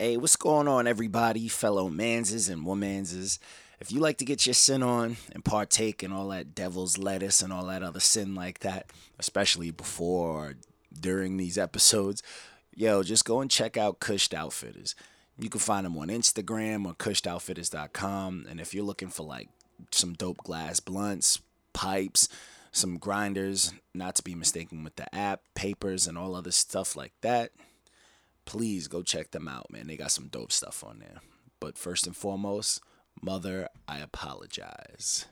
Hey, what's going on, everybody, fellow manses and womanses? If you like to get your sin on and partake in all that devil's lettuce and all that other sin like that, especially before or during these episodes, yo, just go and check out Cushed Outfitters. You can find them on Instagram or cushedoutfitters.com. And if you're looking for like some dope glass blunts, pipes, some grinders, not to be mistaken with the app, papers, and all other stuff like that, please go check them out, man. They got some dope stuff on there. But first and foremost, Mother, I apologize.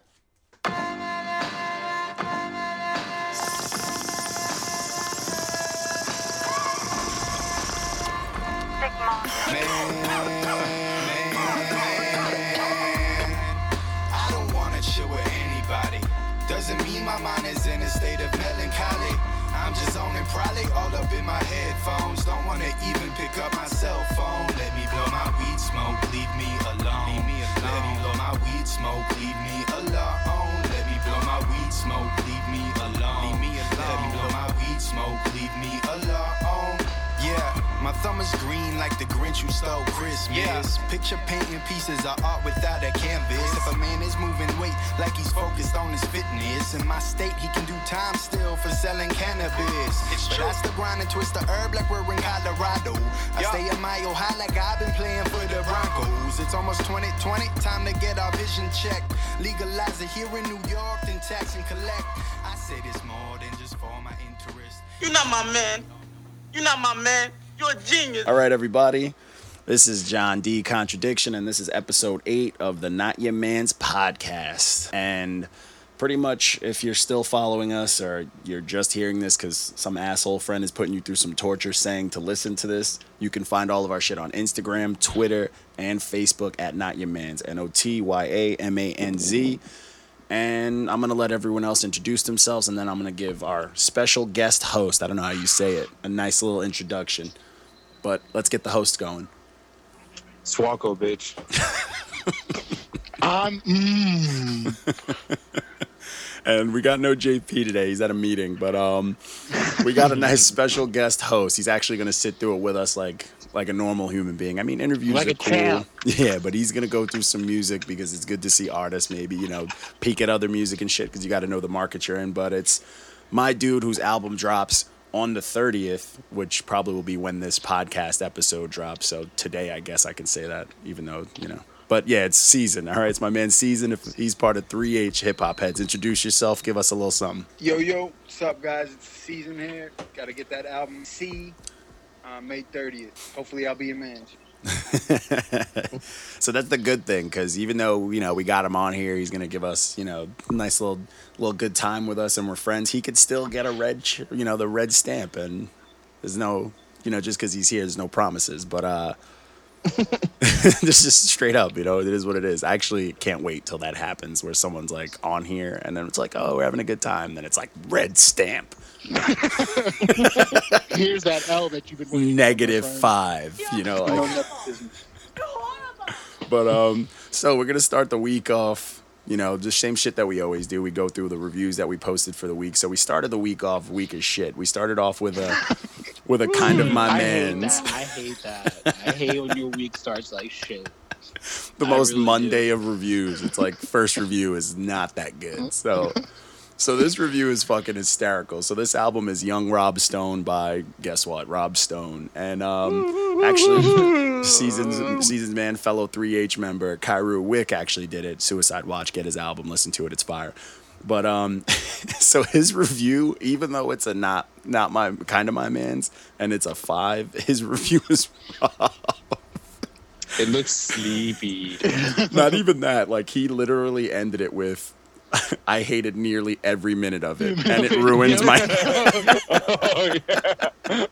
Doesn't mean my mind is in a state of melancholy. I'm just on zoning probably all up in my headphones. Don't wanna even pick up my cell phone. Let me blow my weed smoke, leave me alone. Leave me alone. Let me blow my weed smoke, leave me alone. Let me blow my weed smoke, leave me alone. Leave me alone. Let me blow my weed smoke, leave me alone. Yeah, my thumb is green like the Grinch who stole Christmas. Picture painting pieces of art without a canvas. If a man is moving weight like he's focused on his fitness, in my state he can do time still for selling cannabis. but I still grind and twist the herb like we're in Colorado. I stay a mile high like I've been playing for the Broncos. It's almost 2020, time to get our vision checked. Legalize it here in New York, then tax and collect. I say this more than just for my interest. You're not my man. You're not my man. You're a genius. All right, everybody. This is John D. Contradiction, and this is episode eight of the Not Your Man's podcast. And pretty much, if you're still following us or you're just hearing this because some asshole friend is putting you through some torture saying to listen to this, you can find all of our shit on Instagram, Twitter, and Facebook at Not Your Man's. N O T Y A M A N Z. And I'm going to let everyone else introduce themselves, and then I'm going to give our special guest host, I don't know how you say it, a nice little introduction. But let's get the host going. Swalco, bitch. Um, mm, and we got no JP today. He's at a meeting, but um, we got a nice special guest host. He's actually going to sit through it with us like like a normal human being. I mean, interviews Like are a cool. champ. Yeah, but he's going to go through some music because it's good to see artists. Maybe you know, peek at other music and shit because you got to know the market you're in. But it's my dude whose album drops on the 30th, which probably will be when this podcast episode drops. So today, I guess I can say that, even though you know. But yeah, it's season. All right, it's my man season. If he's part of 3H Hip Hop Heads, introduce yourself. Give us a little something. yo, yo, what's up, guys? It's season here. Got to get that album C uh, May 30th. Hopefully, I'll be a man. so that's the good thing because even though you know we got him on here, he's gonna give us you know nice little little good time with us, and we're friends. He could still get a red, ch- you know, the red stamp, and there's no, you know, just because he's here, there's no promises. But uh, this is straight up, you know, it is what it is. I actually can't wait till that happens, where someone's like on here, and then it's like, oh, we're having a good time. Then it's like red stamp, Here's that L that you've been waiting negative friend. five, you know. Like. But um, so we're gonna start the week off. You know, the same shit that we always do. We go through the reviews that we posted for the week. So we started the week off weak as shit. We started off with a with a kind of my I man's, that. I hate that. I hate when your week starts like shit. the I most really do. Monday of reviews. It's like first review is not that good. So so this review is fucking hysterical. So this album is Young Rob Stone by guess what? Rob Stone. And um actually seasons seasons man fellow 3H member Kairu Wick actually did it. Suicide Watch, get his album, listen to it, it's fire. But um so his review, even though it's a not not my kind of my man's and it's a five, his review is It looks sleepy. not even that. Like he literally ended it with I hated nearly every minute of it, and it ruins my. oh yeah.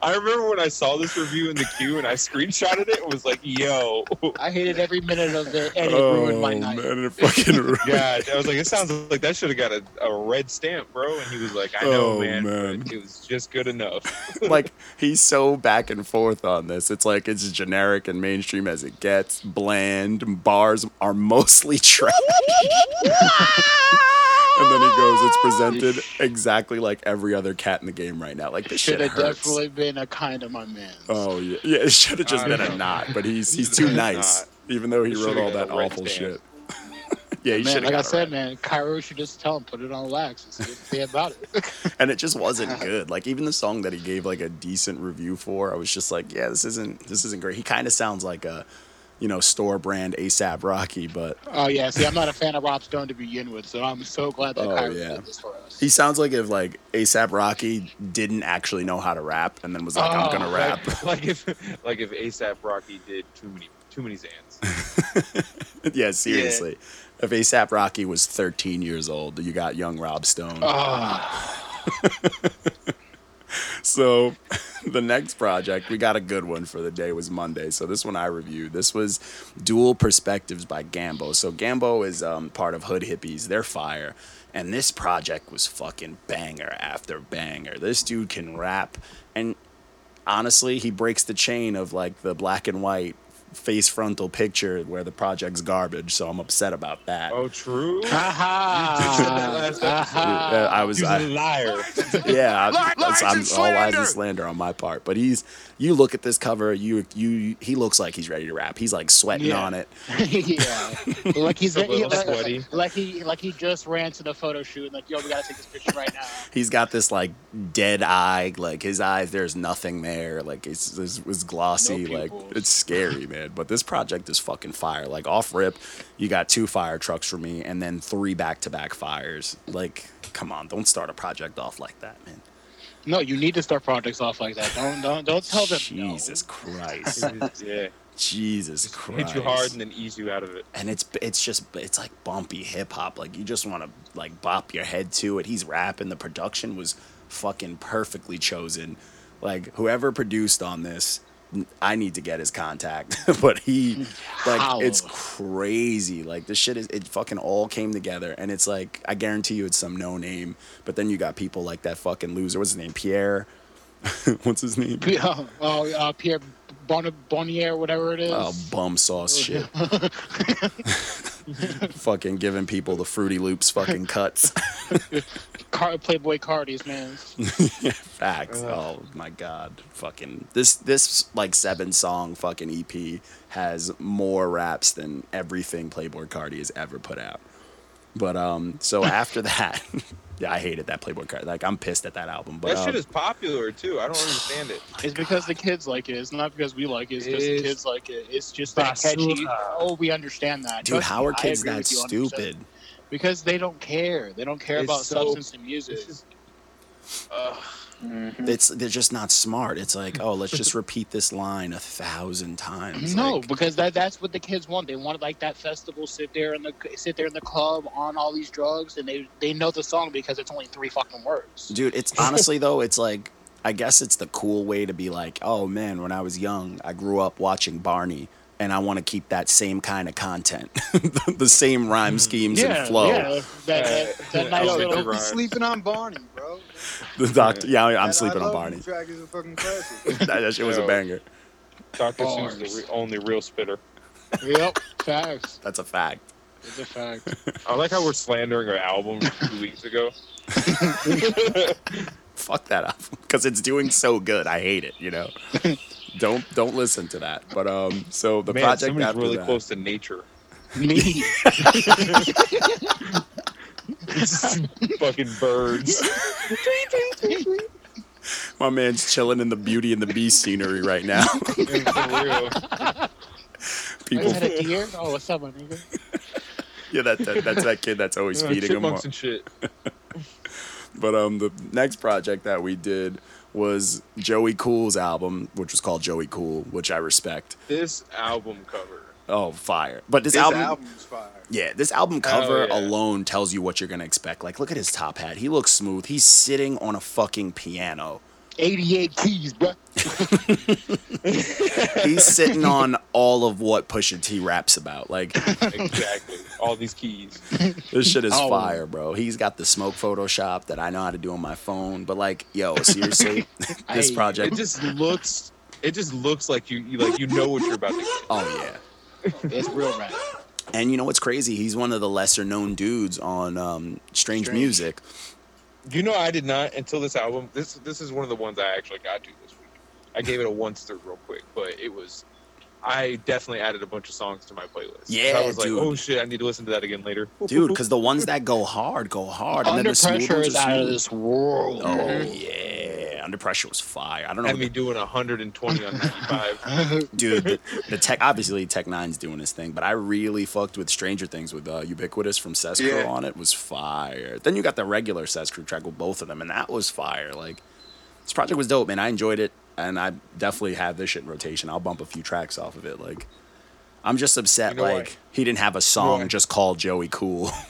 I remember when I saw this review in the queue and I screenshotted it and was like, "Yo, I hated every minute of it, and it oh ruined my night. man, it fucking ruined. God!" I was like, "It sounds like that should have got a, a red stamp, bro." And he was like, "I know, Oh, man, man. it was just good enough." like he's so back and forth on this. It's like it's generic and mainstream as it gets. Bland bars are mostly trash. And then he goes, "It's presented exactly like every other cat in the game right now. Like this shit Should have definitely been a kind of my man. Oh yeah, yeah. It should have just I been a knot, but he's he's too nice. knot. Even though he He wrote should've all that awful stamp. shit. yeah, he man, should like I have said, man, Cairo should just tell him put it on wax and see what they about it. and it just wasn't good. Like even the song that he gave like a decent review for, I was just like, yeah, this isn't this isn't great. He kind of sounds like a, you know, store brand ASAP Rocky, but oh yeah, see, I'm not a fan of Rob Stone to begin with, so I'm so glad that Oh, yeah. did this for us. he sounds like if like ASAP Rocky didn't actually know how to rap and then was like, I'm Oh, gonna rap. Like, like if like if ASAP Rocky did too many too many Xans. yeah, seriously. If ASAP Rocky was 13 years old, you got young Rob Stone. Ah, So the next project, we got a good one for the day was Monday. So this one I reviewed. This was Dual Perspectives by Gambo. So Gambo is um, part of Hood Hippies. They're fire. And this project was fucking banger after banger. This dude can rap. And honestly, he breaks the chain of like the black and white face frontal picture where the project's garbage. So I'm upset about that. Oh, true. aha, aha. Yeah, I was He's I, a liar. yeah, I, Lies that's- I'm and all lies and slander on my part. But he's, you look at this cover, you you he looks like he's ready to rap. He's like sweating Yeah. on it. yeah, like he's A little like, sweaty. like he like he just ran to the photo shoot and like yo, we gotta take this picture right now. He's got this like dead eye, like his eyes. There's nothing there. Like it's it's, it's glossy. No like it's scary, man. But this project is fucking fire. Like off rip, you got two fire trucks for me, and then three back to back fires. Like, come on, don't start a project off like that, man. No, you need to start projects off like that. Don't don't don't tell them. no. Jesus Christ. yeah. Jesus Christ. Hit you hard and then ease you out of it. and it's it's just it's like bumpy hip hop. Like you just want to like bop your head to it. He's rapping. The production was fucking perfectly chosen. Like whoever produced on this, I need to get his contact. but he like How? it's crazy. Like this shit is it fucking all came together and it's like I guarantee you it's some no name. But then you got people like that fucking loser. What's his name? Pierre. What's his name? Oh, oh uh, Pierre Bonnier, whatever it is. Oh, bum sauce shit. fucking giving people the Fruity Loops fucking cuts. Car- Playboi Carti's man. Facts. Oh my god. Fucking this this like seven song fucking EP has more raps than everything Playboi Carti has ever put out. But um so after that yeah, I hated that Playboi Carti. Like I'm pissed at that album. But that shit um, is popular too. I don't understand it. It's because the kids like it. It's not because we like it. It's because the kids like it. It's just that catchy. basura. Oh, we understand that. dude, Trust how me, are I kids that with you 100%. stupid? Because they don't care. They don't care It's about so- substance and music. It's just- Ugh. It's they're just not smart. It's like, oh, let's just repeat this line a thousand times. No, Like, because that that's what the kids want. They want like that festival, sit there in the sit there in the club on all these drugs, and they they know the song because it's only three fucking words. Dude, it's honestly though, it's like I guess it's the cool way to be like, oh man, when I was young, I grew up watching Barney, and I want to keep that same kind of content, the same rhyme mm. schemes and flow. yeah, that, that, that nice little. Don't be sleeping on Barney, bro. The doctor, yeah, I'm That sleeping I on Barney. You track is a fucking classic. that, that shit was a Yo. banger. Dr. Seuss is the re- only real spitter. Yep, facts. That's a fact. It's a fact. I like how we're slandering our album from two weeks ago. Fuck that album because it's doing so good. I hate it. You know. Don't don't listen to that. But um, so the Man, project somebody's after really that, close to nature. Me. Fucking birds. my man's chilling in the Beauty and the Beast scenery right now. People, Is that a deer? Oh, what's up, my nigga? yeah, that, that that's that kid that's always Yeah, feeding him. chipmunks and shit. But um, the next project that we did was Joey Cool's album, which was called Joey Cool, which I respect. This album cover. Oh, fire! But this, This album, album's fire. yeah, this album cover yeah. alone tells you what you're gonna expect. Like, look at his top hat; he looks smooth. He's sitting on a fucking piano. 88 keys, bro. He's sitting on all of what Pusha T raps about. Like, Exactly. All these keys. this shit is Oh. fire, bro. He's got the smoke Photoshop that I know how to do on my phone. But like, yo, seriously, this project. It just looks. It just looks like you, you like you know what you're about to get. oh yeah. It's real rap. And you know what's crazy? He's one of the lesser known dudes on um, Strange, Strange. Music. You know, I did not until this album. This this is one of the ones I actually got to this week. I gave it a once through real quick, but it was. I definitely added a bunch of songs to my playlist. Yeah, I was like, dude. oh shit, I need to listen to that again later. Dude, because the ones that go hard go hard, and then Under the smooth pressure ones is are out of this world. Oh man. yeah, Under Pressure was fire. I don't know, had what me the- doing 120 on 95. dude. The, the tech, obviously, Tech N9ne's doing his thing, but I really fucked with Stranger Things with uh, Ubiquitous from Ces Cru Yeah. on it. Was fire. Then you got the regular Ces Cru track with both of them, and that was fire. Like this project was dope, man. I enjoyed it, and I definitely have this shit in rotation. I'll bump a few tracks off of it. Like I'm just upset, You know like why? he didn't have a song why? just called Joey Cool.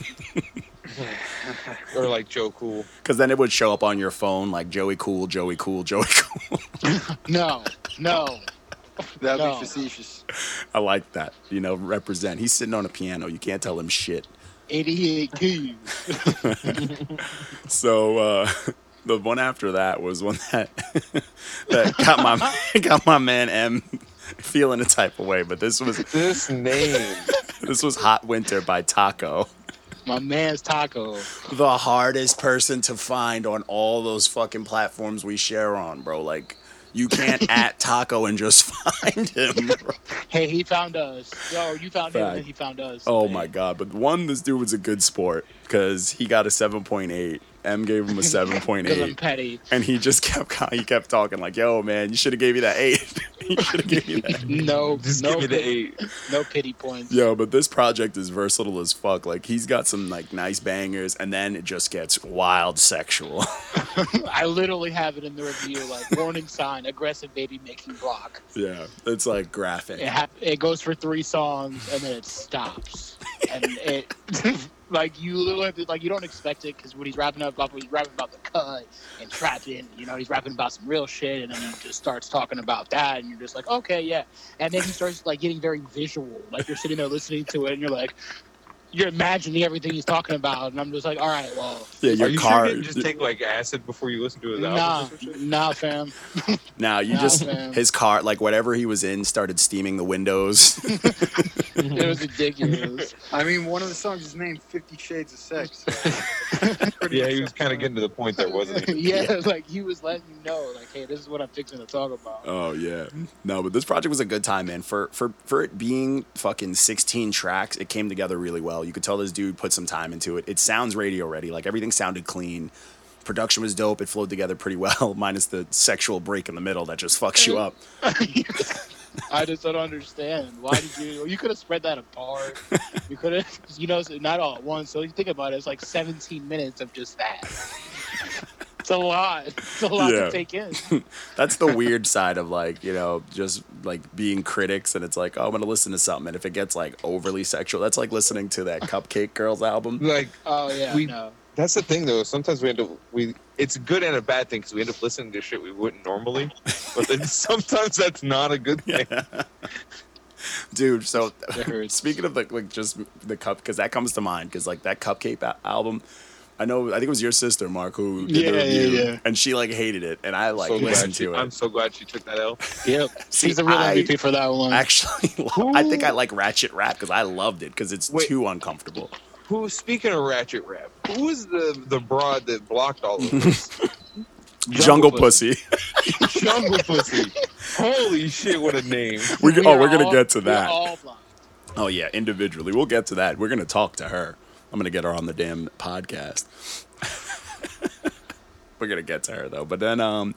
or like Joe Cool. Because then it would show up on your phone like Joey Cool, Joey Cool, Joey Cool. No, no. That'd No. be facetious. I like that. You know, represent. He's sitting on a piano. You can't tell him shit. 88 keys. So uh, the one after that was one that that got my got my man M feeling a type of way. But this was This name. this was Hot Winter by Taco. My man's taco. The hardest person to find on all those fucking platforms we share on, bro. Like you can't at Taco and just find him. bro. Hey, he found us. Yo, you found him and he found us. Oh man. my god! But one, this dude was a good sport because he got a seven point eight. M gave him a seven point eight. I'm petty. and he just kept he kept talking like, "Yo, man, you should have gave me that eight. you should have gave me that." No, Just no, give me the pity, eight. no pity points. Yo, but this project is versatile as fuck. Like he's got some like nice bangers, and then it just gets wild sexual. I literally have it in the review, like warning sign, aggressive baby making block. yeah, it's like graphic. It ha- it goes for three songs and then it stops, and it like you literally like you don't expect it because when he's rapping about he's rapping about the cut and trapping, you know, he's rapping about some real shit, and then he just starts talking about that, and you're just like, okay, yeah, and then he starts like getting very visual, like you're sitting there listening to it, and you're like. You're imagining everything he's talking about, and I'm just like, all right, well, Yeah, Are your you car. sure you just take like acid before you listen to his nah, album? or some shit? nah, fam. now you Nah, just man. his car, like whatever he was in, started steaming the windows. It was ridiculous. I mean, one of the songs is named Fifty Shades of Sex. Yeah, he was kind of getting to the point there, wasn't he? yeah, like he was letting you know, like, hey, this is what I'm fixing to talk about. Oh yeah. No, but this project was a good time, man. For for for it being fucking 16 tracks, it came together really well. You could tell this dude put some time into it. It sounds radio ready. Like everything sounded clean. Production was dope. It flowed together pretty well, minus the sexual break in the middle that just fucks you up. I just don't understand. Why did you? You could have spread that apart. You could have, you know, not all at once. So you think about it, it's like 17 minutes of just that. It's a lot. It's a lot Yeah. to take in. That's the weird side of like, you know, just like being critics and it's like, oh, I'm gonna listen to something. And if it gets like overly sexual, that's like listening to that Cupcake Girls album. Like Oh yeah, We- no. that's the thing though. Sometimes we end up we. It's a good and a bad thing because we end up listening to shit we wouldn't normally. But then sometimes that's not a good thing. Dude, so speaking of like, like just the cup, because that comes to mind, because like that Cupcake a- album, I know, I think it was your sister, Mark, who did Yeah, the review, yeah. and she like hated it, and I like so glad listened she, to it. I'm so glad she took that L. Yep. See, She's a real I- MVP for that one. Actually, I think I like Ratchet Rap because I loved it because it's Wait. too uncomfortable. Who? Speaking of ratchet rap, who is the the broad that blocked all of this? Jungle, Pussy. Jungle Pussy. Holy shit! What a name. we, We oh, we're gonna get to that. Oh yeah, individually. We'll get to that. We're gonna talk to her. I'm gonna get her on the damn podcast. We're gonna get to her though. But then um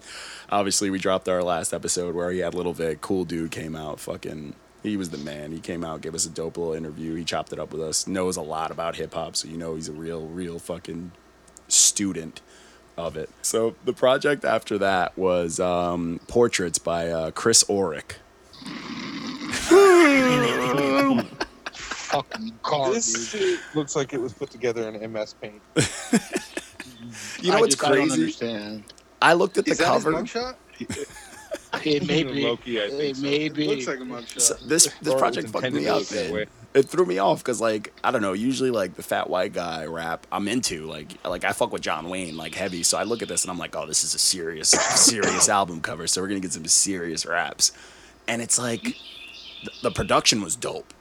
obviously we dropped our last episode where he had Little Vic, cool dude came out, fucking he was the man. He came out, gave us a dope little interview. He chopped it up with us. Knows a lot about hip hop, so you know he's a real, real fucking student of it. So the project after that was um, Portraits by uh, Chris Orick. Fucking garbage. This shit looks like it was put together in MS Paint. You know I what's just- I don't crazy? understand. I looked at the Is that cover. his mugshot? It may be. Low-key, I think It so. may It looks like a mugshot. So this this project fucked me up, look man. It threw me off because like I don't know. Usually like the fat white guy rap I'm into. Like like I fuck with John Wayne like heavy. So I look at this and I'm like, oh, this is a serious serious album cover. So we're gonna get some serious raps, and it's like th- the production was dope.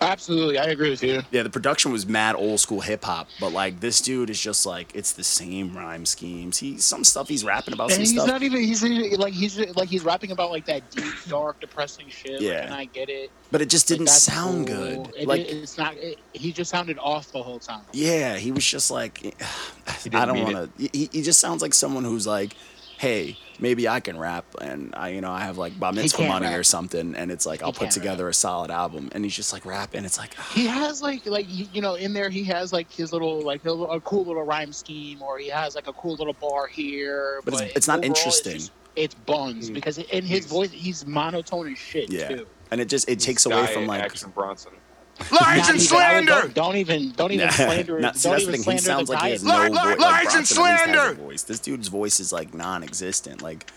Absolutely, I agree with you. Yeah, the production was mad old school hip hop, but like this dude is just like it's the same rhyme schemes. He some stuff he's rapping about And some he's stuff. not even he's like he's like he's rapping about like that deep, dark, depressing shit. Yeah. like, and I get it. but it just didn't that's sound cool. good. It, like it's not. It, he just sounded off the whole time. yeah, he was just like I don't want to. He, he just sounds like someone who's like, hey, maybe I can rap, and I you know I have like bar mitzvah money rap. or something, and it's like I'll put can't together a solid album, and he's just like rapping. It's like He has like like you you know in there he has like his little like a, a cool little rhyme scheme or he has like a cool little bar here. But it's- it's not overall, interesting. just- It's, buns Mm. because in his voice he's monotone as shit yeah, too. and it just it takes away from like Action Bronson. Lies Not and even- oh, slander. Don't, don't even don't even Nah, slander. nah, see, don't even thing. He slander sounds like he has no Li- voice. li- like lies and Bronson at least has a slander. voice. This dude's voice is like non-existent. Like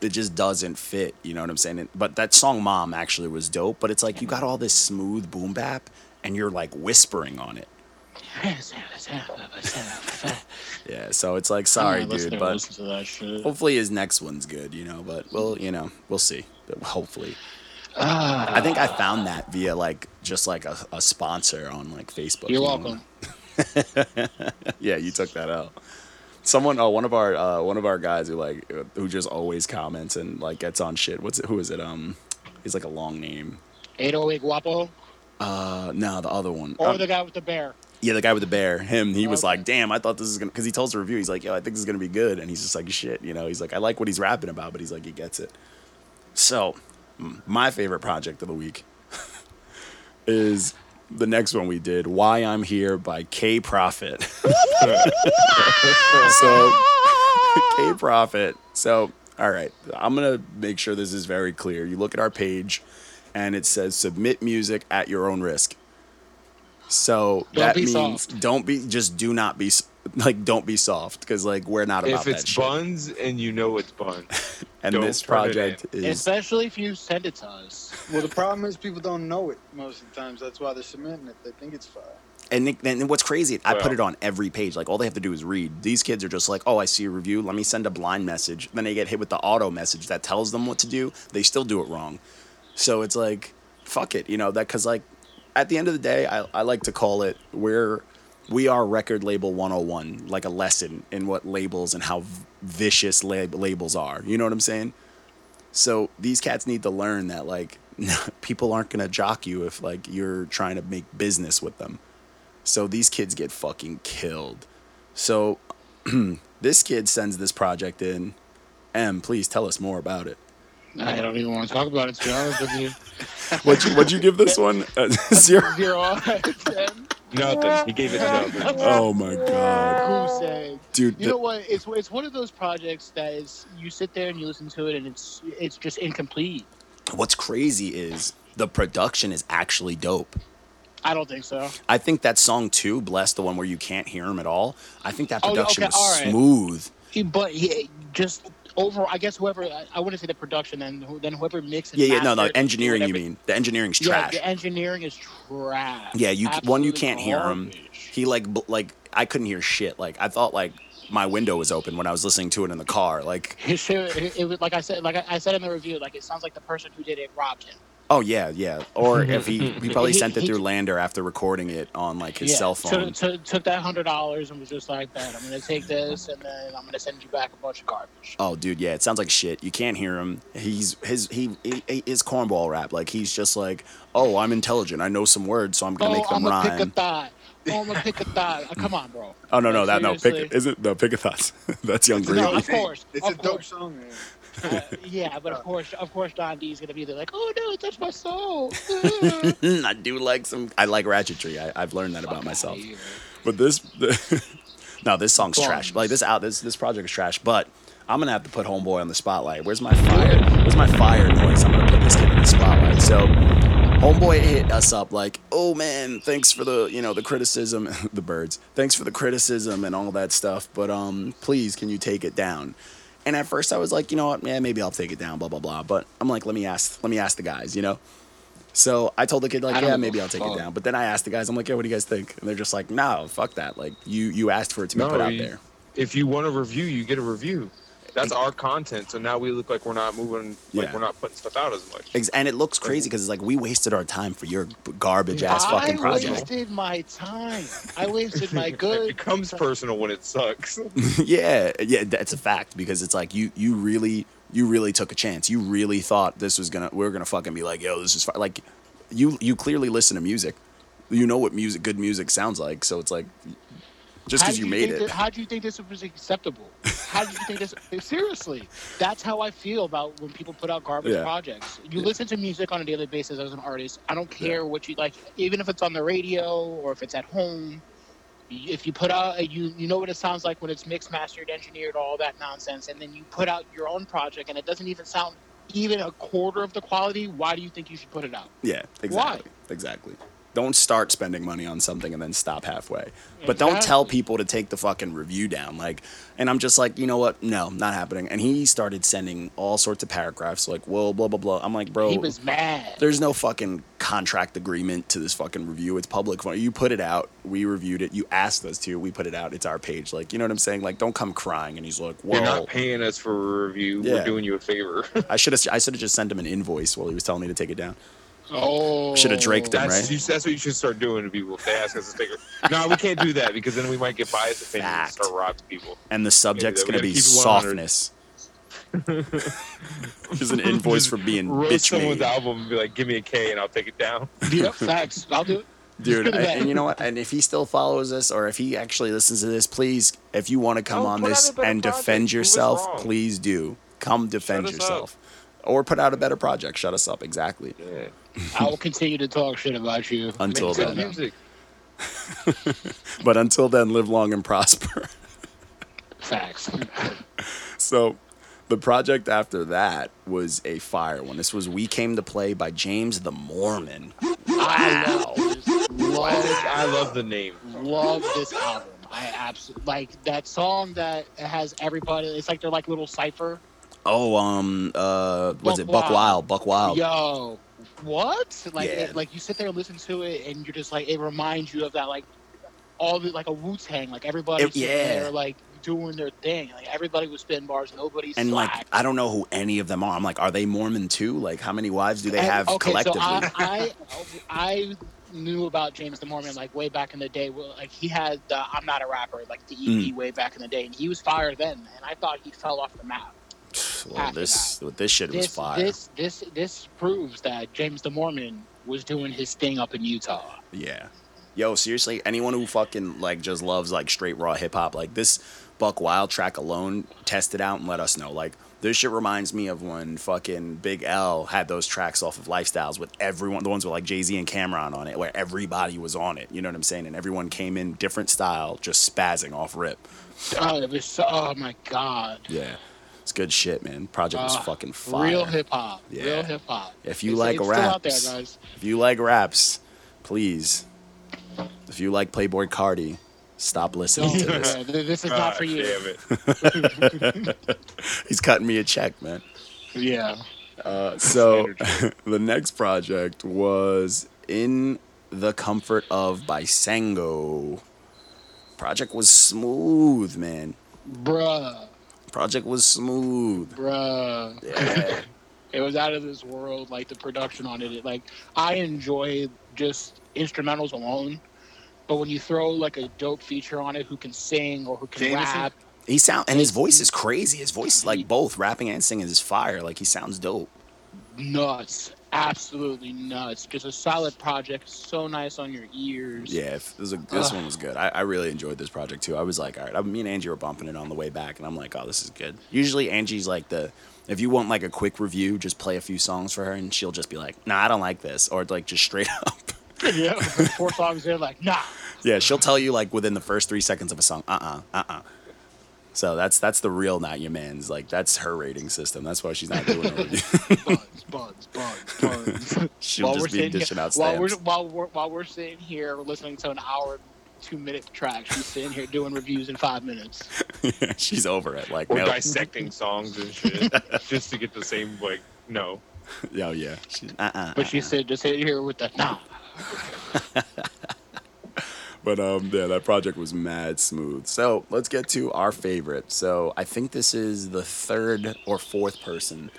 it just doesn't fit. You know what I'm saying? And- But that song "Mom" actually was dope. But it's like you got all this smooth boom bap, and you're like whispering on it. Yeah, so it's like sorry, I'm not listening dude, to but to that shit. hopefully his next one's good. You know, but we'll you know we'll see. Hopefully. I think I found that via like just like a, a sponsor on like Facebook. you're welcome. Yeah, you took that out. Someone, oh, one of our uh, one of our guys who like who just always comments and like gets on shit. What's it? Who is it? Um, he's like a long name. 808 Guapo Uh, no, the other one. or Um, the guy with the bear. yeah, the guy with the bear. Him. He was Okay. like, "Damn, I thought this is gonna." Because he tells the review, he's like, "Yo, I think this is gonna be good," and he's just like, "Shit," you know. He's like, "I like what he's rapping about," but he's like, he gets it. So, my favorite project of the week is the next one we did, "Why I'm Here" by K Profit. so, K Profit. So, all right, I'm gonna make sure this is very clear. You look at our page, and it says "Submit music at your own risk." So Don't that means soft. don't be just do not be like don't be soft because like we're not about If that it's shit. buns and you know it's buns, and don't this project is Especially if you send it to us. Well, the problem is people don't know it most of the times. That's why they're submitting it. They think it's fire. and, Nick- and what's crazy I put it on every page like all they have to do is read these kids are just like oh I see a review let me send a blind message then they get hit with the auto message that tells them what to do they still do it wrong so it's like fuck it you know that because like at the end of the day I, I like to call it we're we are record label 101 like a lesson in what labels and how vicious lab- labels are. You know what i'm saying? So these cats need to learn that like people aren't gonna jock you if like you're trying to make business with them. So these kids get fucking killed. So this kid sends this project in. M please tell us more about it I don't even want to talk about it, to be honest with you. what'd you, what'd you give this one Uh, zero Zero out of ten. nothing. He gave it to nothing. oh my god Goose egg. dude You the- know what? It's it's one of those projects that is you sit there and you listen to it and it's it's just incomplete. what's crazy is the production is actually dope I don't think so. I think that song too, "Bless," the one where you can't hear him at all. I think that Oh, production okay, was all right. smooth. He, but he just over. I guess whoever I, I wouldn't say the production then who- then whoever mixed Yeah, yeah, no, no, engineering. You mean the engineering's trash. Yeah, the engineering is trash. Yeah, you one you can't hear him. He like bl- like I couldn't hear shit. Like I thought like my window was open when I was listening to it in the car. Like shit, it, it was like I said, like I, I said in the review, like it sounds like the person who did it robbed him. Oh yeah, yeah. Or if he he probably He- sent it he- through LANDR after recording it on like his cell phone. Took, took, took that hundred dollars and was just like that. I'm gonna take this and then I'm gonna send you back a bunch of garbage. Oh, dude, yeah, it sounds like shit. You can't hear him. He's his he, he his cornball rap. Like he's just like, oh, I'm intelligent. I know some words, so I'm gonna oh, make them I'm gonna pick a rhyme. thought. Oh, I'm gonna pick a thought. Come on, bro. Oh no, no, Like, that no. Pick seriously. is it no pick a thoughts. That's young It's Gravy. No, of course, It's of a dope course. song, man. Uh, yeah, but of course, of course, Don D's gonna be there like, oh no, touch my soul. I do like some. I like ratchetry. I, I've learned that about myself. But this, no, this song's trash. Like this out. This this project is trash. But I'm gonna have to put Homeboy on the spotlight. Where's my fire? Where's my fire noise? I'm gonna put this kid in the spotlight. So. Homeboy hit us up like, "Oh man, thanks for the you know the criticism, the birds. Thanks for the criticism and all that stuff. But um, please, can you take it down?" And at first, I was like, "You know what? Yeah, maybe I'll take it down." Blah blah blah. But I'm like, "Let me ask. Let me ask the guys." You know. So I told the kid like, "Yeah, maybe I'll take it down." But then I asked the guys, I'm like, "Yeah, what do you guys think?" And they're just like, "No, fuck that. Like you you asked for it to be No, put out you- there." If you want a review, you get a review. That's our content. So now we look like we're not moving, like Yeah. we're not putting stuff out as much. And it looks crazy because it's like we wasted our time for your garbage ass fucking project. I wasted my time. I wasted my good. It becomes personal when it sucks. yeah, yeah, that's a fact because it's like you you really you really took a chance. You really thought this was gonna we are gonna fucking be like, yo, this is fi-. like you you clearly listen to music. You know what music good music sounds like, so it's like just How because do you made think it. that- how do you think this was acceptable? How do you think this? Seriously, that's how I feel about when people put out garbage Yeah. projects. You Yeah. listen to music on a daily basis as an artist. I don't care what you like, even if it's on the radio or if it's at home. If you put out, a, you you know what it sounds like when it's mixed, mastered, engineered, all that nonsense, and then you put out your own project and it doesn't even sound even a quarter of the quality. Why do you think you should put it out? Yeah, exactly. Exactly. Don't start spending money on something and then stop halfway. But don't tell people to take the fucking review down. Like, and I'm just like, you know what? No, not happening. And he started sending all sorts of paragraphs, like, whoa, blah blah blah. I'm like, bro, He was mad. there's no fucking contract agreement to this fucking review. It's public. You put it out. We reviewed it. You asked us to. We put it out. It's our page. Like, you know what I'm saying? Like, don't come crying. And he's like, Well You're not paying us for a review. Yeah. We're doing you a favor. I should have. I should have just sent him an invoice while he was telling me to take it down. Oh, Shoulda draked him. That's, right? that's what you should start doing to people if they ask us to take a. No, we can't do that because then we might get biased opinions and start robbing people. And the subject's we gonna be keep it 100. softness. There's an invoice for being Roast bitch someone's made. album and be like, "Give me a K and I'll take it down." Yep, facts. I'll do it. Dude, I- and you know what? And if he still follows us, or if he actually listens to this, please, if you want to come No, on this and project. defend yourself, please do. Come defend yourself, or put out a better project. Shut us up. Exactly. Yeah. I will continue to talk shit about you Until Make Good it then. music. But until then, live long and prosper. Facts. So the project after that was a fire one. This was We Came to Play by James the Mormon. I love, love, I love the name. love this album. I absolutely like that song that has everybody. It's like they're like little cipher. Oh, um, uh, was it Buck Wild. Buck Wild. Yo, what? Like, Yeah. it, like you sit there and listen to it, and you're just like, it reminds you of that, like all the like a Wu Tang, like everybody It- sitting yeah. there, like doing their thing. Like everybody was spitting bars, nobody And like, slacked. I don't know who any of them are. I'm like, are they Mormon too? Like, how many wives do they And- have okay, collectively? So I, I, I knew about James the Mormon like way back in the day. Well, Like he had the I'm not a rapper, like the EP Mm. way back in the day, and he was fire then. And I thought he fell off the map. Well, this this shit was This, fire. this, this, this proves that James the Mormon was doing his thing up in Utah. Yeah. Yo, seriously, anyone who fucking like just loves like straight raw hip hop, like this Buck Wild track alone, test it out and let us know. Like this shit reminds me of when fucking Big L had those tracks off of Lifestyles with everyone, the ones with like Jay Z and Cam'ron on it, where everybody was on it. You know what I'm saying? And everyone came in different style, just spazzing off rip. Oh, it was so, oh my god. Yeah, it's good shit, man. Project was Ah, fucking fire. Real hip hop. Yeah. Real hip hop. If you It's- like it's still out there, raps, guys. if you like raps, please. If you like Playboi Carti, stop listening to this. This is God not for you. Damn it. He's cutting me a check, man. Yeah. Uh, so the next project was in the comfort of by Sango. Project was smooth, man. Bruh. Project was smooth. Bruh. Yeah. It was out of this world. Like the production on it, it like I enjoy just instrumentals alone. But when you throw like a dope feature on it, who can sing or who can Jameson? rap, he sound and his voice is crazy. His voice like both rapping and singing is fire. Like he sounds dope. nuts, absolutely nuts. Just a solid project, so nice on your ears. Yeah, this, was a, this Ugh. one was good. I, I really enjoyed this project too. I was like, all right, I, me and Angie were bumping it on the way back, and I'm like, oh, this is good. Usually Angie's like the, if you want like a quick review, just play a few songs for her, and she'll just be like, nah, I don't like this, or like just straight up. yeah. Four songs in, like nah. yeah, she'll tell you like within the first three seconds of a song, uh, uh-uh, uh, uh So that's that's the real not your man's. Like that's her rating system. That's why she's not doing a review. buns, buns, buns, buns. She'll just be sitting dishing here, out while we're, while we're while we're sitting here listening to an hour, two minute track, she's sitting here doing reviews in five minutes. she's over it. Like Or no, dissecting songs and shit just to get the same like no. oh yeah, she's, uh, uh, But she said, just sit here with the nah. but um, yeah, that project was mad smooth. So let's get to our favorite. So I think this is the third or fourth person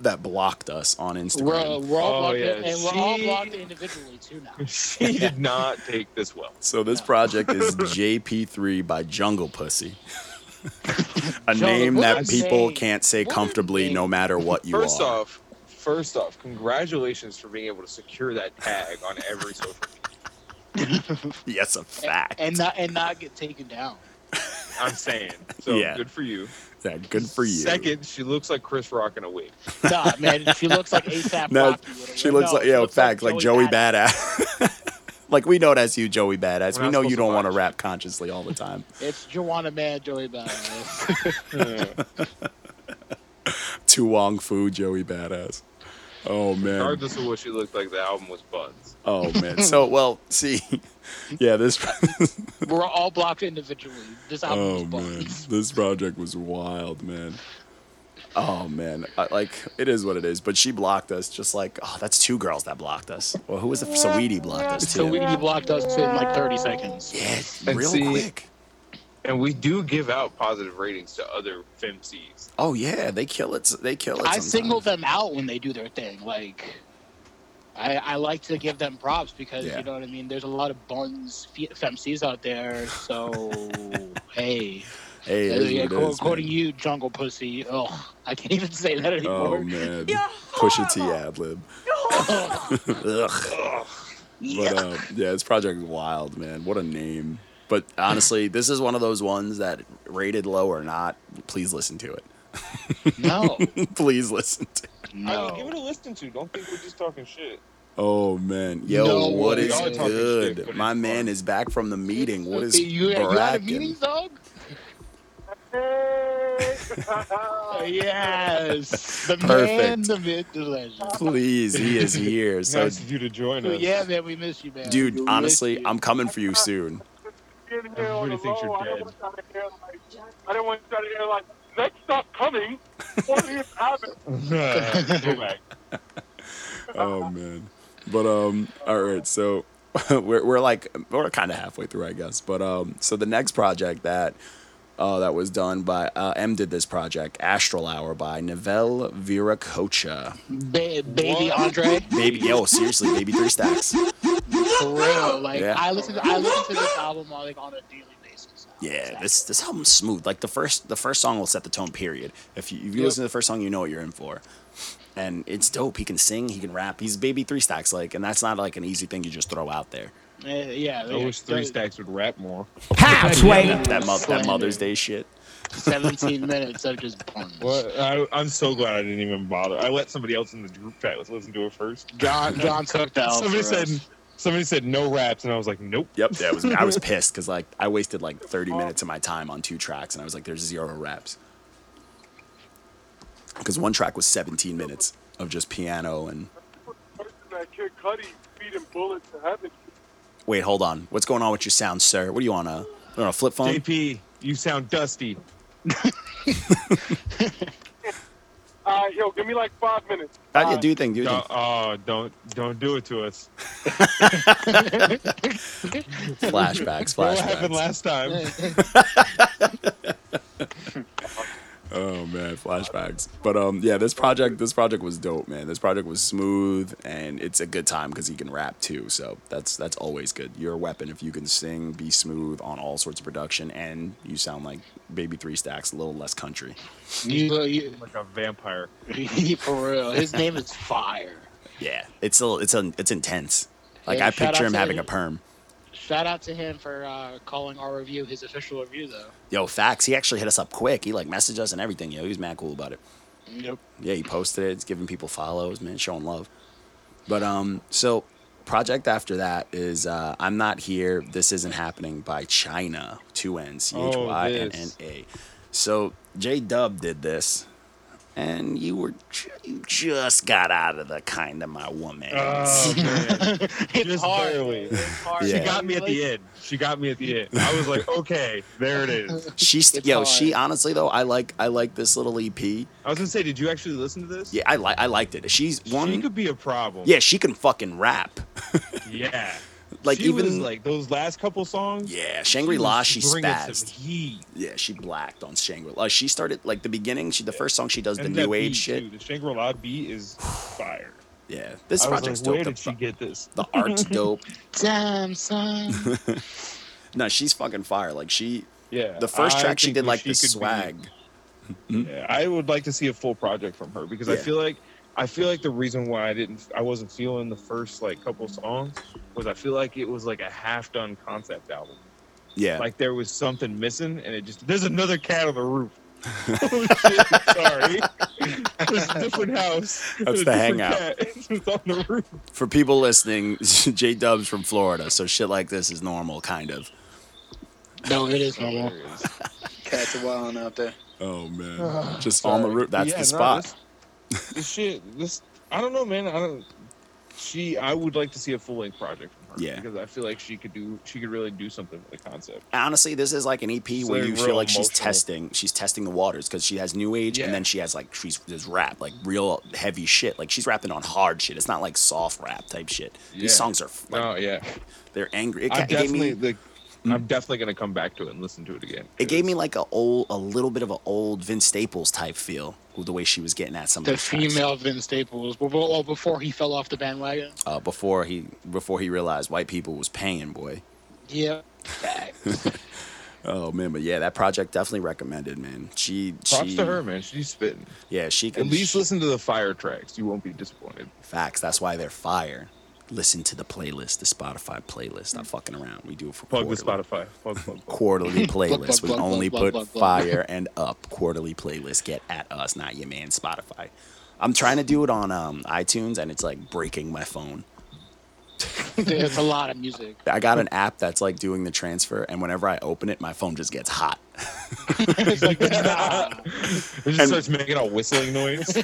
that blocked us on Instagram. We're, we're all Oh, blocked yeah. in, and we're all blocked individually too now. She did not take this well. So this project is JP3 by Jungle Pussy. A Jungle name that Pussy. people can't say What comfortably no matter what you First are. off, first off, congratulations for being able to secure that tag on every social media. Yes, a fact. and not and not get taken down. I'm saying. So Yeah. good for you. yeah, good for you. Second, she looks like Chris Rock in a wig. Nah, man, she looks like ASAP No, Rocky. a- she looks no, like yeah, looks fact, like Joey Badass. Badass. like we know that's you, Joey Badass. We're we know you don't want to rap consciously all the time. It's Joanna Man, Joey Badass. Tu Wong Fu, Joey Badass. Oh man. Regardless of what she looked like, the album was buns. Oh man. So well, see, yeah, this. We're all blocked individually. This album oh was man, this project was wild, man. Oh man, I, like it is what it is. But she blocked us, just like oh, that's two girls that blocked us. Well, who was it? Saweetie blocked us too. So we blocked us in like 30 seconds. yeah, And real see- quick. And we do give out positive ratings to other femcs. Oh yeah, they kill it. They kill it. I sometimes. single them out when they do their thing. Like, I, I like to give them props because Yeah. you know what I mean. There's a lot of buns fe- femcs out there. So hey, Hey, it is yeah, what it go, is, go to you, jungle pussy. Oh, I can't even say that anymore. Oh man, Pusha T ad lib. Ugh. But uh, yeah, this project is wild, man. What a name. But honestly, this is one of those ones that rated low or not, please listen to it. no, please listen to it. I mean, give it no. a listen to. Don't think we're just talking shit. Oh man, yo, No what way. is Y'all talking good? shit, my man fun. is back from the meeting. What is you, you had a meeting, dog? yes, the man, Perfect. the myth, the legend. Please, he is here. So, nice of you to join us. Yeah, man, we miss you, man. dude, We honestly. I'm coming for you soon. Everybody thinks you're dead. I don't want you to hear like next stop coming. What is happening? Go back. Oh man, but um, all right, so we're we're like we're kind of halfway through, I guess. But um, so the next project that uh, that was done by uh, M did this project, Astral Hour by Novell Viracocha. Ba- baby What? Andre, Baby, yo, seriously, baby, three stacks. for real. Like Yeah. I listen, to, I listen to this album like on a daily basis. now. Yeah, this this album's smooth. Like the first the first song will set the tone. Period. If you if you Yep. listen to the first song, you know what you're in for. And it's dope. He can sing. He can rap. He's baby three stacks. Like, and that's not like an easy thing you just throw out there. Uh, yeah. I wish Three Stacks would rap more. That, that, mo- that Mother's Day shit. Seventeen minutes of just puns. What? I, I'm so glad I didn't even bother. I let somebody else in the group chat let's listen to it first. John John took that. Somebody said us. somebody said no raps, and I was like, nope. Yep, yeah, it was, I was pissed because like I wasted like 30 minutes of my time on two tracks, and I was like, "There's zero raps." Because one track was 17 minutes of just piano and that Kid Cudi feeding bullets to heaven. Wait, hold on, what's going on with your sound, sir? What do you want? a on a flip phone? JP, you sound dusty. Uh, yo, give me like five minutes. Uh, yeah, do you thing, do your Don't, thing. oh, don't don't do it to us. Flashbacks, flashbacks. What happened last time? Oh man, flashbacks. But um, yeah, this project, this project was dope, man. This project was smooth, and it's a good time because he can rap too. So that's that's always good. You're a weapon if you can sing, be smooth on all sorts of production, and you sound like Baby Three Stacks, a little less country. You, you, like a vampire. for real. His name is Fire. Yeah, it's a, it's a, it's intense. Like Yeah, I picture him to- having a perm. Shout out to him for uh, calling our review his official review, though. Yo, facts. He actually hit us up quick. He like messaged us and everything. Yo, he was mad cool about it. Yep. Yeah, he posted it. It's giving people follows, man, showing love. But um, so project after that is uh, I'm not here. This isn't happening by Chynna. Two N C H Y N N A. So J Dub did this, and you were ju- you just got out of the kind of my woman. Oh, man. It's hard. It's hard. Yeah. She got me at the end. She got me at the end. I was like, okay, there it is. She's It's yo. hard. She honestly though, I like I like this little EP. I was gonna say, did you actually listen to this? Yeah, I like I liked it. She's one. She could be a problem. yeah, she can fucking rap. Yeah. Like she even was, like those last couple songs. yeah, Shangri La, she bringing some spazzed. Yeah, she blacked on Shangri La. She started like the beginning. She the first song she does the And that new age shit. Too. The Shangri La beat is fire. Yeah, this I was project's like, dope. where The, did she get this? the art's dope. Damn son. No, she's fucking fire. Like she, Yeah. the first track she did like she the could be- swag. Yeah, I would like to see a full project from her because I feel like I feel like the reason why I didn't I wasn't feeling the first like couple songs was I feel like it was like a half done concept album. Yeah, Like there was something missing and it just there's another cat on the roof. oh shit, sorry. There's a different house. That's the hangout. It's on the roof. for people listening, J Dub's from Florida, so shit like this is normal, kind of. no, it is normal. Cats are wilding out there. Oh man, just on the roof. That's Yeah, the spot. this, this shit, this I don't know, man. I don't. She, I would like to see a full length project from her. Yeah. because I feel like she could do, she could really do something with the concept. Honestly, this is like an EP It's where you feel like she's testing. She's testing the waters because she has new age, Yeah. and then she has like she's this rap, like real heavy shit. Like she's rapping on hard shit. It's not like soft rap type shit. Yeah. These songs are like oh yeah, they're angry. It, I'm it gave definitely me the. I'm definitely gonna come back to it and listen to it again. it gave me like a old, a little bit of an old Vince Staples type feel with the way she was getting at some The of the tracks. female Vince Staples. Before, well, before he fell off the bandwagon. uh, before he before he realized white people was paying boy. Yeah. Oh man, but yeah, that project definitely recommended, man. She Props she to her, man. She's spitting. Yeah, she could At least listen to the fire tracks. You won't be disappointed. facts. That's why they're fire. Listen to the playlist, the Spotify playlist. Stop fucking around. We do it for Plug the quarterly. Spotify. Plug, plug, plug. quarterly playlist. We plug, only plug, put plug, plug. fire and up quarterly playlist. Get at us, not your man Spotify. I'm trying to do it on um, iTunes and it's like breaking my phone. There's a lot of music. I got an app that's like doing the transfer, and whenever I open it, my phone just gets hot. It's like, nah. It just starts making a whistling noise.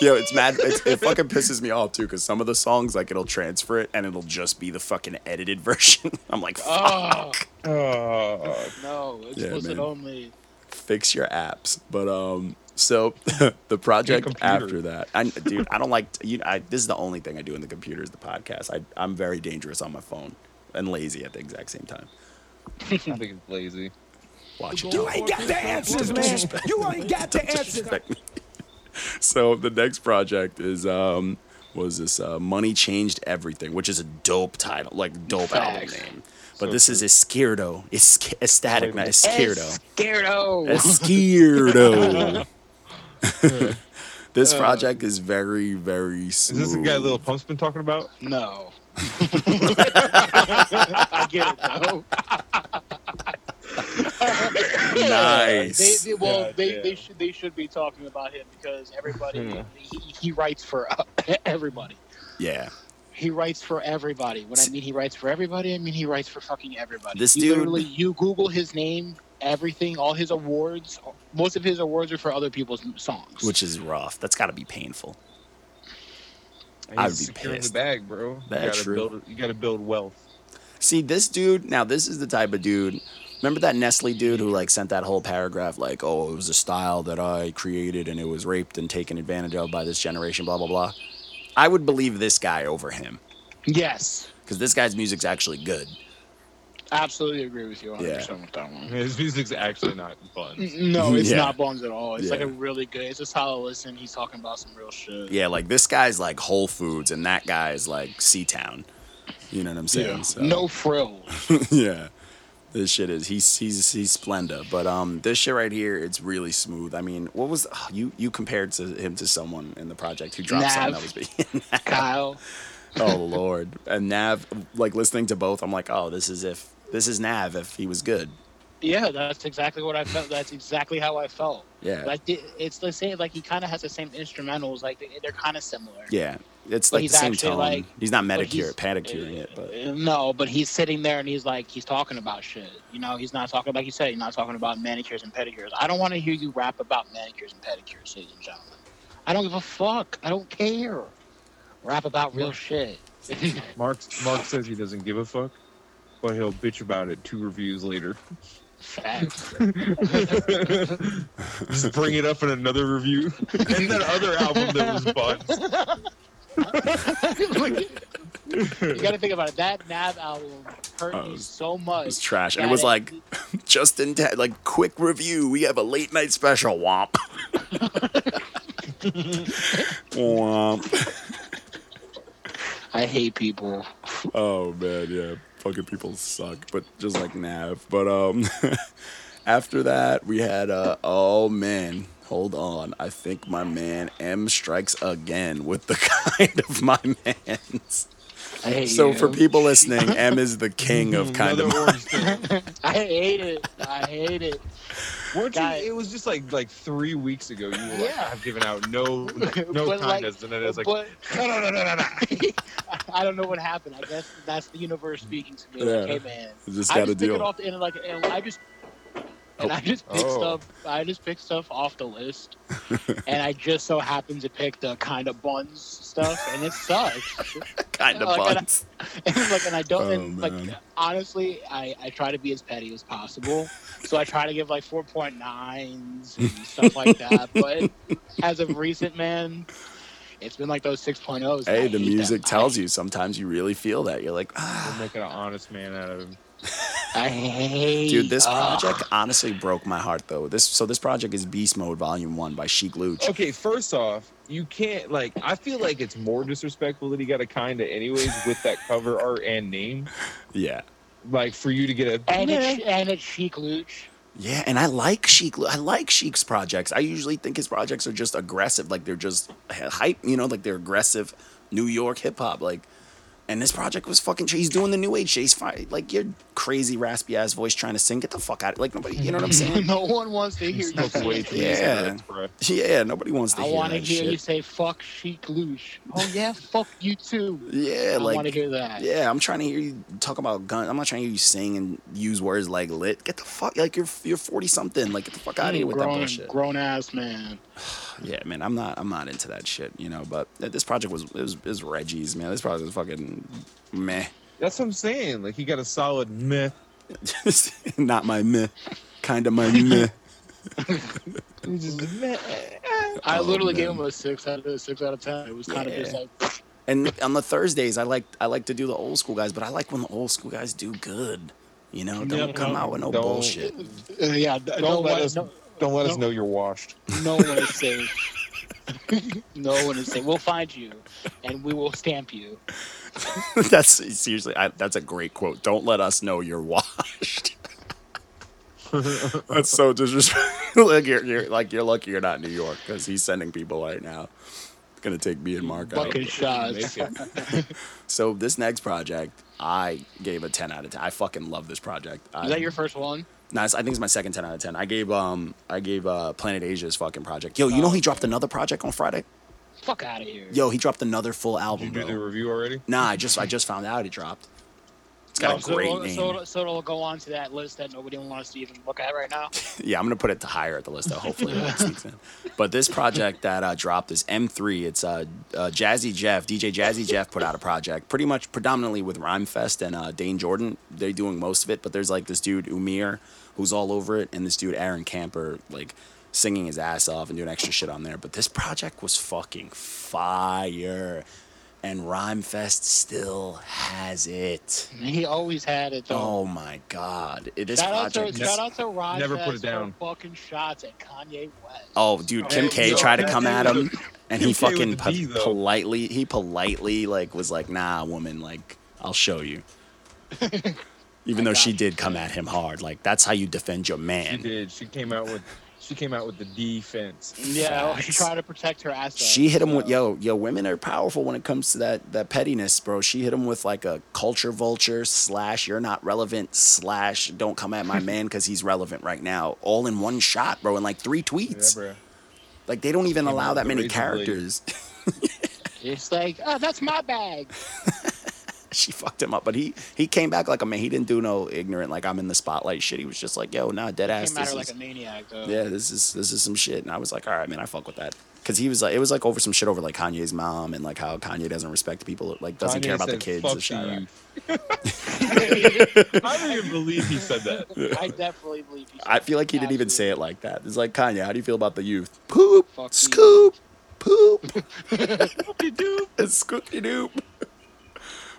Yo, it's mad. It's, it fucking pisses me off too, because some of the songs, like, it'll transfer it and it'll just be the fucking edited version. I'm like, Oh, oh, no. Explicit man. only. fix your apps. But um, so the project after that, I, dude, I don't like you. I this is the only thing I do in the computer is the podcast. I I'm very dangerous on my phone and lazy at the exact same time. I think it's lazy. Watch it. You ain't got the answers, man. You ain't got the answers. so the next project is um was this uh, money changed everything which is a dope title like dope album name but So this is Esquerdo. It's ecstatic, not Esquerdo. Scarado. Esquerdo. this project is very, very Is smooth. this the guy Lil Pump's been talking about? No. I get it though. Nice. They, they, well, God they, damn. they should they should be talking about him because everybody Hmm. he, he writes for uh, everybody. Yeah. He writes for everybody. When I mean he writes for everybody, I mean he writes for fucking everybody. This You dude- literally you Google his name, everything, all his awards. Most of his awards are for other people's songs. Which is rough. That's got to be painful. He's I would be securing pissed. the bag, bro. That's you gotta true. Build, you got to build wealth. See, this dude, now this is the type of dude. Remember that Nestle dude who like sent that whole paragraph like, "Oh, it was a style that I created and it was raped and taken advantage of by this generation, blah blah blah." I would believe this guy over him yes, cuz this guy's music's actually good. Absolutely agree with you 100 Yeah. percent with that one. His music's actually not fun. No, it's Yeah. not Bones at all. It's like a really good. It's just how solid listen. He's talking about some real shit. Yeah, like this guy's like Whole Foods and that guy's like C-Town. You know what I'm saying? Yeah. So- No frills. yeah. This shit is he's he's he's splenda, but um this shit right here it's really smooth. I mean, what was you you compared to him to someone in the project who dropped something that Nav. was big. Kyle. oh lord. And Nav like listening to both, I'm like, "Oh, this is if this is Nav if he was good." Yeah, that's exactly what I felt. That's exactly how I felt. Yeah. Like it's the same. Like he kind of has the same instrumentals. Like they, they're kind of similar. yeah. It's But like he's the same actually, tone. like- he's not but medicure he's- pedicuring it, but Uh, No, but he's sitting there and he's like he's talking about shit. You know, he's not talking like you said. He's not talking about manicures and pedicures. I don't want to hear you rap about manicures and pedicures, ladies and gentlemen. I don't give a fuck. I don't care. Rap about real shit. Mark Mark says he doesn't give a fuck, but he'll bitch about it two reviews later. Facts. Just bring it up in another review. and that other album that was buns. you gotta think about it. That Nav album hurt it me so much. It was trash, and it that was like just in time, like quick review. We have a late night special. Womp. Womp. I hate people. Oh man, yeah, fucking people suck, but just like Nav. But um, after that we had uh, oh man, hold on, I think my man M strikes again with the kind of my man's. I hate So you. for people listening, M is the king of kind of. Another my- I hate it. I hate it. Weren't you? It was just like like three weeks ago. You were like, Yeah. I've given out no no But, like- and then it's like, but no, no, no, no, no, no. I don't know what happened. I guess that's the universe speaking to me. Like, Yeah. hey man, You just gotta deal. it off the end like, I just. And I just pick Oh. stuff. I just pick stuff off the list, and I just so happen to pick the kind of buns stuff, and it sucks. kind of Like, and I- buns. and like, and I don't. Oh, and like, honestly, I I try to be as petty as possible. So I try to give like four point nines and stuff like that. But as of recent, man, it's been like those 6.0s. Hey, the music tells you. Sometimes you really feel that. You're like, ah. We're making an honest man out of him. I hate. Dude, this ah. project honestly broke my heart though. This so this project is Beast Mode Volume One by Sheek Louch. Okay, first off, you can't like. I feel like it's more disrespectful that he got a kinda anyways with that cover art and name. Yeah, Like for you to get a and it's and it's Sheek Louch. yeah, and I like Sheek. Lu- I like Sheek's projects. I usually think his projects are just aggressive, like they're just hype. You know, like they're aggressive New York hip hop. Like, and this project was fucking. He's doing the new age. shit. He's fine. Like your crazy raspy ass voice trying to sing. Get the fuck out. of Like nobody. You know what I'm saying? no one wants to hear you smoke way say. too Yeah. yeah, nobody wants to hear you. I want to that hear you say "fuck Sheek Louch." Oh yeah, fuck you too. yeah, I like want to hear that. Yeah, I'm trying to hear you talk about guns. I'm not trying to hear you sing and use words like lit. Get the fuck like you're you're 40 something. Like get the fuck out of here with that grown, bullshit. grown ass man. Yeah, man, I'm not I'm not into that shit, you know. But this project was it was, it was Reggie's, man. This project was fucking meh. That's what I'm saying. Like he got a solid meh. not my meh, kind of my meh. He just meh. I Oh, literally gave him a six out of six out of ten. It was kind Yeah. of just like And on the Thursdays, I like I like to do the old school guys, but I like when the old school guys do good. You know, don't Yeah, come no, out with no don't. bullshit. uh, yeah. Don't no let one, us no, don't let us know you're washed. no one is safe. no one is safe. We'll find you, and we will stamp you. that's seriously, I, that's a great quote. Don't let us know you're washed. that's so disrespectful. like you're, you're like you're lucky you're not in New York because he's sending people right now. It's gonna take me and Mark out. Fucking shots. So this next project, I gave a ten out of ten. I fucking love this project. I, Is that your first one? No, it's- I think it's my second ten out of ten. I gave um I gave uh Planet Asia's fucking project. Yo, you know he dropped another project on Friday. Fuck out of here. Yo, he dropped another full album. Did album, you do the review already? Nah, I just I just found out he dropped. It's got a so great it'll- name. So, it'll- so it'll go on to that list that nobody wants to even look at right now. Yeah, I'm gonna put it to higher at the list. Though. Hopefully, it sneaks in. But this project that uh, dropped is M3. It's uh, uh, Jazzy Jeff, DJ Jazzy Jeff, put out a project, pretty much predominantly with Rhymefest and uh, Dayne Jordan. They're doing most of it, but there's like this dude Umir who's all over it, and this dude Aaron Camper like singing his ass off and doing extra shit on there. But this project was fucking fire, and Rhymefest still has it. He always had it though. Oh my god, It- this shout out to shout out to Ron Never put it down. fucking shots at Kanye West. Oh, dude, Kim Hey, K yo, tried to come at him, was- and Kim he fucking po- D, politely, he politely like was like, "Nah, woman, like I'll show you." Even though she did come at him hard, like that's how you defend your man. She did. She came out with she came out with the defense. Yeah, she Facts. tried to protect her ass. She hit him with yo, yo. Women are powerful when it comes to that that pettiness, bro. She hit him with like a culture vulture slash you're not relevant slash don't come at my man because he's relevant right now, all in one shot, bro, in like three Yeah, tweets. bro. Like they don't even Came allow that many characters. It's like, oh, that's my bag. she fucked him up. But he he came back like a man. He didn't do no ignorant like I'm in the spotlight shit. He was just like, yo, nah, dead ass. Came at This her is, like a maniac though. yeah, this is this is some shit. And I was like, all right, man, I fuck with that. Cause he was like, it was like over some shit over like Kanye's mom and like how Kanye doesn't respect people, like doesn't Kanye care about the kids. "Fuck and shit. the. I don't even believe he said that. I definitely believe he. I feel like he didn't even say it like that. It's like Kanye, how do you feel about the youth? Poop, Fuck you. scoop, poop, scoopy doop, scoopy doop.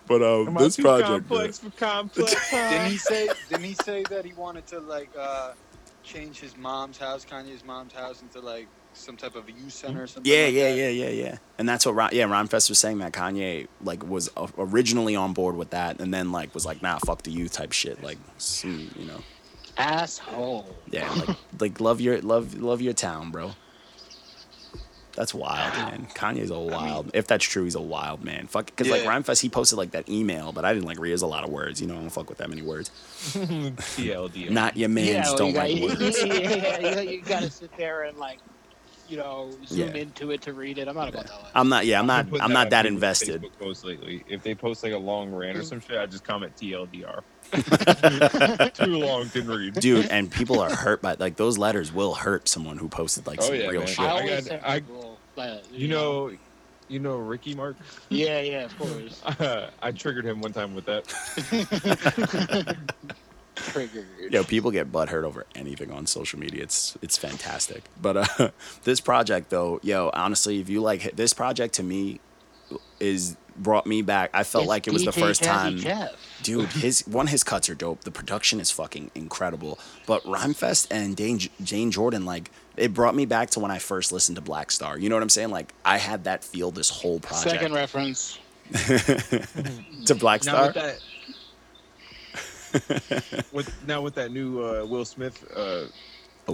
But um, Am I this too project, complex for complex. huh? Didn't he say? Didn't he say that he wanted to like uh, change his mom's house, Kanye's mom's house, into like some type of a youth center or something? Yeah, like yeah, that? yeah, yeah, yeah. And that's what Ron, yeah, Rhymefest was saying that Kanye like was o- originally on board with that, and then like was like, nah, fuck the youth type shit, like, you know, Asshole. yeah, like like love your love love your town, bro. That's wild, man. Kanye's a wild. if that's true, he's a wild man. Fuck, because like Yeah. Rhymefest, he posted like that email, but I didn't like read. There's a lot of words, you know. I don't fuck with that many words. TLDR. Not your man's yeah, well, don't you got- like words. yeah, yeah, yeah, you gotta sit there and like, you know, zoom Yeah. into it to read it. I'm not about that life. I'm not. Yeah, I'm not. been putting I'm not on that invested. Facebook posts lately. If they post like a long rant or mm. some shit, I just comment TLDR. Too long, didn't read. dude and people are hurt by like those letters will hurt someone who posted like Oh, some yeah, real man. shit I I always got- I- people, but, You know, you know Ricky Mark. Yeah, yeah, of course. I triggered him one time with that. Triggered. Yo, people get butthurt over anything on social media. It's it's fantastic. But uh, this project though, yo, honestly, if you like this project to me is brought me back. I felt It's like it was the first Jazzy time. Jeff. Dude, his one his cuts are dope. The production is fucking incredible. But Rhymefest and Dayne, Jane Jordan, like it brought me back to when I first listened to Black Star. You know what I'm saying? Like I had that feel this whole project Second reference. to Black Now Star. with that, with now with that new uh, Will Smith uh,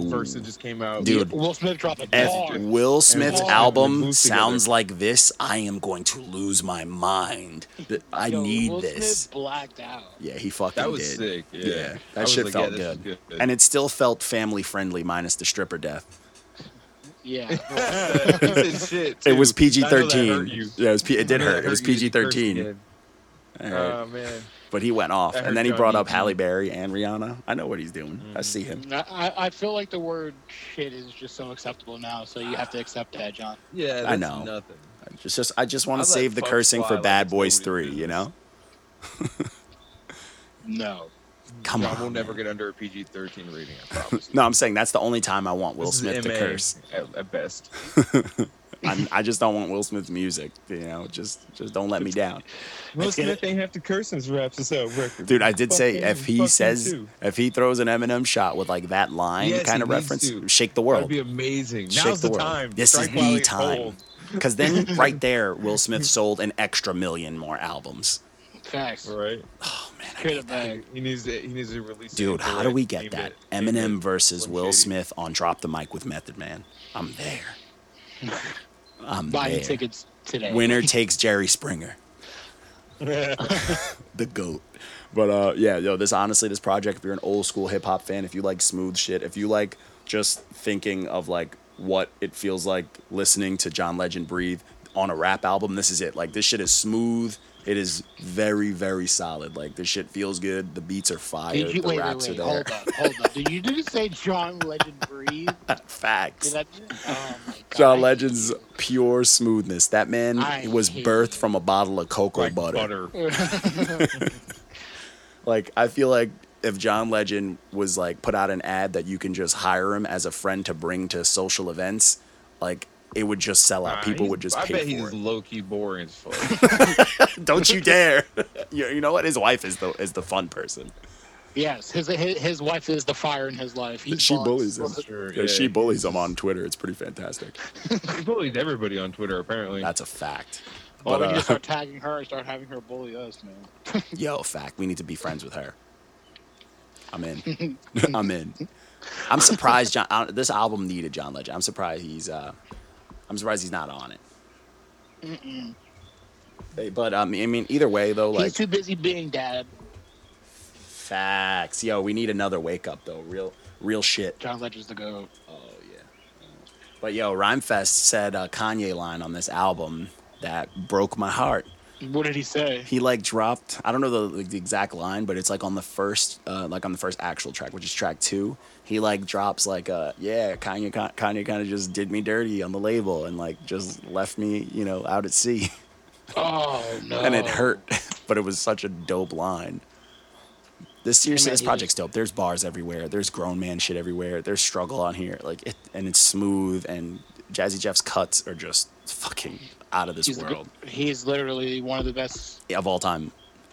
verse that just came out, Dude. Will Smith dropped a If. Will Smith's Will album Smith sounds together. like this, I am going to lose my mind. Th- I Yo, need Will this. Smith blacked out. Yeah, he fucking that was did. sick. Yeah, Yeah, I that was shit like, felt yeah, this is good. good. And it still felt family friendly, minus the stripper death. Yeah. He said shit, It was too. PG I know that hurt thirteen. you. Yeah, it was. P- it did I know hurt. It was hurt you PG to curse thirteen. again. Oh man, But he went off, and then he brought up Halle Berry and Rihanna. I know what he's doing. I see him. Mm-hmm. I, I- I feel like the word shit is just so acceptable now, so you have to accept that, John. yeah, that's I know. nothing. I just, just, I just want to save the cursing fly for like Bad it's Boys nobody's Three. You know. No. Come John on. will never man. get under a PG thirteen rating. I promise. No, I'm saying that's the only time I want Will This Smith to curse. at, at best. I'm, I just don't want Will Smith's music. You know, just just don't let me down, Will get Smith ain't have to curse in his raps to sell record. dude. I did Fuck say him, if he says if he throws an Eminem shot with like that line Yes, kind of reference, to. shake the world. That'd be amazing. Shake Now's the the, time. This is Strike while the time. Because then right there, Will Smith sold an extra million more albums. Facts. Right. Oh man, I Clear need the that. He needs to. He needs to release. dude, for how do we get that? it- Eminem versus Will Smith on Drop the Mic with Method Man. I'm there. I'm Buying there. tickets today. Winner takes Jerry Springer. the goat. But uh, yeah, yo, this honestly, this project. If you're an old school hip hop fan, if you like smooth shit, if you like just thinking of like what it feels like listening to John Legend breathe on a rap album, this is it. Like this shit is smooth. It is very, very solid. Like this shit feels good. The beats are fire. Did you the wait, wait, raps wait, are there. hold up, hold up. Did you just say John Legend breathe? Facts. Did that, oh my god. John Legend's pure smoothness. That man I was birthed you. from a bottle of cocoa Like butter. butter. Like I feel like if John Legend was like put out an ad that you can just hire him as a friend to bring to social events, like it would just sell out. Nah, People he's- would just I pay bet for he's it. low key boring as fuck. Don't you dare! you, you know what? His wife is the is the fun person. Yes, his, his his wife is the fire in his life. He she bullies him. Sure, Yeah, yeah, she bullies he's him on Twitter. It's pretty fantastic. he bullies everybody on Twitter apparently. That's a fact. Well, we But, need uh, to start tagging her and start having her bully us, man. Yo, fact. We need to be friends with her. I'm in. I'm in. I'm surprised. John. uh, This album needed John Legend. I'm surprised he's. uh I'm surprised he's not on it. Hey, But um, I mean, either way though, like He's too busy being dad. facts. Yo, we need another wake up though. Real, real shit. John Legend's the goat. Oh yeah. But yo, Rhymefest said a Kanye line on this album that broke my heart. What did he say? he like dropped i don't know the, the exact line but it's like on the first uh, like on the first actual track which is track two he like drops like uh yeah kanye kanye kind of just did me dirty on the label and like just left me you know out at sea. Oh no! and it hurt but it was such a dope line. This seriously this project's dope. There's bars everywhere. There's grown man shit everywhere. There's struggle on here. Like it and it's smooth and jazzy jeff's cuts are just fucking out of this He's, world. he's literally one of the best of all time.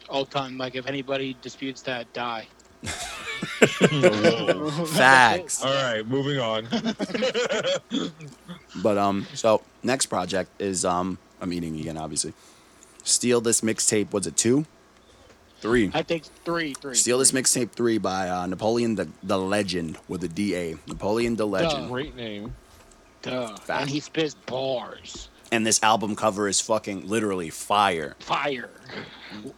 All time, like if anybody disputes that, die. Facts. All right, moving on. But um, so next project is um, I'm eating again, obviously. Steal this mixtape. Was it two? Three. I think three, three. Steal this mixtape three by uh, Napoleon the the Legend with a D A. Napoleon Da Legend. Great name. Duh. Fact. And he spits bars. And this album cover is fucking literally fire. Fire.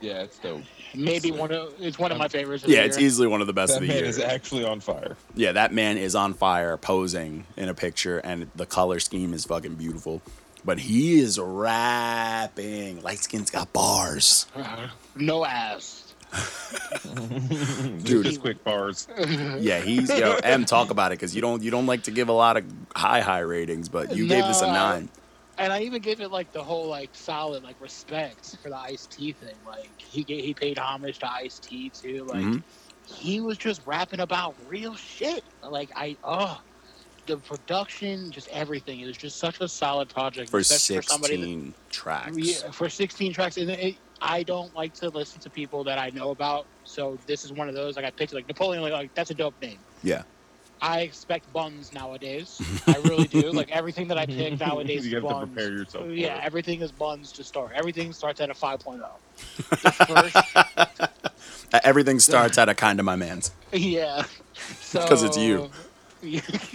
Yeah, it's dope. Maybe one of it's one of my favorites. Of the Yeah, it's year. easily one of the best That of the man year. is actually on fire. Yeah, that man is on fire posing in a picture, and the color scheme is fucking beautiful. But he is rapping. Light skin's got bars. Uh-huh. No ass. Dude. Just quick bars. Yeah, he's yo M talk about it because you don't you don't like to give a lot of high high ratings, but you gave this a No. nine. And I even gave it like the whole like solid like respect for the Ice T thing. Like he he paid homage to Ice T too. Like Mhm. he was just rapping about real shit. Like I oh the production, just everything. It was just such a solid project for especially for somebody that- sixteen tracks. Yeah, for 16 tracks, and it, I don't like to listen to people that I know about. So this is one of those. Like I picked like Napoleon. Like, like that's a dope name. Yeah. I expect buns nowadays. I really do. Like everything that I pick nowadays you is have to prepare yourself. for yeah, it. everything is buns to start. Everything starts at a 5.0. The first, Uh, Everything starts at a kind of my man's. yeah. So 'Cause it's you.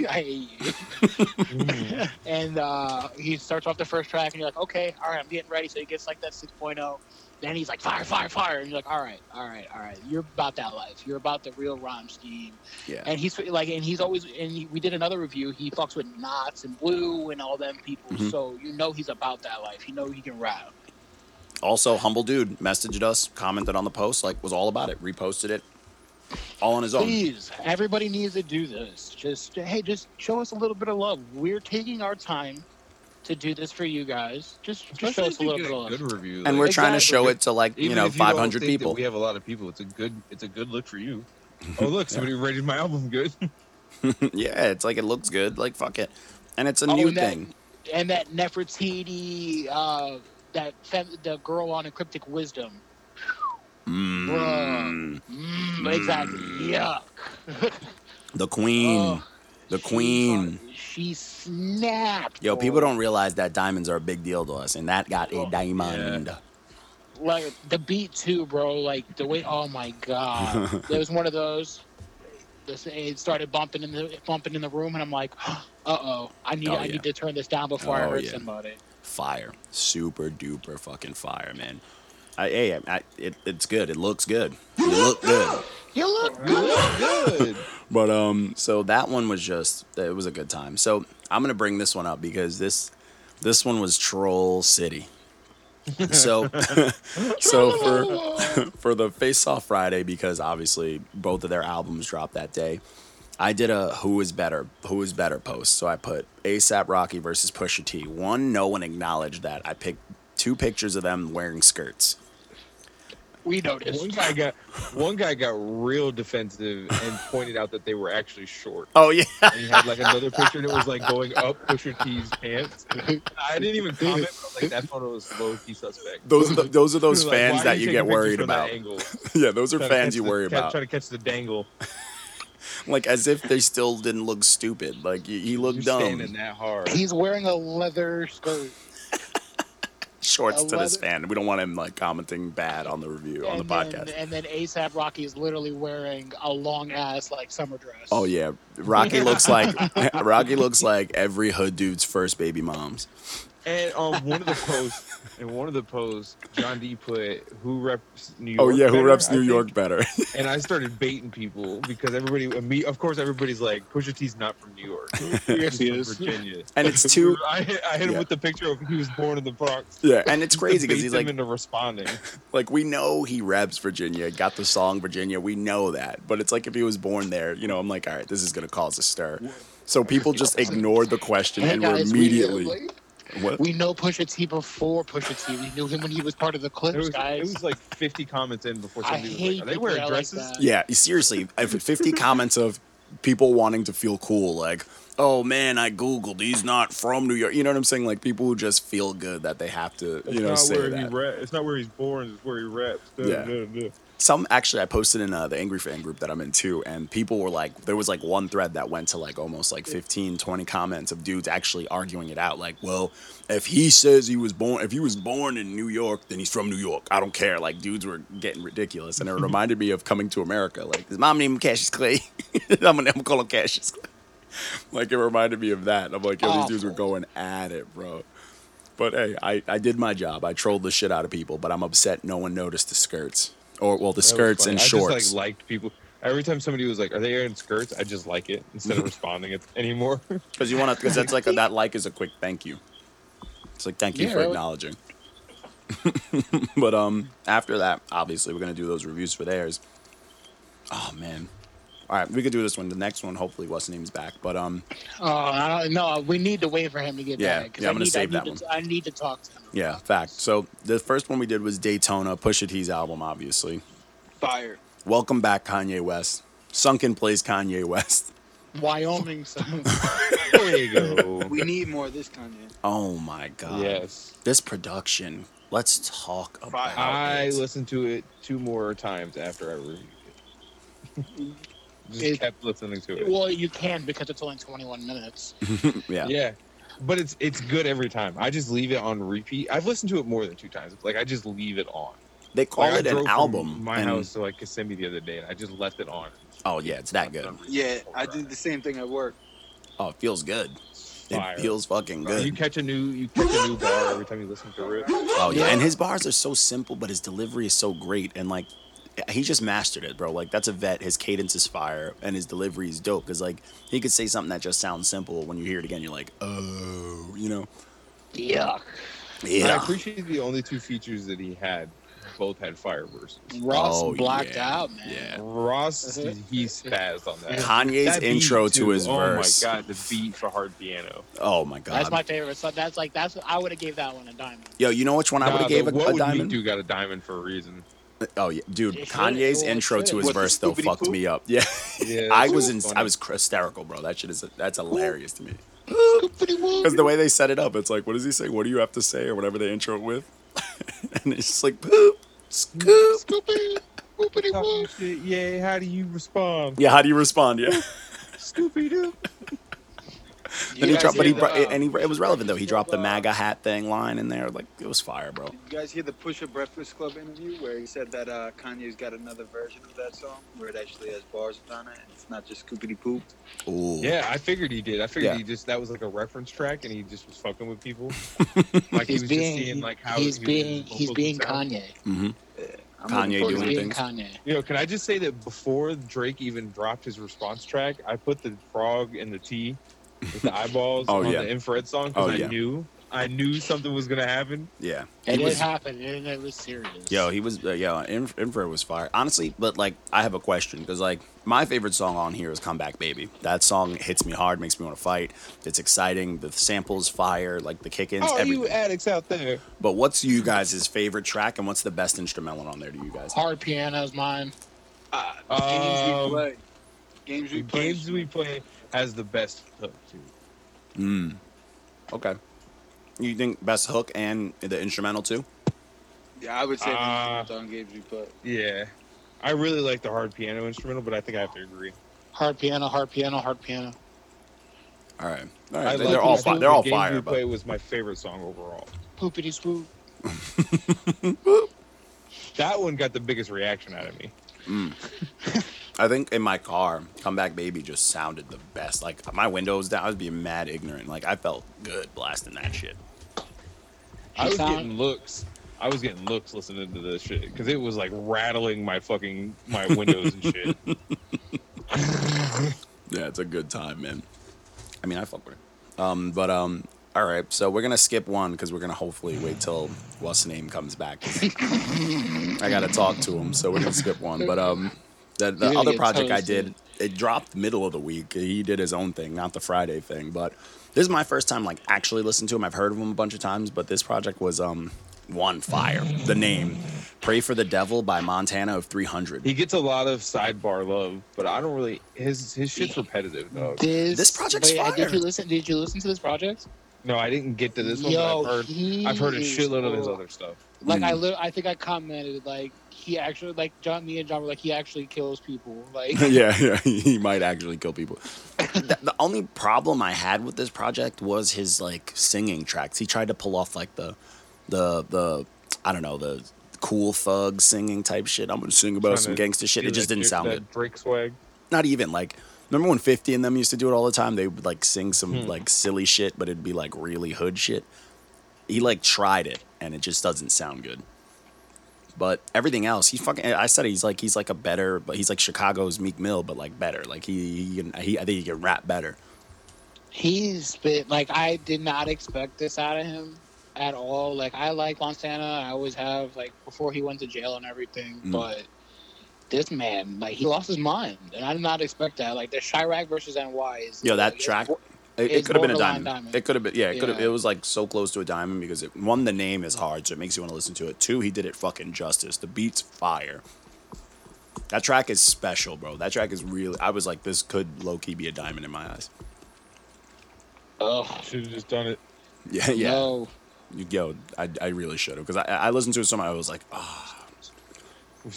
I hate you. and uh, he starts off the first track, and you're like, okay, all right, I'm getting ready. So he gets like that 6.0. Then he's like, fire, fire, fire. And you're like, all right, all right, all right. You're about that life. You're about the real scheme. Yeah. And he's like, and he's always, and he, we did another review. He fucks with Knots and Blue and all them people. Mhm. So you know he's about that life. You know he can rap. Also, humble dude messaged us, commented on the post, like was all about it, reposted it, all on his own. Please, everybody needs to do this. Just hey, just show us a little bit of love. We're taking our time to do this for you guys. Just, just show us a little bit of love. good review. And like- we're trying to show it to like you Even know if don't 500 think that people. We have a lot of people. It's a good. It's a good look for you. Oh look, somebody rated my album good. yeah, it's like it looks good. Like fuck it, and it's a Oh, new and that- thing. And that Nefertiti, uh, that fem- the girl on Encryptic Wisdom. Mm, Mm, exactly. Yuck. the queen, Oh, the she queen. She snapped. Yo, bro. people don't realize that diamonds are a big deal to us, and that got a Oh, diamond. like the beat too, bro. Like the way. Oh my god, there was one of those. This it started bumping in the bumping in the room, and I'm like, uh oh, I need Oh, I yeah. need to turn this down before I Oh, hurt yeah. somebody. Fire, super duper fucking fire, man. I, hey, I, it, it's good. It looks good. You look good. You look good. good. But um, so that one was just it was a good time. So I'm gonna bring this one up because this this one was Troll City. So so for for the Face Off Friday because obviously both of their albums dropped that day. I did a who is better who is better post. So I put ASAP Rocky versus Pusha T. One, no one acknowledged that. I picked two pictures of them wearing skirts. We noticed. One guy got one guy got real defensive and pointed out that they were actually short. Oh yeah. And he had like another picture and it was like going up Pusha T's pants. I didn't even comment, but I was like, that photo was low key suspect. Those are the, those are those fans are that you taking get worried about. Yeah, those are Trying fans you the- worry ca- about. Trying to catch the dangle. Like as if they still didn't look stupid. Like he, he looked You're dumb. standing that hard. He's wearing a leather skirt. Shorts to this fan. We don't want him like commenting bad on the review on the then, podcast. and then ASAP Rocky is literally wearing a long ass like summer dress. Oh yeah, Rocky looks like Rocky looks like every hood dude's first baby mom's. And um, one of the posts, and one of the posts, John D put who reps New York. Oh yeah, who better, reps I New think? York better? And I started baiting people because everybody, me, of course, everybody's like, Pusha T's not from New York. Yes, he He's is. from Virginia. And it's too I hit, I hit him Yeah. with the picture of he was born in the Bronx. yeah, and it's crazy because he's like into responding. like we know he reps Virginia, got the song Virginia, we know that. But it's like if he was born there, you know, I'm like, all right, this is gonna cause a stir. So people just ignored the question Hey, and were guys, we- immediately what? We know Pusha T before Pusha T. We knew him when he was part of the It Clipse, was, guys. it was like 50 comments in before I somebody was hate like, are they people wearing that like dresses? Yeah, seriously, 50 comments of people wanting to feel cool, like, oh man, I googled. He's not from New York. You know what I'm saying? Like people who just feel good that they have to, It's you know, not say where he that. ra- It's not where he's born. It's where he raps. Duh, Yeah. Some actually, I posted in uh, the Angry Fan group that I'm in too, and people were like, there was like one thread that went to like almost like 15, 20 comments of dudes actually arguing it out. Like, well, if he says he was born, if he was born in New York, then he's from New York. I don't care. Like, dudes were getting ridiculous, and it reminded me of coming to America. Like, his mom named him Cassius Clay. I'm gonna, I'm gonna call him Cassius Clay. Like, it reminded me of that. I'm like, yo, these dudes were going at it, bro. But hey, I, I did my job. I trolled the shit out of people, but I'm upset no one noticed the skirts. Or, well, the skirts and I shorts. just like liked people. Every time somebody was like, "Are they wearing skirts?" I just like it instead of responding it anymore. Because you want to, because that's like a, that like is a quick thank you. It's like thank you Yeah, for really. acknowledging. but um, after that, obviously, we're gonna do those reviews for theirs. Oh man, all right, we could do this one. The next one, hopefully, what's name's back. But um, Oh, I don't, no, we need to wait for him to get Yeah, back. 'cause yeah, I I'm gonna need, save I that one. To, I need to talk to him. yeah, fact. So the first one we did was Daytona, Pusha T's album, obviously. Fire. Welcome back, Kanye West. Sunken plays Kanye West. Wyoming, so there you go. We need more of this Kanye. Oh my god. Yes. This production. Let's talk about I it. listened to it two more times after I reviewed it. Just It- kept listening to it. well, you can because it's only 21 minutes. yeah. Yeah. But it's it's good every time. I just leave it on repeat. I've listened to it more than two times. Like I just leave it on. They call Like, I it an drove from album. My and- house to like Kissimmee the other day, and I just left it on. Oh yeah, it's that good. Yeah, I did the same thing at work. Oh, it feels good. Fire. It feels fucking good. You catch a new you catch a new bar every time you listen to it. Oh yeah, and his bars are so simple, but his delivery is so great, and like he just mastered it, bro. Like that's a vet. His cadence is fire, and his delivery is dope. Cause like he could say something that just sounds simple. When you hear it again, you're like, oh, you know. Yuck. Yeah, I appreciate the only two features that he had. Both had fire verses. Oh, Ross Oh, blacked yeah. out, man. Yeah. Ross, uh-huh. he spazzed on that. Kanye's That beat, intro to his oh verse. Oh my god, the beat for hard piano. Oh my god. That's my favorite. So that's like that's I would have gave that one a diamond. Yo, you know which one I would Nah, have gave a, what a would diamond? Me do got a diamond for a reason. Oh yeah, dude. It. Kanye's Well, intro to his What, verse though fucked poop? me up. Yeah. Yeah, I was in. funny. I was hysterical, bro. That shit is. That's hilarious to me. Because the way they set it up, it's like, what does he say? What do you have to say, or whatever they intro it with, and it's just like poop, scoop. Scoopity, whoopity whoop. Yeah, how do you respond? Yeah, how do you respond? Yeah. Scooby Doo. You Then he dropped, but he hear brought, the, uh, and he it was relevant though. He dropped the MAGA hat thing line in there, like it was fire, bro. You guys hear the Pusha Breakfast Club interview where he said that uh, Kanye's got another version of that song where it actually has bars on it and it's not just scoopity poop. Ooh. Yeah, I figured he did. I figured Yeah. he just that was like a reference track, and he just was fucking with people. Like he He's was being just seeing like how he's he being he's being would sound. Kanye. hmm I'm Kanye looking He's forward doing things. Kanye. You know, can I just say that before Drake even dropped his response track, I put the frog and the T with the eyeballs Oh, on yeah. the infrared song because Oh, yeah. I knew I knew something was gonna happen. Yeah. It He did was- happen, and it was serious. Yo, he was uh, yo. Inf- Infrared was fire, honestly. But like, I have a question because like my favorite song on here is "Comeback Baby." That song hits me hard, makes me want to fight. It's exciting. The samples fire, like the kick-ins, Oh, everything. you addicts out there! But what's you guys' favorite track, and what's the best instrumental on there to you guys? Hard piano's mine. Uh, games we Um, play. Games we play. games we play has the best hook too. Mm. Okay. You think best hook and the instrumental too? Yeah, I would say Uh, the on games we play. Yeah, I really like the hard piano instrumental, but I think I have to agree. Hard piano, hard piano, hard piano. All right, all right. I They're all the- fi- they're all Games fire. We But play was my favorite song overall. Poopity swoop. That one got the biggest reaction out of me. I think in my car, "Comeback Baby" just sounded the best. Like my windows down, I was being mad ignorant. Like I felt good blasting that shit. I was Sound- getting looks. I was getting looks listening to this shit because it was like rattling my fucking my windows and shit. Yeah, it's a good time, man. I mean, I fuck with it. Um, but um, all right. So we're gonna skip one because we're gonna hopefully wait till what's the name comes back. I gotta talk to him, so we're gonna skip one. But um, the, the other get project I did, it dropped middle of the week. He did his own thing, not the Friday thing. But this is my first time like actually listening to him. I've heard of him a bunch of times, but this project was um one fire. The name Pray for the Devil by Montana of 300. He gets a lot of sidebar love, but I don't really. His his shit's repetitive though. This, This project's wait, fire. Did you listen? Did you listen to this project? No, I didn't get to this one. Yo, but I've heard I've heard a is shitload of his cool. other stuff. Like I, Mm. li- I think I commented like he actually like John, me and John were like he actually kills people. Like yeah, yeah, he might actually kill people. the, the only problem I had with this project was his like singing tracks. He tried to pull off like the, the, the, I don't know, the cool thug singing type shit. I'm gonna sing about Trying some to gangster shit. do It just that- didn't do sound that good. Drake swag. Not even like. Remember when 50 and them used to do it all the time? They would like sing some Hmm. like silly shit, but it'd be like really hood shit. He like tried it and it just doesn't sound good. But everything else, he fucking. I said he's like he's like a better, but he's like Chicago's Meek Mill, but like better. Like he, he, can, he I think he can rap better. he's been like I did not expect this out of him at all. Like I like Montana, I always have like before he went to jail and everything, Mm. but. This man, like he lost his mind, and I did not expect that. Like the Chiraq versus NY is Yo, that like, track. It, it could have been a diamond. diamond. It could have been yeah. It could have. It was like so close to a diamond because it, one the name is hard, so it makes you want to listen to it. Two, he did it fucking justice. The beats fire. That track is special, bro. That track is really. I was like, this could low key be a diamond in my eyes. Oh, Should have just done it. Yeah, yeah. no. Yo, I, I really should have because I, I listened to it so much. I was like, oh,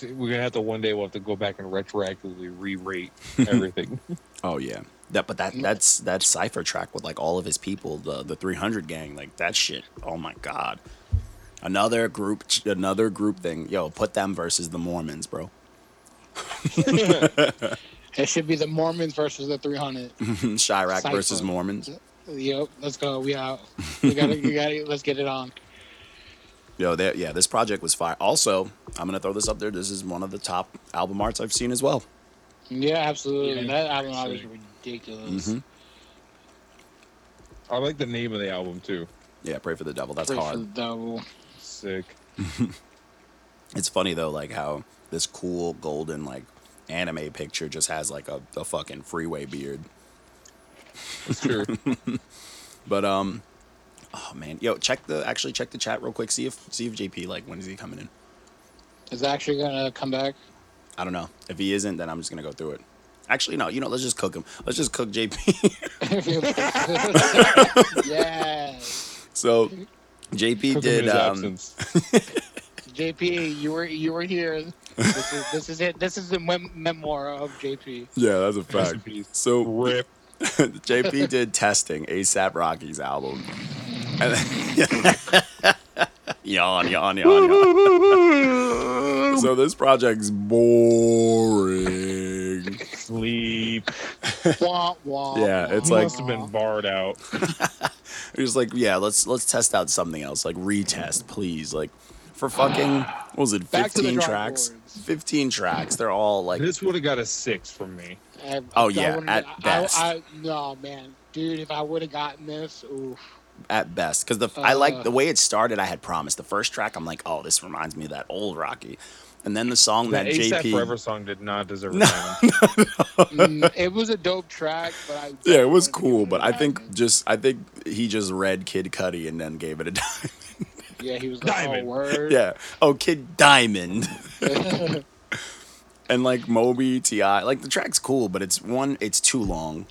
We're gonna have to one day. We'll have to go back and retroactively re-rate everything. oh yeah. That, but that that's that cipher track with like all of his people, the the 300 gang, like that shit. Oh my god. Another group, another group thing. Yo, put them versus the Mormons, bro. It should be the Mormons versus the 300. Chiraq Cypher. versus Mormons. Yep, let's go. We out. We gotta, we gotta, let's get it on. Yo, there, yeah, this project was fire. Also, I'm gonna throw this up there. This is one of the top album arts I've seen as well. Yeah, absolutely. Yeah, that album was sick. ridiculous. Mhm. I like the name of the album too. Yeah, pray for the devil. That's Pray for the devil. Sick. It's funny though, like how this cool golden like anime picture just has like a, a fucking freeway beard. It's true. But um, oh man, yo, check the actually check the chat real quick. See if see if JP like when is he coming in? Is actually gonna come back? I don't know. If he isn't, then I'm just gonna go through it. Actually, no. You know, let's just cook him. Let's just cook JP. yeah. so, JP Cook did um. JP, you were you were here. This is this is it. This is the mem- memoir of JP. Yeah, that's a fact. So Rip. JP did testing ASAP Rocky's album. And then, yawn, yawn, yawn, yawn. so this project's boring. Sleep. Wah, wah, Yeah, it's He like- must have been barred out. He's like, yeah, let's let's test out something else, like retest, please. Like for fucking what was it, Back to the fifteen tracks? boards. Fifteen tracks. They're all like This would have got a six from me. I- Oh, yeah, wouldn't- at I- best. I, I, no, man, dude, if I would have gotten this, oof. At best because the I like Uh. the way it started. I had promised the first track. I'm like, oh, this reminds me of that old Rocky, and then the song That that ASAP JP. Forever song did not deserve a No. diamond. Mm, it was a dope track, but I Yeah, it was cool, but I think gotten just I think he just read Kid Cudi and then gave it a dime. it. yeah, he was like, Diamond. oh, word. yeah. Oh, Kid Diamond. and like Moby Ti, like the track's cool, but it's one, it's too long.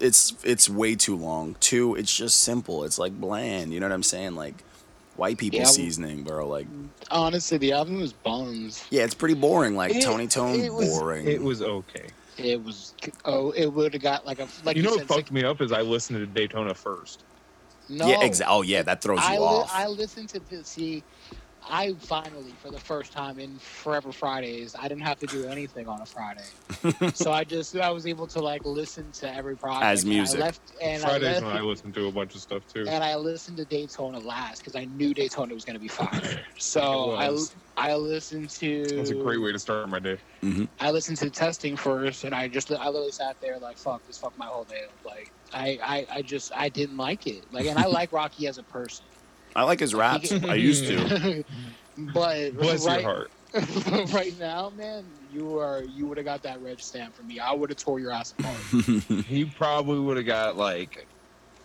It's it's way too long. Two, it's just simple. It's like bland. You know what I'm saying? Like white people Yeah. seasoning, bro. Like Honestly, the album was buns. yeah, it's pretty boring. Like It- Tony Tone, it was- boring. It was okay. It was oh, it would have got like a like you you, know said, what fucked me up is I listened to Daytona first. No, yeah, exactly. Oh yeah, that throws you li- off. I listened to this. See, I finally, for the first time in Forever Fridays, I didn't have to do anything on a Friday. so I just I was able to like listen to every project As And I music. left, and Fridays I left, when I listened to a bunch of stuff too. and I listened to Daytona last because I knew Daytona was going to be fire. So I. I listened to. That's a great way to start my day. Mm-hmm. I listened to testing first, and I just I literally sat there like fuck this fuck my whole day. Like I, I I just I didn't like it. Like and I like Rocky as a person, I like his raps. I used to. but Bless right, your heart. right now, man, you are you would have got that red stamp from me. I would have tore your ass apart. He probably would have got like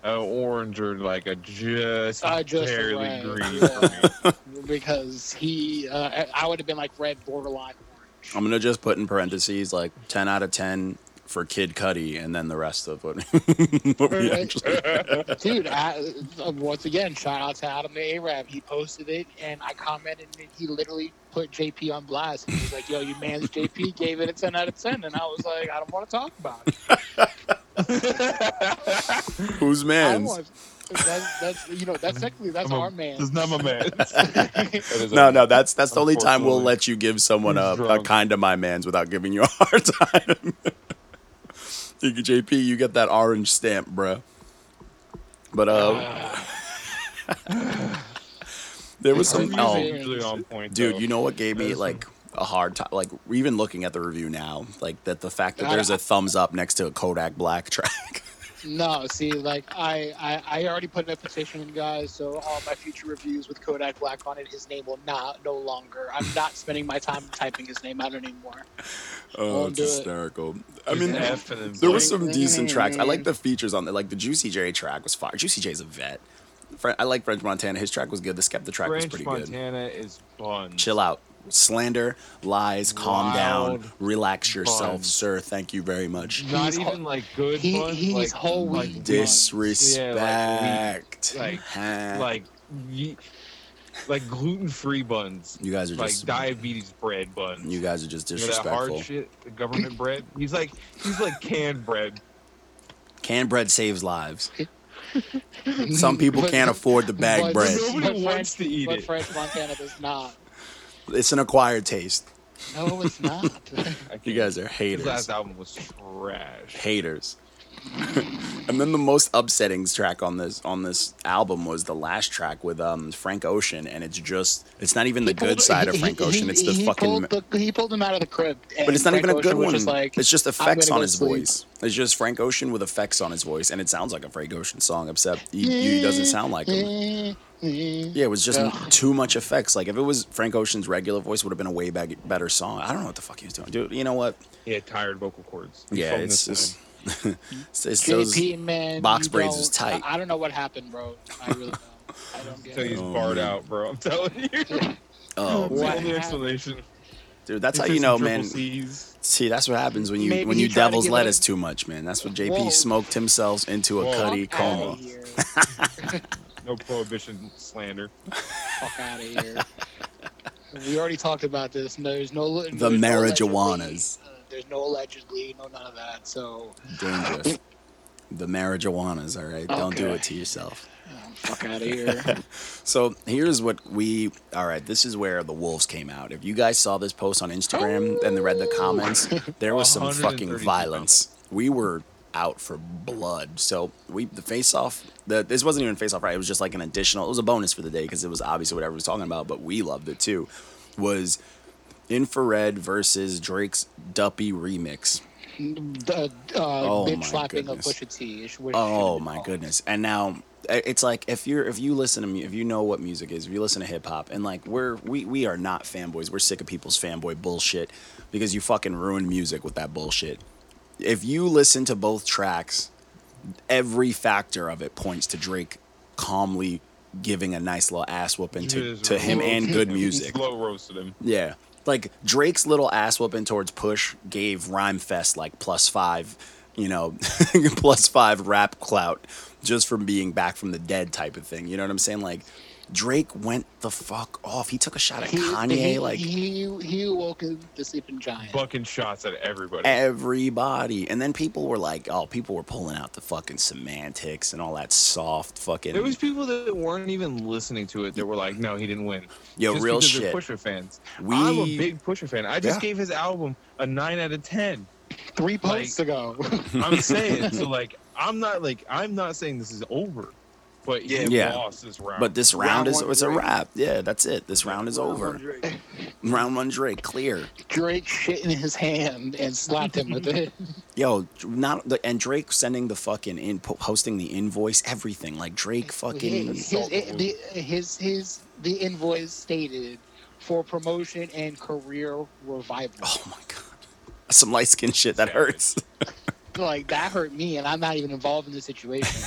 an orange or like a just, I just barely red, green yeah. because he, uh, I would have been like red borderline orange. I'm gonna just put in parentheses like 10 out of 10 for Kid Cudi, and then the rest of what, what we actually. Dude, I, uh, once again, shout out to Adam the Arab. He posted it, and I commented, and he literally put JP on blast. He was like, "Yo, you man's JP gave it a ten out of 10. and I was like, "I don't want to talk about it." Who's I don't man's? That's, that's you know that's technically that's a- our man. It's not my man. No, a- no, that's that's the only time we'll let you give someone a, a kind of my man's without giving you a hard time. JP, you get that orange stamp, bruh. But uh, there was some. Oh, on point. dude, though. you know what gave me like a hard time? Like even looking at the review now, like that the fact that there's a thumbs up next to a Kodak Black track. No, see, like I, I, I already put in a petition, in, guys. So all my future reviews with Kodak Black on it, his name will not no longer. I'm not spending my time typing his name out anymore. Oh, Won't it's do it. hysterical. I mean, F and then there was some decent tracks. I like the mm-hmm. features on there. Like the Juicy J track was fire. Juicy J's a vet. I like French Montana. His track was good. The Skepta track was French pretty good. Montana is fun. Chill out. Slander, lies, calm down, relax yourself, buns. sir. Thank you very much. Not He's even like good he- buns, he's like whole like wheat buns. Disrespect. like Huh? like ye- like gluten free buns, you guys are like just diabetes bread buns. you guys are just You know that hard shit, the government bread. He's like he's like canned bread. Canned bread saves lives. Some people But- can't afford the bag but- bread. Nobody but wants French- to eat but it. French Montana does not. It's an acquired taste. No, it's not. You guys are haters. His haters. last album was trash. haters. and then the most upsetting track on this on this album was the last track with um Frank Ocean, and it's just it's not even the pulled- good side of he- Frank he- Ocean. It's the he fucking. Pulled the, he pulled him out of the crib. but it's not and even a good Ocean one. Just like, it's just effects on his sleep." voice. It's just Frank Ocean with effects on his voice, and it sounds like a Frank Ocean song, except he, he doesn't sound like him. Mm-hmm. Yeah, it was just Ugh. too much effects. Like if it was Frank Ocean's regular voice, would have been a way bag- better song. I don't know what the fuck he was doing, dude. You know what? He had tired vocal cords. He Yeah, it's just. in. it's, it's those, JP man, box braids don't- is tight. I, I don't know what happened, bro. I really don't. I don't get So he's it. Oh, barred man. out, bro. I'm telling you. oh, That's the only explanation. dude, that's He how you know, man. C's. See, that's what happens when you Maybe when you devil's give lettuce it- too much, man. That's what JP Whoa. smoked himself into a Whoa. cuddy coma. here. No prohibition slander. Fuck out of here. We already talked about this. and There's no The there's no marijuanas. allegedly, uh, there's no allegedly, no none of that. So Dangerous. the marijuanas, all right. Don't do it to yourself. um, fuck out of here. So here's what we. All right, this is where the wolves came out. If you guys saw this post on Instagram and read the comments, there was some fucking 132 violence. We were out for blood. So we the face off. The this wasn't even face off, right? It was just like an additional. It was a bonus for the day because it was obviously what everyone was talking about, but we loved it too. Was infrared versus Drake's Duppy remix. the uh, Oh, bitch my slapping goodness. of Pusha T. is what it Oh my called. goodness! And now it's like if you're if you listen to me, if you know what music is, if you listen to hip hop, and like we're we we are not fanboys. We're sick of people's fanboy bullshit because you fucking ruined music with that bullshit. If you listen to both tracks, every factor of it points to Drake calmly giving a nice little ass whooping to, to him and good music. Slow roasted him. Yeah. Like Drake's little ass whooping towards Push gave Rhymefest like plus five, you know, plus five rap clout just from being back from the dead type of thing. You know what I'm saying? Like Drake went the fuck off. He took a shot at He, Kanye. he, like he he woke up the sleeping giant. Bucking shots at everybody. everybody. And then people were like, oh, people were pulling out the fucking semantics and all that soft fucking. There was people that weren't even listening to it that were like, "No, he didn't win." Yo, Just real because shit. They're Pusha fans. We- I'm a big Pusha fan. I just Yeah. gave his album a nine out of ten. Three posts Like- ago. I'm saying so. Like, I'm not like I'm not saying this is over, but he Yeah. lost this round. But this round, Round is one it's a wrap. Yeah, that's it. This round is over. Round one Drake, clear. Drake shit in his hand and slapped him with it. Yo, not the and Drake sending the fucking in po- posting the invoice, everything like Drake fucking. his, his, the, his his the invoice stated for promotion and career revival. Oh my god, some light skin shit that hurts. Like that hurt me, and I'm not even involved in the situation.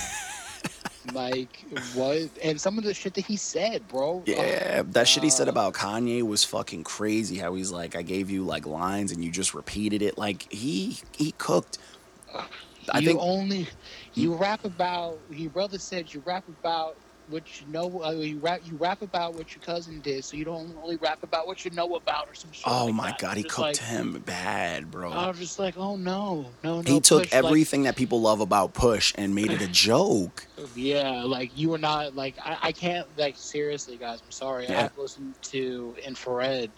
Like what? And some of the shit that he said, bro. Yeah, Oh, that shit he said about Kanye was fucking crazy. How he's like, I gave you like lines and you just repeated it. Like he he cooked. I you think only you rap about. He brother said you rap about what you know. Uh, you rap you rap about what your cousin did, so you don't only rap about what you know about or some shit. Oh like my that. god, he cooked like- him bad, bro. I was just like, oh no, no, no. he took Push, like- everything that people love about Push and made it a joke. Yeah, like you were not like I, I can't like seriously, guys. I'm sorry. Yeah. I've listened to Infrared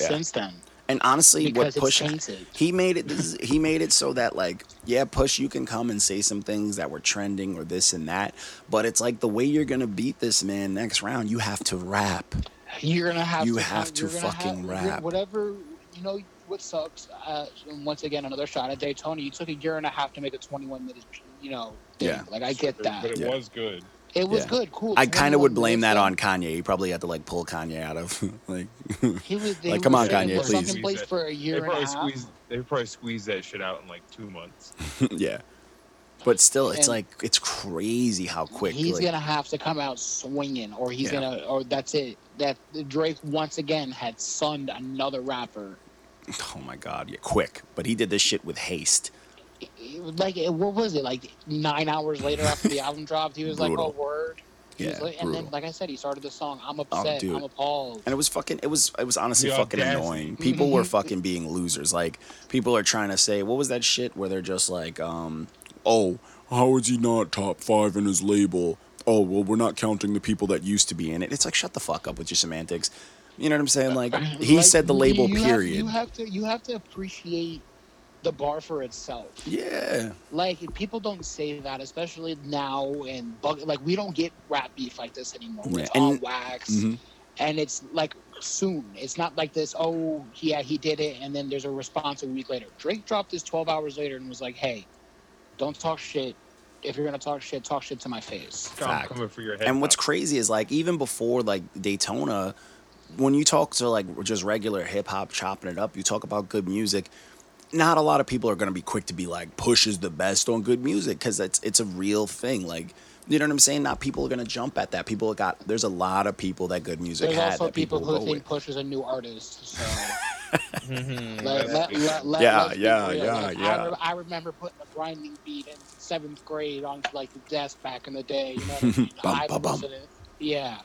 Yeah. since then. And honestly, what Because it's Push he made it. He made it so that like, yeah, Push, you can come and say some things that were trending or this and that, but it's like the way you're gonna beat this man next round, you have to rap. You're gonna have You to have to fucking have- rap. Whatever you know. What sucks? Uh, once again, another shot at Daytona. You took a year and a half to make a 21 minute. You know. Thing. Yeah. Like I get that. But it Yeah. was good. It was Yeah. good. Cool. I kind of would blame that on Kanye. He probably had to like pull Kanye out of like. He was. They Like, come were on, sitting Kanye, in please. Fucking place for a year and a probably half. squeezed. They probably squeezed that shit out in like two months. yeah, but still, it's And- like it's crazy how quick. He's like, gonna have to come out swinging, or he's Yeah. gonna, or that's it. That Drake once again had sunned another rapper. Oh my god, yeah, quick. But he did this shit with haste. It was Like, what was it? Like nine hours later after the album dropped, he was like, Brutal. "Oh, word." He Yeah, like, and then, like I said, he started the song. I'm upset. dude. I'm appalled. And it was fucking. It was. It was honestly The fucking audacity. annoying. People were fucking being losers. Like people are trying to say, what was that shit where they're just like, um, oh, how is he not top five in his label? Oh, well, we're not counting the people that used to be in it. It's like, shut the fuck up with your semantics. You know what I'm saying? Like he Like, said the label. you have- period. you have to, you have to appreciate the bar for itself. yeah. Like people don't say that, especially now and bug, like we don't get rap beef like this anymore. where Yeah, It's on and- wax, Mhm. and it's like soon. It's not like this. Oh, yeah, he did it, and then there's a response a week later. Drake dropped this 12 hours later and was like, "Hey, don't talk shit. If you're gonna talk shit, talk shit to my face." I'm coming for your head. And what's crazy is like even before like Daytona, when you talk to like just regular hip hop chopping it up, you talk about good music. Not a lot of people are gonna be quick to be like Push is the best on good music because it's it's a real thing. Like you know what I'm saying? Not people are gonna jump at that. People got there's a lot of people that good music There's had also people, people, who think with. Push is a new artist. So Mhm. let, let, let, let, Yeah, let's yeah, real. yeah, Like, yeah. I, re- I remember putting a grinding beat in seventh grade on like the desk back in the day. You know, I mean? Bum, I bum. yeah,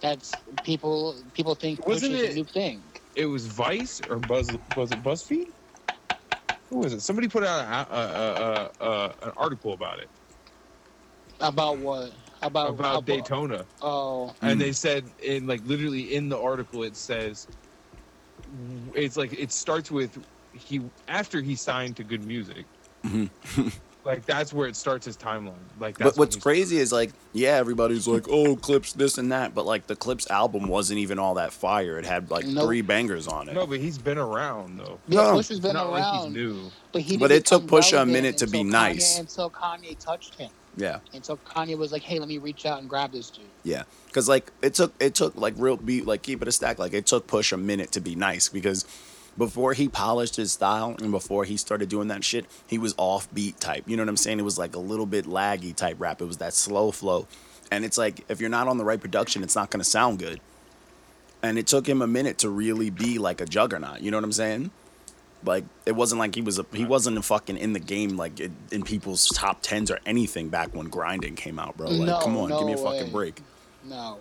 that's people. People think Push Wasn't is a new thing. It was Vice or Buzz? Was it BuzzFeed? Who was it? Somebody put out a, a, a, a, a, an article about it About what? About about Daytona, Oh, and they said in like literally in the article it says it's like it starts with he after he signed to Good Music. Mhm. like that's where it starts his timeline. Like that's But what's when he's- crazy is like, yeah, everybody's like, oh, Clipse this and that, but like the Clipse album wasn't even all that fire. It had like Nope. three bangers on it. No, but he's been around though. yeah, No, Push has been Not like he's new. but he. But it took become Pusha a minute to be nice. Kanye, until Kanye touched him. Yeah. Until Kanye was like, "Hey, let me reach out and grab this dude." Yeah, because like it took it took like real be like keep it a stack. Like it took Push a minute to be nice because before he polished his style and before he started doing that shit, he was offbeat type. You know what I'm saying? It was like a little bit laggy type rap. It was that slow flow, and it's like if you're not on the right production, it's not gonna sound good. And it took him a minute to really be like a juggernaut. You know what I'm saying? Like it wasn't like he was a he wasn't fucking in the game like in, in people's top tens or anything back when grinding came out, bro. Like No, come on, give me a fucking way. break. No,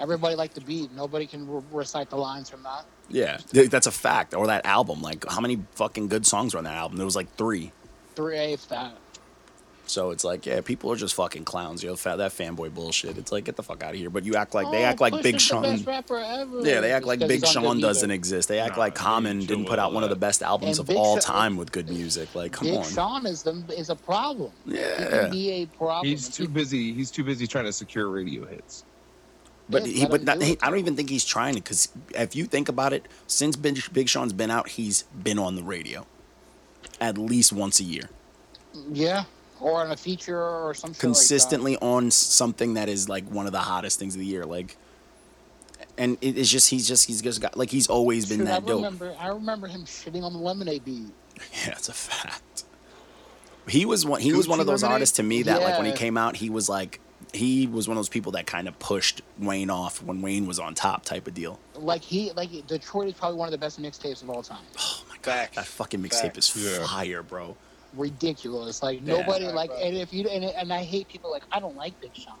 everybody liked the beat. Nobody can re- recite the lines from that. Yeah, that's a fact. Or that album, like how many fucking good songs were on that album? There was like three. Three eighths that. So it's like, yeah, people are just fucking clowns. Yo, fa- that fanboy bullshit. It's like, get the fuck out of here. But you act like they Oh, act like Big is the Sean. best rapper ever. Yeah, they act like Big Sean doesn't Music. exist. They act Nah, like dude, Common chill didn't put out with one of the best albums And of Big all Sean- time with good music. Like, come Big on. Sean is the is a problem. He Yeah. can be a problem. He's too busy. He's too busy trying to secure radio hits. But Yeah, he, but not, do he. I don't even think he's trying to. Because if you think about it, since Big, Big Sean's been out, he's been on the radio at least once a year. Yeah, or on a feature or some shit consistently on something that is like one of the hottest things of the year. Like, and it- it's just he's just he's just got like he's always been that. that Shoot, I dope. remember. I remember him shitting on the lemonade beat. Yeah, that's a fact. he was one. He was one of those Lemonade? artists to me that like when he came out, he was like he was one of those people that kind of pushed Wayne off when Wayne was on top, type of deal. Like he, like Detroit is probably one of the best mixtapes of all time. Oh my god, Facts. that fucking mixtape is Yeah. fire, bro. Ridiculous. Like Yeah. nobody Right, like, bro. and if you and, and I hate people like I don't like Big Sean.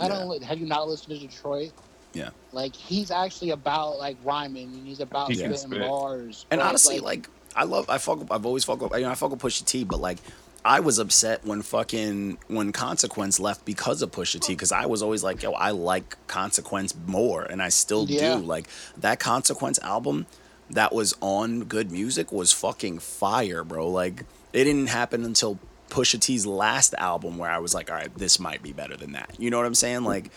I don't. like Have you not listened to Detroit? Yeah. Like he's actually about like rhyming and he's about He spitting bars. And but, honestly, like, I love I fuck I've always fuck up you know I fuck with Pusha T, but like I was upset when fucking when Consequence left because of Pusha T because I was always like yo I like Consequence more and I still Yeah. do like that Consequence album that was on Good Music was fucking fire, bro. Like it didn't happen until Pusha T's last album where I was like all right this might be better than that. You know what I'm saying? Like.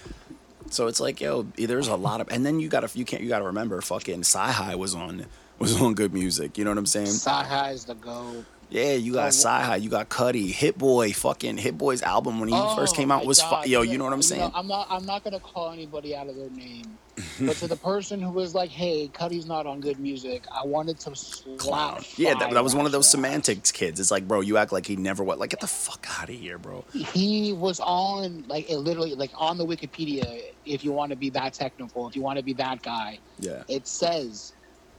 So it's like, yo, there's a lot of, and then you gotta, you can't, you gotta remember, fucking CyHi was on, was on good music. You know what I'm saying? Sci is the go. Yeah, you got Oh, you got Cudi, Hit Boy, fucking Hit Boy's album when he oh first Oh came out was, God. fu- yo, you know what I'm saying? I'm not. I'm not gonna call anybody out of their name, but to the person who was like, "Hey, Cudi's not on good music," I wanted to slap. Clown. Yeah, that, that was one of those semantics kids. It's like, bro, you act like he never what? Like, get the fuck out of here, bro. He was on like it literally like on the Wikipedia. If you want to be that technical, if you want to be that guy, Yeah. it says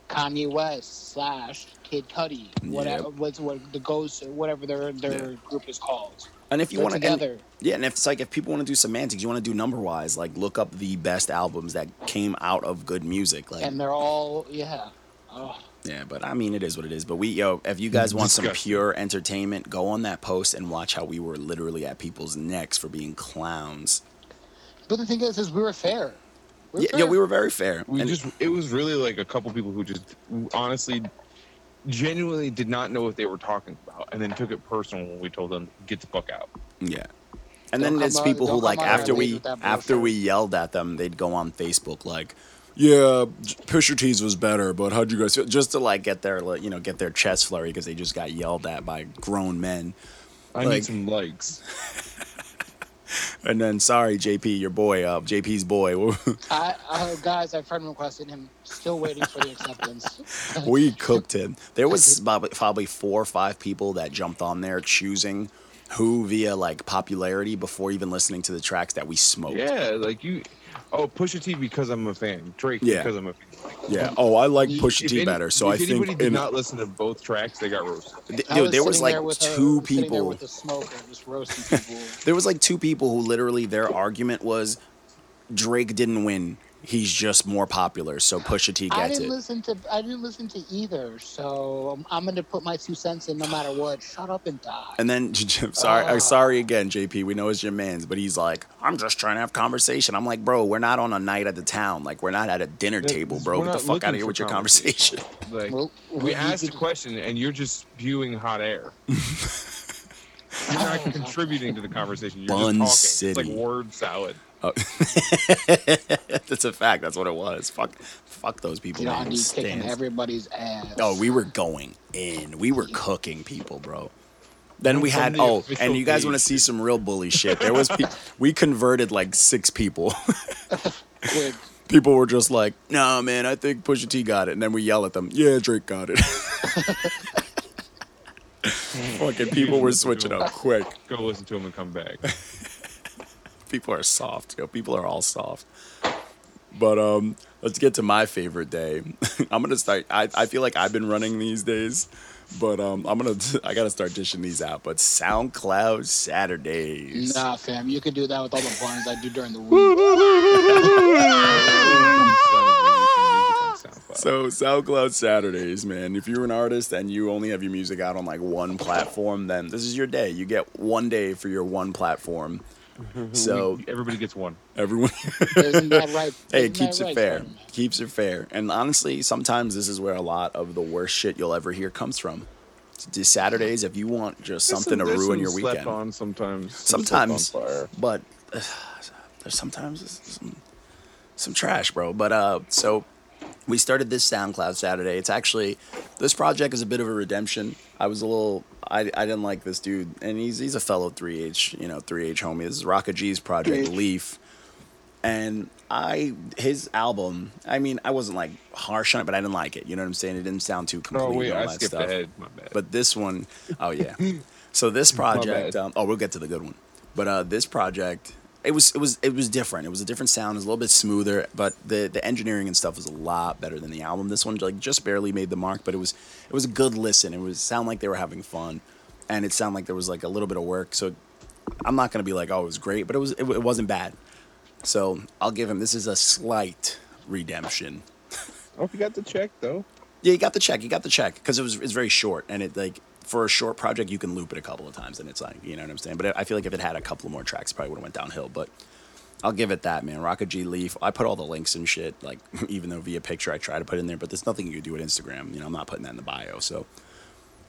Kanye West slash Kid Cudi, whatever Yep. what's what the ghost whatever their their Yeah. group is called. And if you want to, together. yeah, and if it's like if people want to do semantics, you want to do number wise, like look up the best albums that came out of good music, like and they're all yeah. Oh, Yeah, but I mean, it is what it is. But we, yo, if you guys want some pure entertainment, go on that post and watch how we were literally at people's necks for being clowns. but the thing is, is we were fair. We were Yeah, fair. yeah, we were very fair. We And- just it was really like a couple people who just honestly genuinely did not know what they were talking about and then took it personal when we told them get the fuck out. yeah. And Don't then there's come out- people who like after we after we yelled at them, they'd go on Facebook like, "Yeah, Pusha T's was better, but how'd you guys feel?" Just to like get their like, you know get their chest flurry because they just got yelled at by grown men. I Like- need some likes. And then sorry, JP, your boy, uh, JP's boy. I, I, guys, I friend requested him. Still waiting for the acceptance. we cooked him. There was probably, probably four or five people that jumped on there choosing who via like popularity before even listening to the tracks that we smoked. Yeah, like you oh Pusha T because I'm a fan. Drake Yeah. because I'm a fan. Yeah. Oh, I like If Pusha If T any- better, so I if think anybody did in- not listen to both tracks, they got roasted. th- I dude, there was like there with a- two there people. with the smoker, just roasting people. There was like two people who literally their argument was Drake didn't win. He's just more popular, so Pusha T I gets I didn't it. listen to. I didn't listen to either. So I'm, I'm gonna put my two cents in, no matter what. Shut up and die. And then, sorry, uh, sorry again, JP. We know it's your man's, but he's like, I'm just trying to have conversation. I'm like, bro, we're not on a night at the town. Like, we're not at a dinner Yeah, table, bro. we're Get the fuck out of here with your conversation. Like Well, we we asked a question and you're just spewing hot air. You're not contributing to the conversation. You're Bun just talking. It's City. like word salad. Oh. That's a fact. That's what it was. Fuck, fuck those people. man. Johnny kicking everybody's ass. Oh, we were going in. We were cooking people, bro. Then we had oh, and you guys want to see some real bully shit? There was pe- we converted like six people. quick. people were just like, "Nah, man, I think Pusha T got it," and then we yell at them, "Yeah, Drake got it." Fucking people were switching up quick. Go listen to him and come back. People are soft. Yo, people are all soft. But um, let's get to my favorite day. I'm gonna start. I, I feel like I've been running these days, but um, I'm gonna. I gotta start dishing these out. But SoundCloud Saturdays. Nah, fam, you can do that with all the buns I do during the week. So SoundCloud Saturdays, man. If you're an artist and you only have your music out on like one platform, then this is your day. You get one day for your one platform. So everybody gets one. everyone, Isn't that right? hey, Isn't it keeps that it right, fair. Spider-Man? Keeps it fair. And honestly, sometimes this is where a lot of the worst shit you'll ever hear comes from. Just Saturdays, if you want just something to ruin your Slept weekend. on sometimes. some slept on sometimes fire. but uh, there's sometimes some, some trash bro but uh so we started this soundcloud saturday. It's actually this project is a bit of a redemption. I was a little i, I didn't like this dude and he's he's a fellow 3h you know 3h homie. This is Rocka g's project 3H. leaf. And i his album i mean i wasn't like harsh on it but i didn't like it. You know what i'm saying? It didn't sound too complete Oh wait, I skipped stuff. ahead. My bad. but this one, oh yeah. So this project, um, oh, we'll get to the good one, but uh, this project, it was it was it was different. It was a different sound. It was a little bit smoother, but the the engineering and stuff was a lot better than the album. This one like just barely made the mark, but it was it was a good listen. It was sound like they were having fun, and it sounded like there was like a little bit of work. So I'm not gonna be like, oh, it was great, but it was it, it wasn't bad. So I'll give him. This is a slight redemption. Oh, you got the check though. Yeah, you got the check. You got the check because it was it's very short, and it like for a short project you can loop it a couple of times, and it's like you know what I'm saying. But I feel like if it had a couple more tracks, it probably would have went downhill. But I'll give it that, man. Rocket G Leaf. I put all the links and shit, like even though via picture I try to put in there, but there's nothing you can do with Instagram. You know, I'm not putting that in the bio. So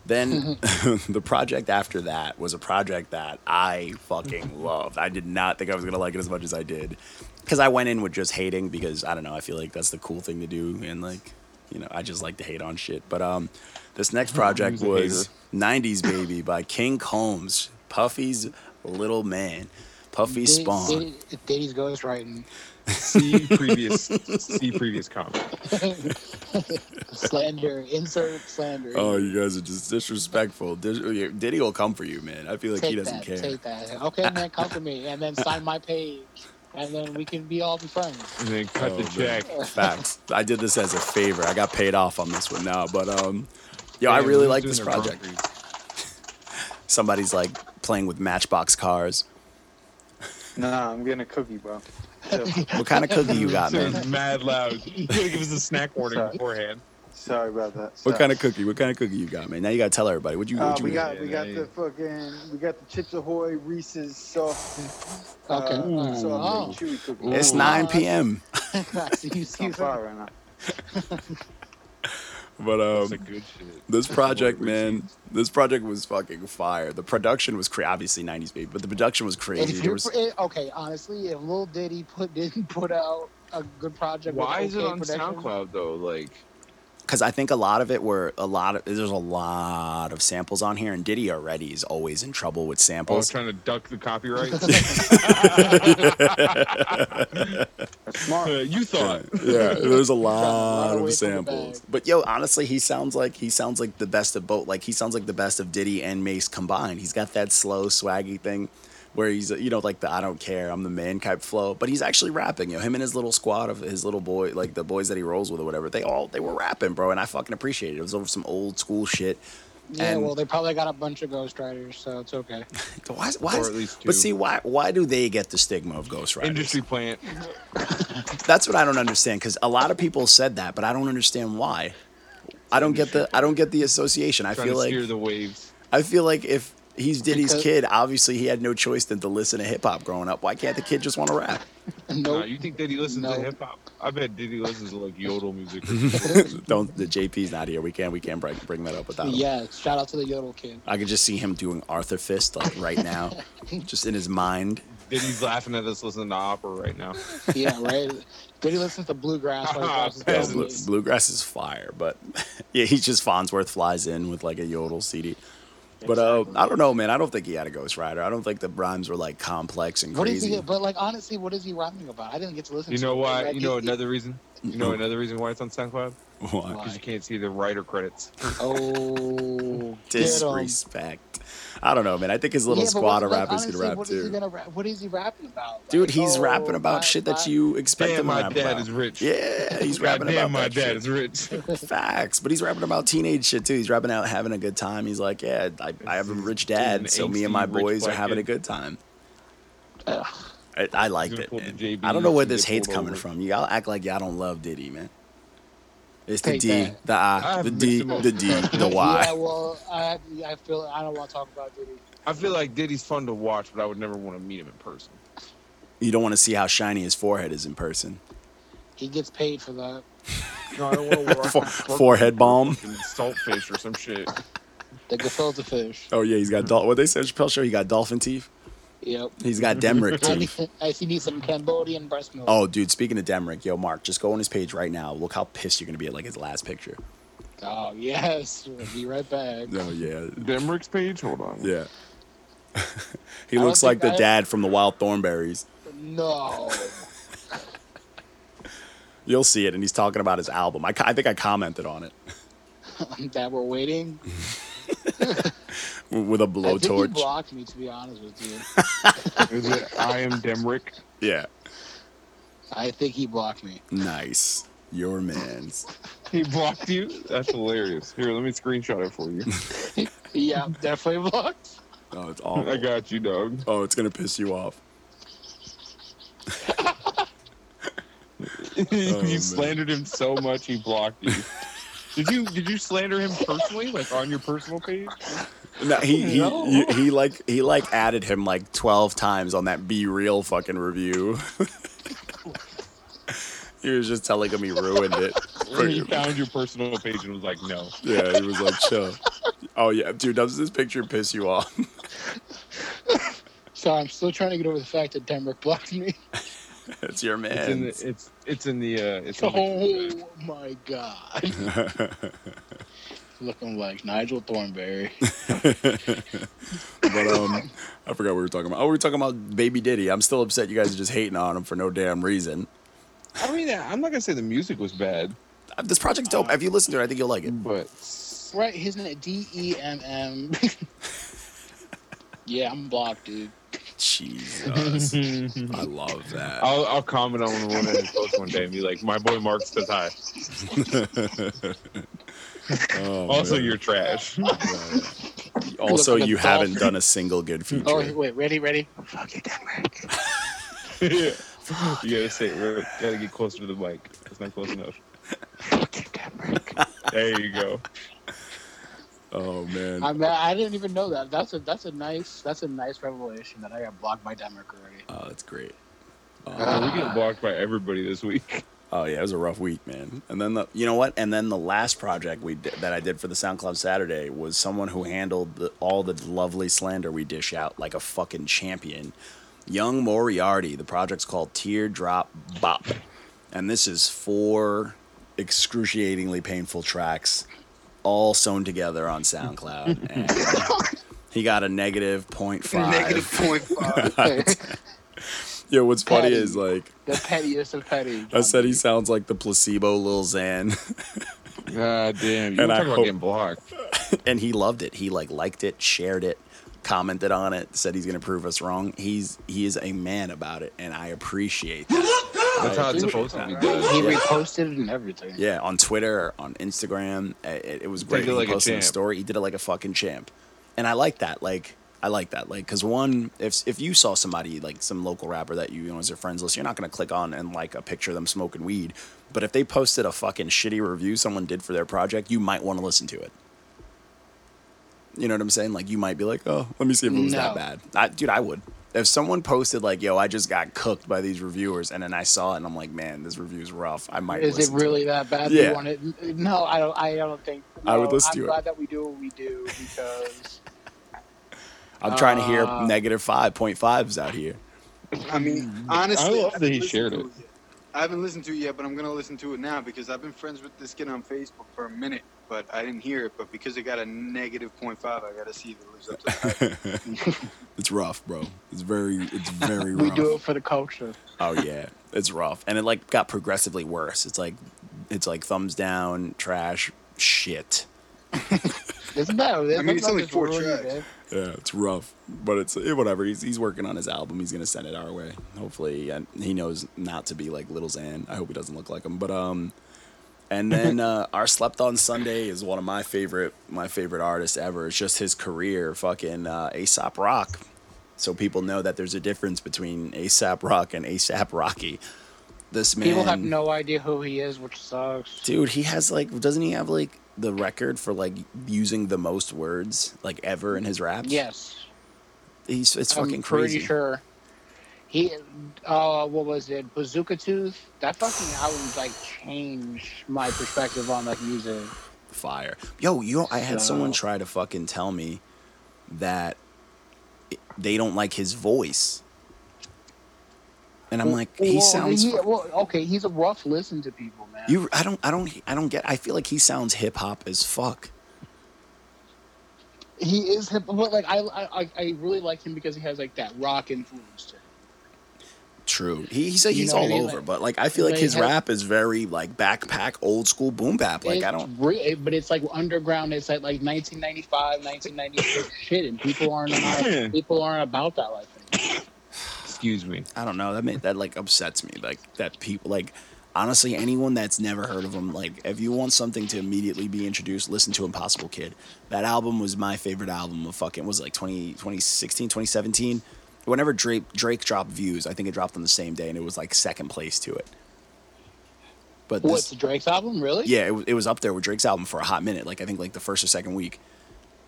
then the project after that was a project that I fucking loved. I did not think I was gonna like it as much as I did. Because I went in with just hating because I don't know, I feel like that's the cool thing to do and like, you know, I just like to hate on shit. But um this next project Who's a was 90s Baby by King Combs, Puffy's little man. Puffy Diddy- Spawn. Diddy- Diddy's ghostwriting. See previous. see previous comment. slander. Insert slander. Oh, you guys are just disrespectful. Dis- Diddy will come for you, man. I feel like take he doesn't that. care. Take that. Okay, man, come for me, and then sign my page, and then we can be all be friends. And then cut the Oh, check. man. Facts. I did this as a favor. I got paid off on this one now, but um, yo, I really like this project. Somebody's like playing with Matchbox cars. Nah, I'm getting a cookie, bro. What kind of cookie you got, man? mad loud. You gotta give us a snack warning beforehand. Sorry about that. What kind of cookie? What kind of cookie you got, man? Now you gotta tell everybody. What you? Uh, you we got? got we got the fucking we got the Chips Ahoy Reese's soft Okay. uh, Ooh. soft Oh. chewy cookie. It's 9 p.m. I see you It's see on right now. But um, good this project, man, this project was fucking fire. The production was cra- obviously 90s baby, but the production was crazy. If There was, eh, okay, honestly, if Lil Diddy put didn't put out a good project, with Why is it on production, SoundCloud though? Like, because I think a lot of it were a lot of there's a lot of samples on here, and Diddy already is always in trouble with samples. oh, samples. trying to duck the copyright. That's smart. Uh, you thought. yeah, there's a lot of samples. But yo, honestly, he sounds like he sounds like the best of both. Like he sounds like the best of Diddy and Mase combined. He's got that slow, swaggy thing where he's you know like the I don't care, I'm the man type flow. But he's actually rapping. You know, him and his little squad of his little boy, like the boys that he rolls with or whatever. They all they were rapping, bro, and I fucking appreciate it. It was over some old school shit. Yeah, And- well, they probably got a bunch of Ghost ghostwriters, so it's okay. Why? Why? Or at least But see, why? Why do they get the stigma of Ghost ghostwriters? Industry plant. That's what I don't understand because a lot of people said that, but I don't understand why. I don't get the I don't get the association. I feel to like steer the waves. I feel like if he's Diddy's Because- kid, obviously he had no choice than to listen to hip hop growing up. Why can't the kid just want to rap? Nah, Nope. you think Diddy listens No. to hip hop? I bet Diddy listens to like yodel music. don't the JP's not here. We can't we can't bring, bring that up without him. yeah, shout out to the Yodel kid. I could just see him doing Arthur Fist like right now, just in his mind. Diddy's laughing at us listening to opera right now. Yeah, right. Did he listen to bluegrass? while he watches Blue- Bluegrass is fire, but yeah, he's just Farnsworth flies in with like a yodel CD. But uh, I don't know, man. I don't think he had a Ghost ghostwriter. I don't think the rhymes were like complex and What is crazy. he? But like honestly, what is he rhyming about? I didn't get to listen. To that. You to know it. why? Like, You know it- another reason? You know another reason why it's on SoundCloud? Why? Because you can't see the writer credits. Oh. Disrespect. I don't know, man. I think his little Yeah, squad what- of like, rappers honestly, can rap what is he too. gonna rap? What is he rapping about? Dude, Like, he's oh, rapping about my- shit that my- you expect Damn, him to my dad is rich. Yeah, he's rapping Goddamn, about my that dad shit. is rich. Facts, but he's rapping about teenage shit too. He's rapping out having a good time. He's like, yeah, I, I have a rich dad, an so me and my boys are black having a good time. Ugh. I, I liked it. man. I don't know where this hate's coming over. from. Y'all act like y'all don't love Diddy, man. It's the D, that. the I I, the D, the D, about the Yeah, Y. well, I I feel I don't want to talk about Diddy. I feel like Diddy's fun to watch, but I would never want to meet him in person. You don't want to see how shiny his forehead is in person. He gets paid for that. No, I don't want to For- forehead balm. saltfish or some shit. The gefilte fish. Oh yeah, he's got dol- what they said Chappelle show. He got dolphin teeth. Yep. He's got Demrick I teeth. need, I see need some Cambodian breast milk. Oh, dude, speaking of Demrick, yo, Mark, just go on his page right now. Look how pissed you're gonna be at like his last picture. Oh, yes. We'll be right back. Oh yeah, Demrick's page? Hold on. yeah. he I looks like the I- dad from the Wild Thornberrys. No. You'll see it, and he's talking about his album. I, I think I commented on it. that we're waiting. with a I think he blowtorch. blocked me, to be honest with you. Is it I am Demrick? Yeah, I think he blocked me. nice. Your man's. He blocked you? That's hilarious. Here, let me screenshot it for you. Yeah, definitely blocked. Oh, it's awesome. I got you, dog. Oh, it's gonna piss you off. you oh, man. slandered him so much he blocked you. Did you did you slander him personally, like on your personal page? No, he he, No. he he like he like added him like twelve times on that Be Real fucking review. he was just telling him he ruined it. He found your personal page and was like, no. Yeah, he was like, chill. Oh yeah, dude, does this picture piss you off? So I'm still trying to get over the fact that Denmark blocked me. it's your It's in man. the it's it's in the uh it's in the, Oh my god. Looking like Nigel Thornberry. but um, I forgot what we were talking about. Oh, we were talking about Baby Diddy. I'm still upset you guys are just hating on him for no damn reason. I mean I'm not gonna say the music was bad, Uh, This project's dope. If you listen to it, I think you'll like it. but Right, his name D E M M. Yeah, I'm blocked, dude. Jesus, I love that. I'll I'll comment on one of his posts one day and be like, my boy Mark says hi. Oh, Also, man. you're trash. also Look like a you haven't done a single good feature. Oh, wait, ready, ready? Fuck you, Denmark. you gotta say, you gotta get closer to the mic. It's not close enough. Fuck you, Denmark. There you go. Oh man. I mean, I didn't even know that. That's a that's a nice that's a nice revelation that I got blocked by Denmark already. Oh, that's great. Uh, we get blocked by everybody this week. Oh yeah, it was a rough week, man. And then the you know what? And then the last project we did, that I did for the SoundCloud Saturday was someone who handled the, all the lovely slander we dish out like a fucking champion. Young Moriarty. The project's called Teardrop Bop, and this is four excruciatingly painful tracks, all sewn together on SoundCloud. And he got a negative point five. Negative point five. Yo, what's funny Petty. is like The pettiest of petty. I said he sounds like the placebo Lil Xan. God damn. You And were I talking about hope- getting blocked. and he loved it. He like liked it, shared it, commented on it, said he's gonna prove us wrong. He's he is a man about it, and I appreciate that. That's how it's supposed to be done. He Yeah. reposted it and everything. Yeah, on Twitter, on Instagram, eh, it, it was great. like he a posted a champ. story. He did it like a fucking champ, and I like that. Like I like that. Like because one, if if you saw somebody like some local rapper that you, you know as their friends list, you're not gonna click on and like a picture of them smoking weed. But if they posted a fucking shitty review someone did for their project, you might want to listen to it. You know what I'm saying? Like you might be like, oh, let me see if it was that bad. I, dude, I would. If someone posted like, yo, I just got cooked by these reviewers, and then I saw it and I'm like, man, this review's rough. I might. Is it listen to really that bad? Yeah. You it? No, I don't. I don't think. I would listen I'm to it. glad that we do what we do because I'm trying to hear Uh, negative five point fives out here. I mean, honestly, I love that he shared listened it. I haven't listened to it yet, but I'm gonna listen to it now because I've been friends with this kid on Facebook for a minute, but I didn't hear it. But because it got a negative point five, I gotta see if it lives up to the it's rough, bro. It's very, it's very we rough. We do it for the culture. Oh yeah, it's rough, and it like got progressively worse. It's like, it's like thumbs down, trash, shit. It's no. I mean, it's only four tracks. Yeah, it's rough, but it's eh, whatever. He's he's working on his album. He's gonna send it our way. Hopefully, and he knows not to be like Little Xan. I hope he doesn't look like him. But um, and then uh, our slept on Sunday is one of my favorite my favorite artists ever. It's just his career, fucking uh, Aesop Rock. So people know that there's a difference between Aesop Rock and Aesop Rocky. This man, People have no idea who he is, which sucks. dude, he has like, doesn't he have like the record for like using the most words like ever in his raps? Yes, he's it's I'm fucking pretty crazy. sure. He, uh, what was it? Bazooka Tooth. That fucking album like changed my perspective on like music. fire. Yo, you know, I had someone try to fucking tell me that they don't like his voice. And I'm like, he Well, sounds he- well, okay. He's a rough listen to people, man. you I don't I don't I don't get I feel like he sounds hip hop as fuck. he is hip, but like I, I, I really like him because he has like that rock influence to. True. He, he said You he's all I mean? over, Like- but like I feel like like, his have- rap is very like backpack, old school boom bap. Like I don't. re- but it's like underground. It's like like 1995, 1996 shit, and people aren't about, people aren't about that life. anymore. Excuse me. I don't know. That made, that like upsets me. Like that people like honestly anyone that's never heard of him like if you want something to immediately be introduced, listen to Impossible Kid. That album was my favorite album of fucking was it like 20, 2016, 2017. Whenever Drake Drake dropped views, I think it dropped on the same day and it was like second place to it. But What's this, Drake's album? Really? yeah, it, it was up there with Drake's album for a hot minute. Like I think like the first or second week.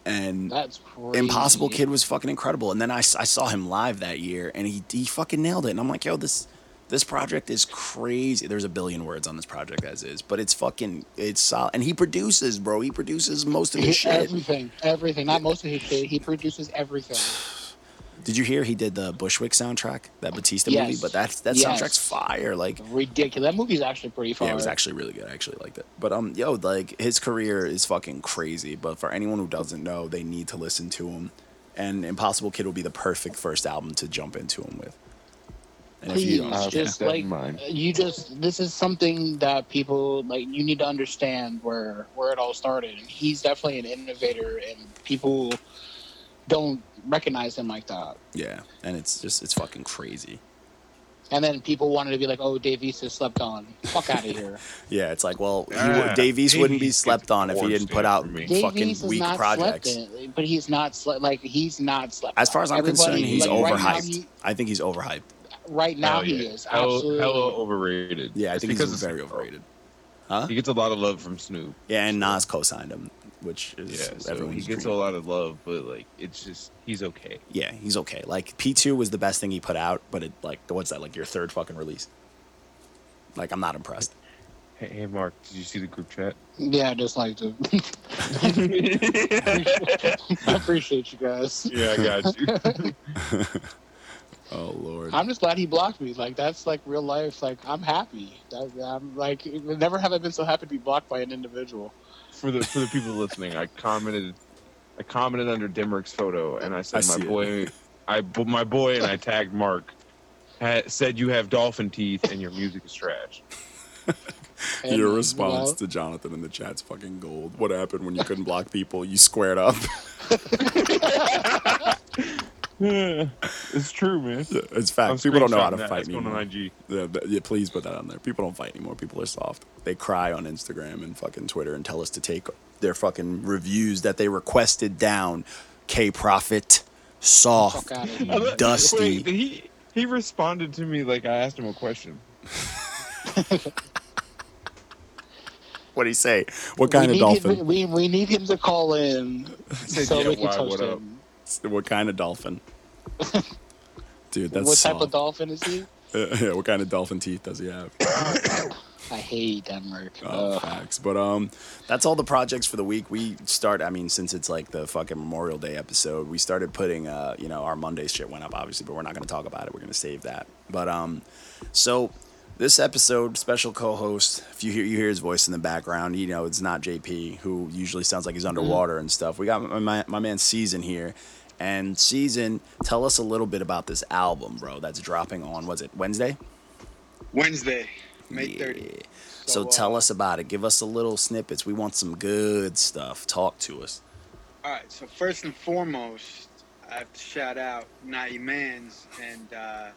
And That's crazy. Impossible Kid was fucking incredible. And then I, I saw him live that year, and he he fucking nailed it. And I'm like, yo, this this project is crazy. There's a billion words on this project as is, but it's fucking it's solid. And he produces, bro. He produces most of his shit. Everything, everything. Not most of his shit. He produces everything. Did you hear he did the Bushwick soundtrack, that Bautista Yes. movie? But that that Yes. soundtrack's fire. Like Ridiculous. That movie's actually pretty far. Yeah, it was actually really good. I actually liked it. But um, yo, like his career is fucking crazy. But for anyone who doesn't know, they need to listen to him. And Impossible Kid will be the perfect first album to jump into him with. And if Please, you don't, just keep like in mind. you just this is something that people like you need to understand where where it all started. And he's definitely an innovator, and people don't recognize him like that. yeah, and it's just it's fucking crazy. And then people wanted to be like, "Oh, Dave East is slept on. Fuck out of here." Yeah, it's like, well, he Ah, would, Dave East Dave wouldn't be slept on if he didn't put out for fucking weak not projects. in, but he's not slept like he's not slept. As far as on. I'm concerned, he's like, right overhyped. he- I think he's overhyped. Right now, Hell he is Hella, absolutely. hella overrated. Yeah, I It's think because he's very Snoop. overrated. Huh? He gets a lot of love from Snoop. Yeah, and Nas co-signed him, which is Yeah, so everyone's he gets dream. a lot of love, but like it's just he's okay. Yeah, he's okay. Like P two was the best thing he put out, but it like what's that like your third fucking release? Like I'm not impressed. Hey, hey Mark, did you see the group chat? Yeah, I just like to. I appreciate you guys. yeah, I got you. Oh lord. I'm just glad he blocked me. Like that's like real life. Like I'm happy. That, I'm like never have I been so happy to be blocked by an individual. for the for the people listening, I commented, I commented under Demrick's photo, and I said, I see "My it. boy, I my boy," and I tagged Mark. Ha, said you have dolphin teeth and your music is trash. And, Your you response know, to Jonathan in the chat's fucking gold. What happened when you couldn't block people? You squared up. it's true, man. it's fact. People don't know how to that. fight That's going anymore. on IG. Yeah, th- yeah, please put that on there. People don't fight anymore. People are soft. They cry on Instagram and fucking Twitter and tell us to take their fucking reviews that they requested down. K Profit, soft, Fuck outta here. dusty. Wait, he he responded to me like I asked him a question. What do he say? What kind we of need dolphin? Him, we, we need him to call in so "Yeah, we can why, toast what up?" him. What kind of dolphin? Dude, that's what type of dolphin is he? yeah, what kind of dolphin teeth does he have? I hate Denmark. Oh, facts. But um, that's all the projects for the week. We start. I mean, since it's like the fucking Memorial Day episode, we started putting. Uh, you know, our Monday shit went up, obviously, but we're not going to talk about it. We're going to save that. But um, so this episode, special co-host. If you hear you hear his voice in the background, you know it's not JP, who usually sounds like he's underwater and stuff. We got my, my, my man Season here. And Season, tell us a little bit about this album, bro. That's dropping on was it Wednesday? Wednesday, May Yeah. 30th. So, So, tell uh, us about it. Give us a little snippets. We want some good stuff. Talk to us. All right, so first and foremost, I have to shout out Na'i Mans and uh,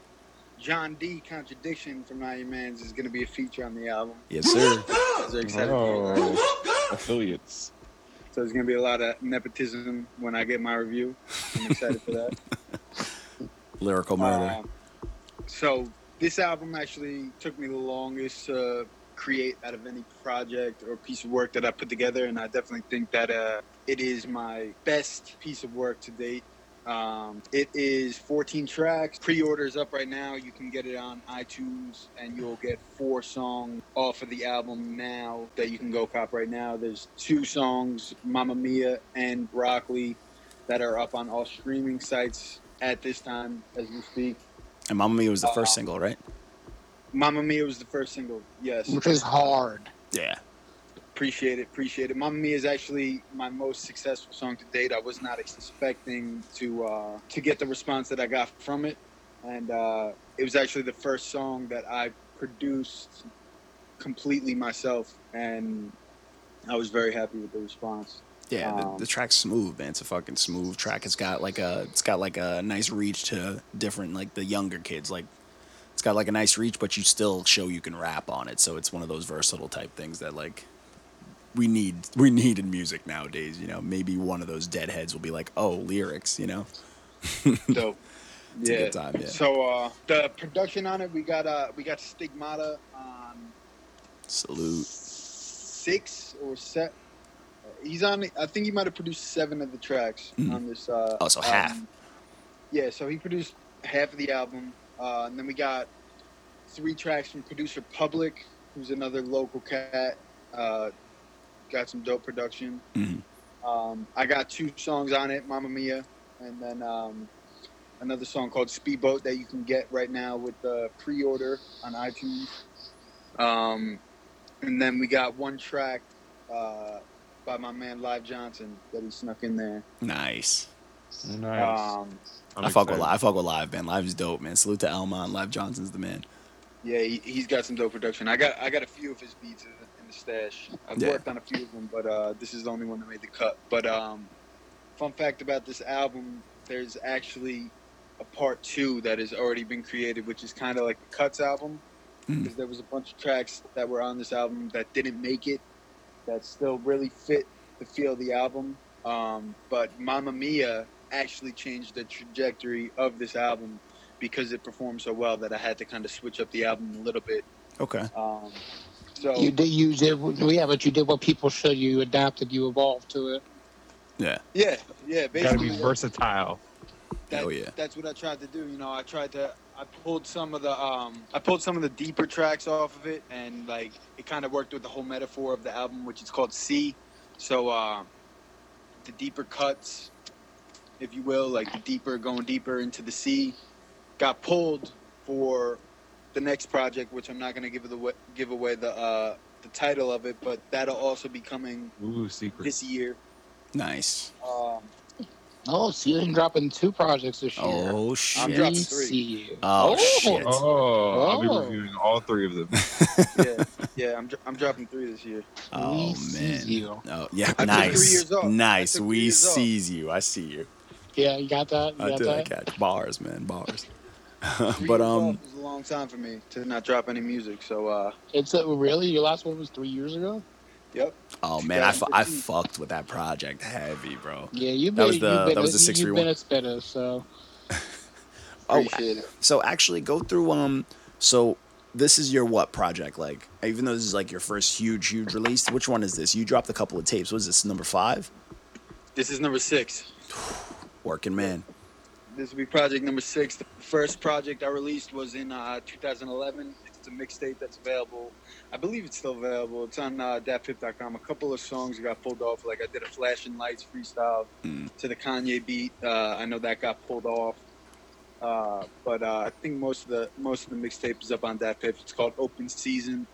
John D. Contradiction from Na'i Mans is going to be a feature on the album. Yes, sir. They're excited. Oh, affiliates. So there's going to be a lot of nepotism when I get my review. I'm excited for that. Lyrical murder. Um, so this album actually took me the longest to create out of any project or piece of work that I put together, and I definitely think that uh, it is my best piece of work to date. Um, it is 14 tracks. Pre-orders up right now. You can get it on iTunes, and you'll get four songs off of the album now that you can go cop right now. There's two songs, "Mamma Mia" and "Broccoli," that are up on all streaming sites at this time as we speak. and Mamma Mia was the first uh, single, right? Mamma Mia was the first single. Yes. Which is hard. Yeah. Appreciate it. Appreciate it. Mamma Mia is actually my most successful song to date. I was not expecting to uh, to get the response that I got from it. and uh, it was actually the first song that I produced completely myself, and I was very happy with the response. Yeah, the, Um, the track's smooth, man. It's a fucking smooth track. It's got like a it's got like a nice reach to different like the younger kids. Like it's got like a nice reach, but you still show you can rap on it. So it's one of those versatile type things that like we need we need in music nowadays. You know, maybe one of those deadheads will be like, oh, lyrics. You know, Dope. It's a yeah. good time, yeah. So uh, the production on it, we got uh, we got Stigmata on salute. six or set. He's on. I think he might have produced seven of the tracks Mhm. on this. Uh, Oh, so half. Yeah, so he produced half of the album, uh, and then we got three tracks from producer Public, who's another local cat. Uh, got some dope production. Mhm. Um, I got two songs on it, Mamma Mia, and then um, another song called Speedboat that you can get right now with the pre-order on iTunes. Um, and then we got one track uh, by my man Live Johnson that he snuck in there. Nice. Nice. Um, I'm I fuck with live. I fuck with live, man. Live is dope, man. Salute to Elmont. Live Johnson's the man. yeah, he, he's got some dope production. I got I got a few of his beats in, in the stash. I've Yeah. worked on a few of them, but uh, this is the only one that made the cut. But um, fun fact about this album: there's actually a part two that has already been created, which is kind of like the cuts album. Mm. Because there was a bunch of tracks that were on this album that didn't make it, that still really fit the feel of the album. Um, but Mamma Mia actually changed the trajectory of this album because it performed so well that I had to kind of switch up the album a little bit. Okay. Um, so You did, you did, yeah, but you did what people should. You adapted, you evolved to it. Yeah. yeah, yeah, Basically, Gotta be versatile. that, Hell yeah. that's what I tried to do. You know, I tried to I pulled some of the um I pulled some of the deeper tracks off of it and like it kind of worked with the whole metaphor of the album which is called C. So uh the deeper cuts if you will, like the deeper going deeper into the sea got pulled for the next project which I'm not going to give the give away the uh the title of it, but that'll also be coming Ooh, secret. this year. Nice. Um Oh, so you're dropping two projects this year. Oh shit! I'm dropping three. see you. Oh, shit. Oh, I'll be Oh. reviewing all three of them. yeah, yeah, I'm, I'm dropping three this year. Oh We man. you. Oh yeah. I nice. years off. I Nice. We years off. you. I see you. Yeah, you got that. You I got did. I that. catch bars, man. Bars. Three but years um, off is a long time for me to not drop any music. So, uh, It's a, really your last one was three years ago. yep. oh man, I, fu- I fucked with that project heavy, bro. Yeah, you've That been. was the- you've been that was a, the six You've been a spitter, so Oh, it. So actually, go through um. So this is your what project like? Even though this is like your first huge, huge release, which one is this? You dropped a couple of tapes. What is this? Number five? This is number six. Working man. This will be project number six. The first project I released was in uh, 2011. It's a mixtape that's available. I believe it's still available. It's on uh, datpiff.com. A couple of songs got pulled off. Like I did a Flashing Lights freestyle Mm. to the Kanye beat. Uh, I know that got pulled off. Uh, but uh, I think most of the most of the mixtape is up on DatPiff. It's called Open Season.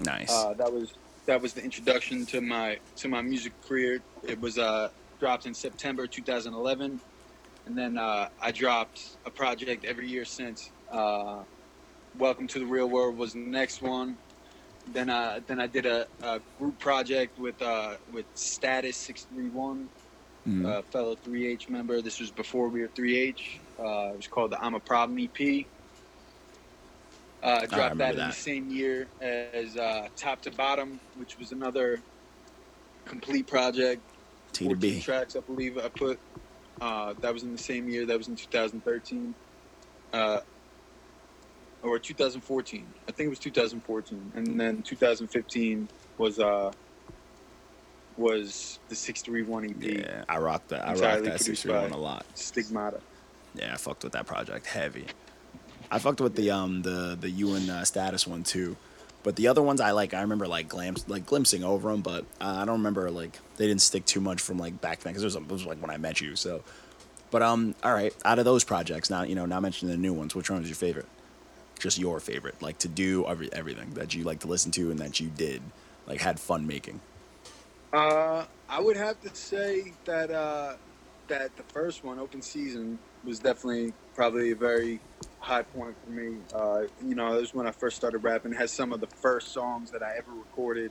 Nice. Uh, that was that was the introduction to my to my music career. It was uh, dropped in September 2011, and then uh, I dropped a project every year since. Uh, Welcome to the Real World was the next one. Then uh, then I did a, a group project with uh, with Status 631, Mm. uh, fellow 3H member. This was before we were 3H. Uh, it was called the I'm a Problem EP. Uh, I dropped remember that, in the same year as uh, Top to Bottom, which was another complete project. T to 14 B. tracks, I believe I put. Uh, that was in the same year. That was in 2013. Uh, or 2014. I think it was 2014. And then 2015 was uh was the 631 EP, Yeah, I rocked that. I rocked that six produced three one by- a lot. Stigmata. Yeah, I fucked with that project heavy. I fucked with the um the the you and uh, status one too, but the other ones I like. I remember like glimpse like glimpsing over them, but uh, I don't remember like they didn't stick too much from like back then because it was, it was like when I met you. So, but um, all right. Out of those projects, now you know, not mentioning the new ones, which one was your favorite? Just your favorite, like to do every everything that you like to listen to and that you did, like had fun making. Uh, I would have to say that uh, that the first one, Open Season, was definitely probably a very high point for me. Uh, you know, it was when I first started rapping. It has some of the first songs that I ever recorded.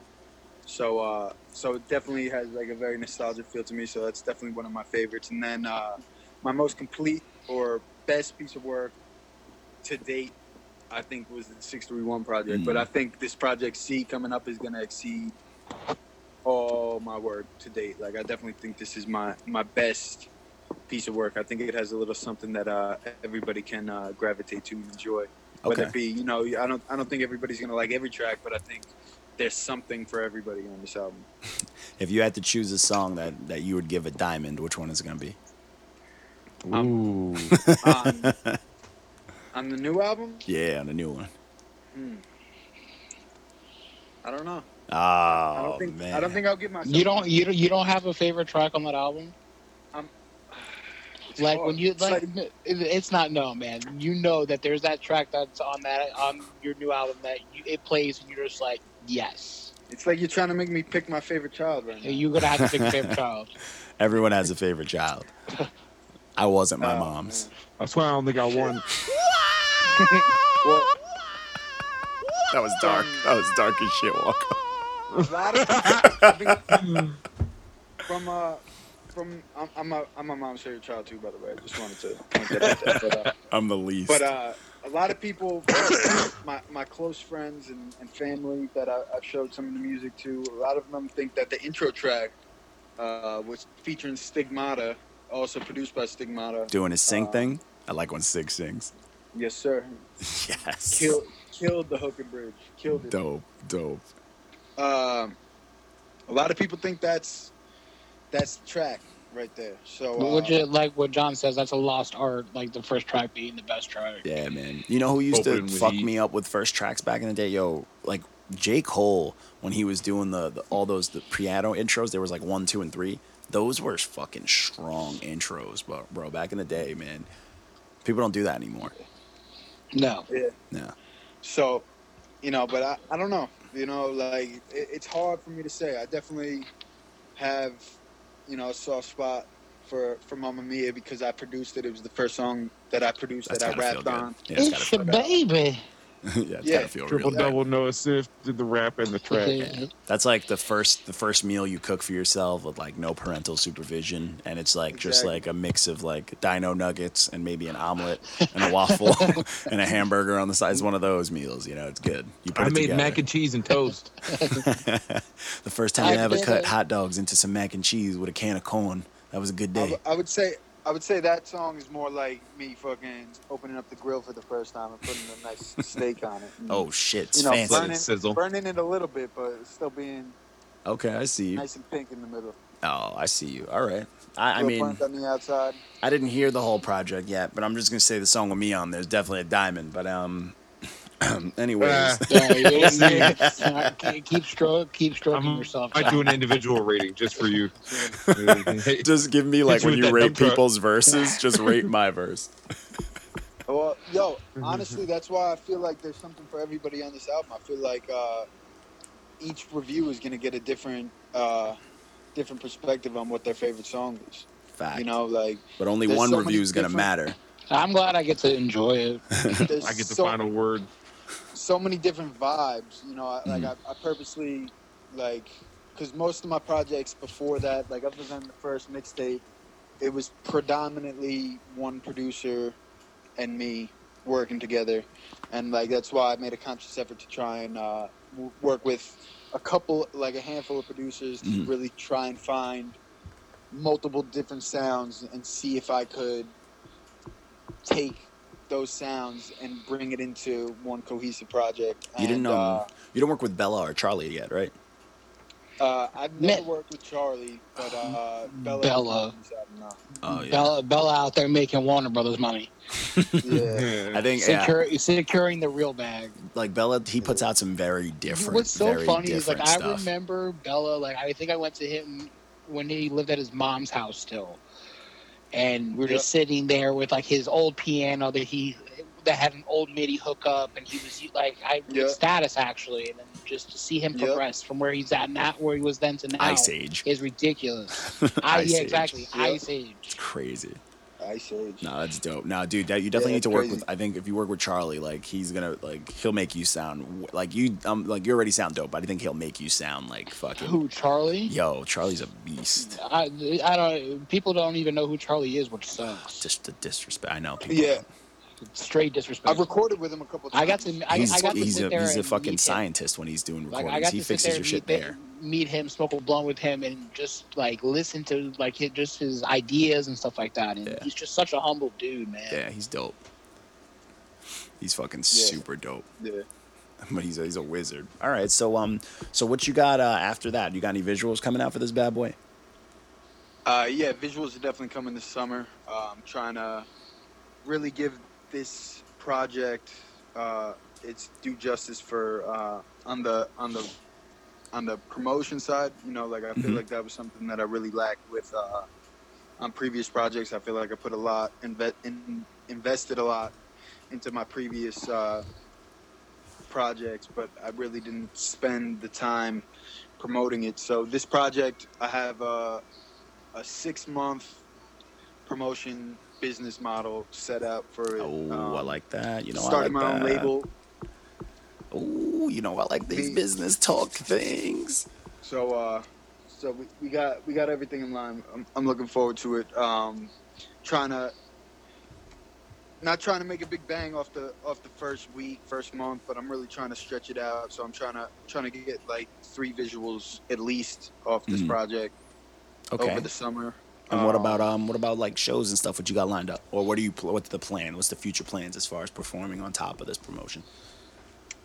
So, uh, so it definitely has like a very nostalgic feel to me. So that's definitely one of my favorites. And then uh, my most complete or best piece of work to date, I think, was the 631 project. Mm. But I think this project C coming up is going to exceed all my work to date. Like I definitely think this is my my best piece of work. I think it has a little something that uh, everybody can uh, gravitate to and enjoy. Whether Okay. it be, you know, I don't I don't think everybody's gonna like every track, but I think there's something for everybody on this album. If you had to choose a song that, that you would give a diamond, which one is it gonna be? Ooh. on, on the new album, Yeah, on the new one. hmm. I don't know. Oh I don't think man. I don't think I'll give myself. You don't you don't, you don't have a favorite track on that album? It's Like hard. when you It's like, it's not no man. You know that there's that track that's on that on your new album that you, it plays and you're just like yes. It's like you're trying to make me pick my favorite child right now. You're gonna have to pick a favorite child. Everyone has a favorite child. I wasn't my Oh, mom's. That's why I don't think I won. Well, That was dark. That was dark as shit, Walker. a lot of I think from uh from I'm, I'm a I'm a mom's favorite child too. By the way, I just wanted to point that out there. But, uh, I'm the least. But uh, a lot of people, my, my close friends and, and family that I, I've showed some of the music to, a lot of them think that the intro track, uh, was featuring Stigmata, also produced by Stigmata. Doing his sing uh, thing. I like when Sig sings. Yes, sir. Yes. Killed, killed the hook and bridge. Killed it. Dope. Dope. Um, a lot of people think that's that's the track right there. So uh, Which like what John says, that's a lost art. Like the first track being the best track. Yeah, man. You know who used Opening to fuck heat. me up with first tracks back in the day? Yo, like J. Cole when he was doing the, the all those the piano intros. There was like one, two, and three. Those were fucking strong intros, bro. Bro, back in the day, man. People don't do that anymore. No. yeah. Yeah. So, you know, but I, I don't know. You know, like it, it's hard for me to say. I definitely have, you know, a soft spot for for Mamma Mia because I produced it. It was the first song that I produced That's that I rapped on. Yeah, it's It's your feel good. baby. yeah, it's Yeah, gotta feel Triple real good. double Noah Sif did the rap and the track. That's like the first the first meal you cook for yourself with like no parental supervision, and it's like just like a mix of like dino nuggets and maybe an omelet and a waffle and a hamburger on the side. It's one of those meals, you know. It's good. You put I it made together. mac and cheese and toast. the first time I, I ever cut it. hot dogs into some mac and cheese with a can of corn. That was a good day. w- I would say I would say that song is more like me fucking opening up the grill for the first time and putting a nice steak on it. And, Oh shit, it's you know, fancy. burning, Sizzle. burning it a little bit, but still being Okay, I see you. nice and pink in the middle. Oh, I see you. All right. I, I mean, on the outside. I didn't hear the whole project yet, but I'm just gonna say the song with me on there's definitely a diamond. But um, anyways, Ah. Yeah, yeah, yeah. Uh, keep- keep stroke, keep stroking I'm- yourself. I do an individual rating just for you. just give me like when you rate dump truck. people's verses, just rate my verse. Well, yo, honestly, that's why I feel like there's something for everybody on this album. I feel like uh, each review is gonna get a different, uh, different perspective on what their favorite song is. Fact. You know, like but only one so review is gonna different- matter. I'm glad I get to enjoy it. I get the so, final word. So many different vibes. You know, I, like Mhm. I, I purposely like because most of my projects before that, like other than the first mixtape, it was predominantly one producer and me working together, and like that's why I made a conscious effort to try and uh, w- work with a couple, like a handful of producers, to Mhm. really try and find multiple different sounds and see if I could take those sounds and bring it into one cohesive project. You didn't And, know Uh, you don't work with Bella or Charlie yet, right? uh, I've never Me- worked with Charlie, but uh, Bella. Bella. Oh yeah. Bella, Bella out there making Warner Brothers money, Yeah. I think yeah, Secure, securing the real bag. like Bella, he puts out some very different. What's so very funny is like different I remember Bella. Like I think I went to him when he lived at his mom's house still, and we are just sitting there with like his old piano that he that had an old MIDI hookup, and he was like I Yeah. status actually, and then just to see him Yep. progress from where he's at now, where he was then to now, Ice Age. is ridiculous. I, Ice yeah, Age. exactly. Yep. Ice Age. It's crazy. Ice Age. No, that's dope. No, dude, that, you definitely Yeah, need to work crazy. with. I think if you work with Charlie, like he's gonna like he'll make you sound like you um like you already sound dope. But I think he'll make you sound like fucking. Who Charlie? Yo, Charlie's a beast. I, I don't. People don't even know who Charlie is, which sucks. Just the disrespect. I know people. Yeah, Straight disrespect. I've recorded with him a couple times. I got to. I, He's, I got to he's sit a there he's a and fucking meet him. scientist when he's doing Like recordings. I got he to fixes sit there, your shit meet, there. meet him, smoke a blunt with him, and just like listen to like his, just his ideas and stuff like that. And Yeah. he's just such a humble dude, man. Yeah, he's dope. He's fucking Yeah. super dope. Yeah. But he's a, he's a wizard. All right, so um, so what you got uh, after that? You got any visuals coming out for this bad boy? Uh, yeah, visuals are definitely coming this summer. Uh, I'm trying to really give this project uh, its due justice for uh, on the on the on the promotion side. You know, like I feel Mhm. like that was something that I really lacked with uh, on previous projects. I feel like I put a lot inve- in, invested a lot into my previous uh, projects, but I really didn't spend the time promoting it. So this project, I have a, a six month promotion business model set up for it. Oh, I Um, like that. You know, starting I like my own that. label. Oh, you know, I like these business talk things. So uh, so we, we got we got everything in line. I'm, I'm looking forward to it. Um, trying to not trying to make a big bang off the off the first week, first month, but I'm really trying to stretch it out. So I'm trying to trying to get like three visuals at least off this Mhm. project Okay. over the summer. And what Um, about um, what about like shows and stuff? What you got lined up, or what do you pl- what's the plan? What's the future plans as far as performing on top of this promotion?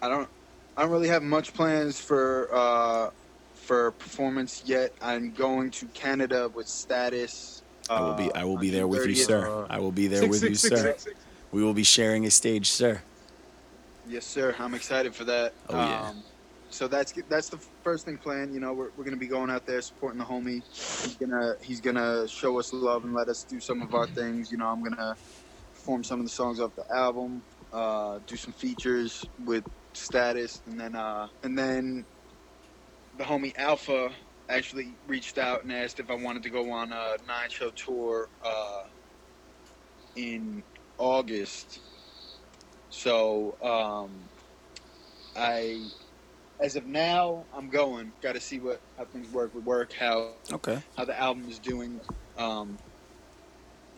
I don't I don't really have much plans for uh, for performance yet. I'm going to Canada with status. I will be uh, I will on be there June with you, 30th. sir. I will be there Six, with six, you, six, sir. six, six. We will be sharing a stage, sir. Yes, sir. I'm excited for that. Oh, yeah. Um, so that's that's the first thing planned. You know, we're, we're gonna be going out there supporting the homie. He's gonna he's gonna show us love and let us do some of our things. You know, I'm gonna perform some of the songs off the album, uh, do some features with Status, and then uh, and then the homie Alpha actually reached out and asked if I wanted to go on a nine show tour uh, in August. So um, I, as of now, I'm going. Got to see what how things work with work, how Okay. how the album is doing um,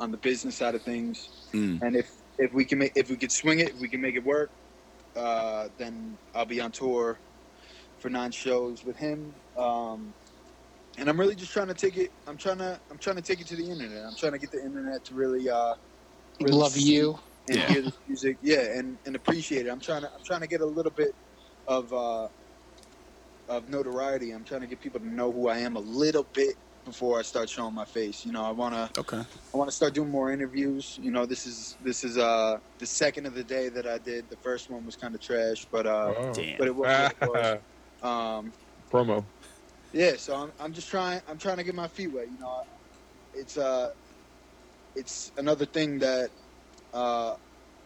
on the business side of things, Mm. and if if we can make if we could swing it, if we can make it work, uh, then I'll be on tour for nine shows with him. Um, and I'm really just trying to take it. I'm trying to I'm trying to take it to the internet. I'm trying to get the internet to really uh, really Love you. and Yeah. hear the music. Yeah, and, and appreciate it. I'm trying to I'm trying to get a little bit of uh, of notoriety. I'm trying to get people to know who I am a little bit before I start showing my face. You know, I wanna Okay. I want to start doing more interviews. You know, this is this is uh the second of the day that I did. The first one was kind of trash, but uh, Oh. Damn. but it was. It was. Um, Promo. yeah, so I'm, I'm just trying. I'm trying to get my feet wet. You know, it's uh, it's another thing that uh,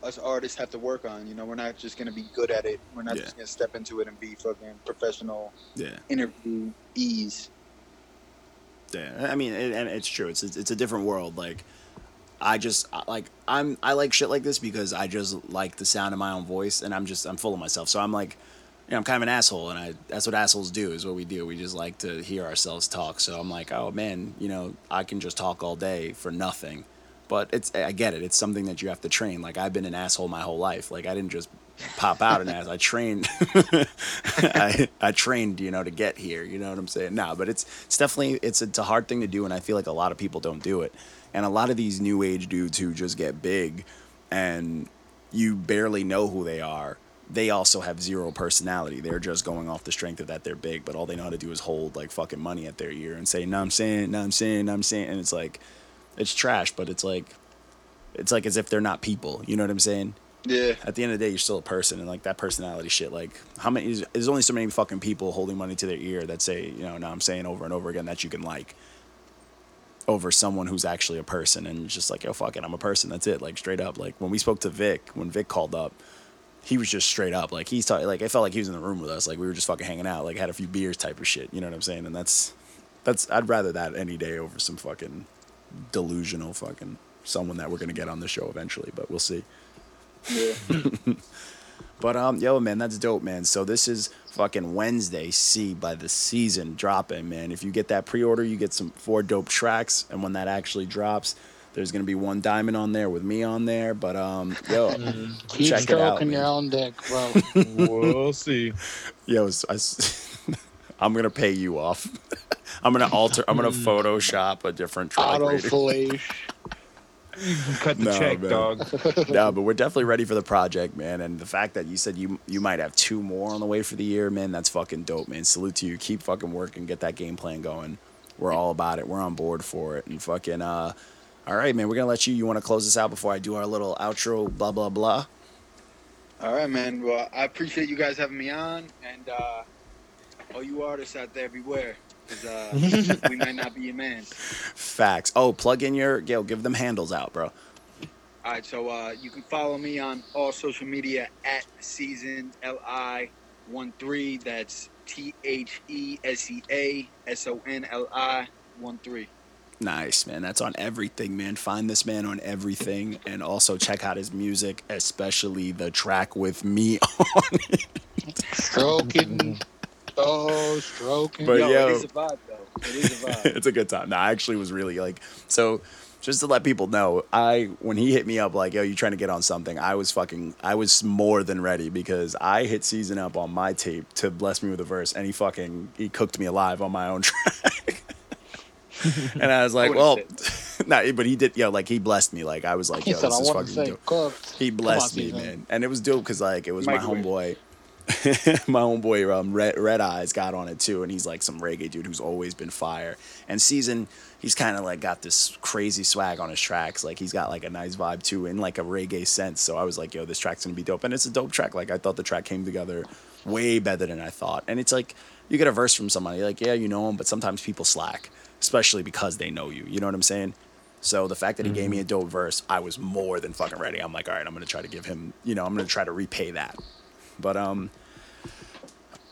us artists have to work on. You know, we're not just gonna be good at it. We're not Yeah. just gonna step into it and be fucking professional Yeah. interview ease. Yeah, I mean, it, and it's true. It's it's a different world. Like, I just like I'm I like shit like this because I just like the sound of my own voice, and I'm just I'm full of myself. So I'm like, you know, I'm kind of an asshole, and I that's what assholes do is what we do. We just like to hear ourselves talk. So I'm like, oh man, you know, I can just talk all day for nothing. But it's I get it. It's something that you have to train. Like I've been an asshole my whole life. Like I didn't just pop out an ass. I trained. I, I trained, you know, to get here. You know what I'm saying? No, but it's it's definitely it's it's a hard thing to do, and I feel like a lot of people don't do it. And a lot of these new age dudes who just get big, and you barely know who they are. They also have zero personality. They're just going off the strength of that they're big, but all they know how to do is hold like fucking money at their ear and say, "No, I'm saying, no, I'm saying, no, I'm saying," and it's like, it's trash, but it's like, it's like as if they're not people. You know what I'm saying? Yeah, at the end of the day, you're still a person, and like that personality shit. Like, how many? There's, only so many fucking people holding money to their ear that say, you know, now I'm saying over and over again that you can like over someone who's actually a person, and just like, yo, fuck it, I'm a person. That's it. Like straight up. Like when we spoke to Vic, when Vic called up, he was just straight up like he's talking like I felt like he was in the room with us like we were just fucking hanging out like had a few beers type of shit you know what I'm saying and that's that's I'd rather that any day over some fucking delusional fucking someone that we're gonna get on the show eventually but we'll see Yeah. but um yo man that's dope man so this is fucking Wednesday C by the season dropping man if you get that pre-order you get some four dope tracks and when that actually drops there's gonna be one diamond on there with me on there but um yo Keep check it out stroking man. your own dick, bro. we'll see. Yo, I, am gonna pay you off. I'm gonna alter. I'm gonna Photoshop a different track Auto rating. fillation. You can cut the No, check, man. dog. no, but we're definitely ready for the project, man. And the fact that you said you you might have two more on the way for the year, man, that's fucking dope, man. Salute to you. Keep fucking working. Get that game plan going. We're all about it. We're on board for it. And fucking uh, all right, man. We're gonna let you. You want to close this out before I do our little outro? Blah blah blah. All right, man. Well, I appreciate you guys having me on, and uh, all you artists out there, beware, because uh, we might not be your man. Facts. Oh, plug in your. Yo, give them handles out, bro. All right, so uh, you can follow me on all social media at season li one three. That's T H E S E A S O N L I one three. Nice, man. That's on everything, man. Find this man on everything. And also check out his music, especially the track with me on it. Stroking. Oh, stroking. But yo, yo- it is a vibe though. It is a vibe. it's a good time. No, I actually was really like, so just to let people know, I, when he hit me up, like, yo, you trying to get on something, I was fucking, I was more than ready because I hit season up on my tape to bless me with a verse and he fucking, he cooked me alive on my own track. and I was like, I well, wouldn't nah, but he did, yo, like he blessed me. Like I was like, He yo, said, this I is fucking dope. He blessed on, me, Caesar. man, and it was dope because like it was my Microwave. homeboy, my homeboy um, Red, Red Eyes got on it too, and he's like some reggae dude who's always been fire. And season, he's kind of like got this crazy swag on his tracks, like he's got like a nice vibe too, in like a reggae sense. So I was like, yo, this track's gonna be dope, and it's a dope track. Like I thought the track came together way better than I thought, and it's like you get a verse from somebody, like yeah, you know him, but sometimes people slack, especially because they know you. You know what I'm saying? So the fact that he gave me a dope verse, I was more than fucking ready. I'm like, all right, I'm gonna try to give him, you know, I'm gonna try to repay that. But um,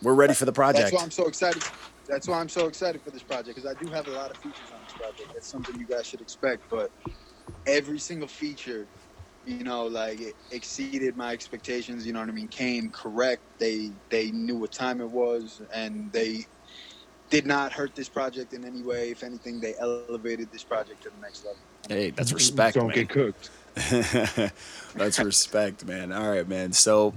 we're ready for the project. That's why I'm so excited. That's why I'm so excited for this project because I do have a lot of features on this project. That's something you guys should expect. But every single feature, you know, like it exceeded my expectations. You know what I mean? Came correct. They they knew what time it was, and they did not hurt this project in any way. If anything, they elevated this project to the next level. Hey, that's respect, Don't man. get cooked. that's respect, man. All right, man. So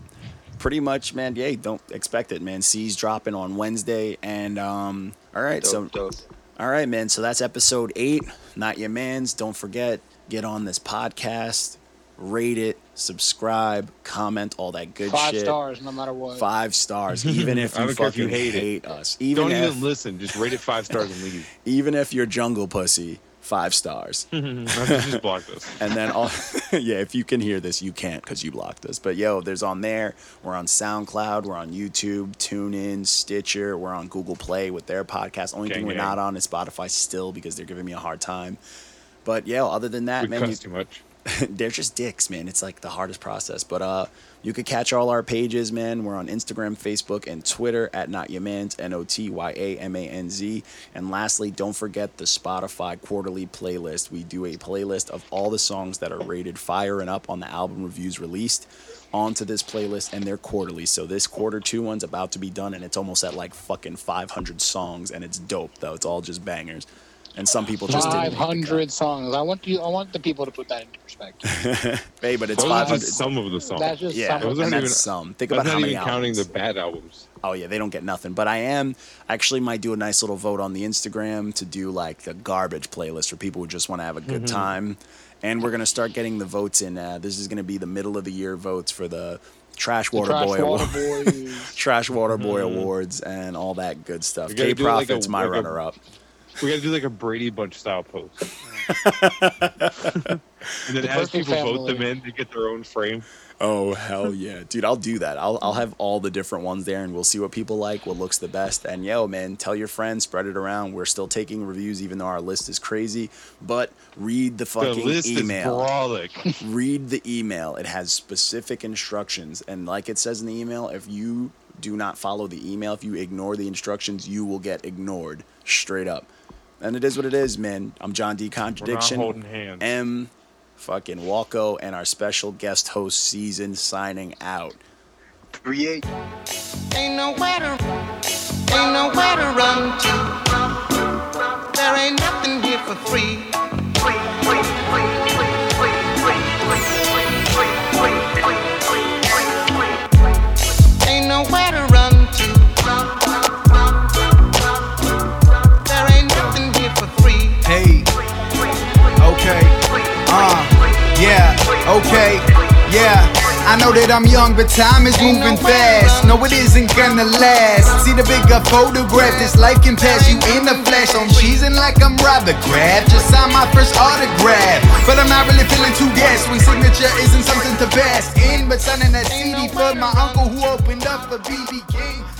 pretty much, man. Yeah, don't expect it, man. C's dropping on Wednesday, and um, all right, so Dope, dope. All right, man. So that's episode eight. Not your man's. Don't forget, get on this podcast, rate it, subscribe, comment, all that good Five shit. stars, no matter what. Five stars, even if you don't care if you hate hate, us. Even Don't if, even listen. Just rate it five stars and leave. even if you're jungle pussy, five stars. just block this. And then, all, yeah, if you can hear this, you can't because you blocked us. But yo, there's on there. We're on SoundCloud. We're on YouTube, TuneIn, Stitcher. We're on Google Play with their podcast. Only Gang, thing we're gang. not on is Spotify still because they're giving me a hard time. But yeah, other than that, We man, you, too much. they're just dicks, man. It's like the hardest process. But uh, you could catch all our pages, man. We're on Instagram, Facebook, and Twitter at Not Your Man's N O T Y A M A N Z. And lastly, don't forget the Spotify quarterly playlist. We do a playlist of all the songs that are rated fire and up on the album reviews released onto this playlist, and they're quarterly. So this quarter two one's about to be done, and it's almost at like fucking 500 songs, and it's dope though. It's all just bangers. And some people just didn't. Five make the cut. hundred songs. I want you. I want the people to put that into perspective. Hey, but it's Those 500. just some of the songs. That's just Yeah, some those of aren't that's even- some. Think That's about how many even counting albums. the bad albums. Oh yeah, they don't get nothing. But I am actually might do a nice little vote on the Instagram to do like the garbage playlist for people who just want to have a good Mm-hmm. time. And we're gonna start getting the votes in. Uh, this is gonna be the middle of the year votes for the Trash the Water Trash Boy Water Award, Trash Water Boy Awards, and all that good stuff. K do it like a- Profit's my like a- runner up. We got to do like a Brady Bunch style post. and then The as people vote them in, they get their own frame. Oh hell yeah, dude! I'll do that. I'll I'll have all the different ones there, and we'll see what people like, what looks the best. And yo, man, tell your friends, spread it around. We're still taking reviews, even though our list is crazy. But read the fucking The list is email. brolic. read the email. It has specific instructions, and like it says in the email, if you do not follow the email, if you ignore the instructions, you will get ignored straight up. And it is what it is, man. I'm John D. Contradiction. holding hands. M. Fucking Walko and our special guest host season signing out. Create. Ain't nowhere to, ain't nowhere to run to. There ain't nothing here for free. Okay, yeah. I know that I'm young, but time is moving fast. No, it isn't gonna last. See the bigger photograph, this life can pass you in the flash. I'm cheesing like I'm Robert Kraft. Just signed my first autograph, but I'm not really feeling too gas. when signature isn't something to bask in, but signing that CD for my uncle who opened up for BB King.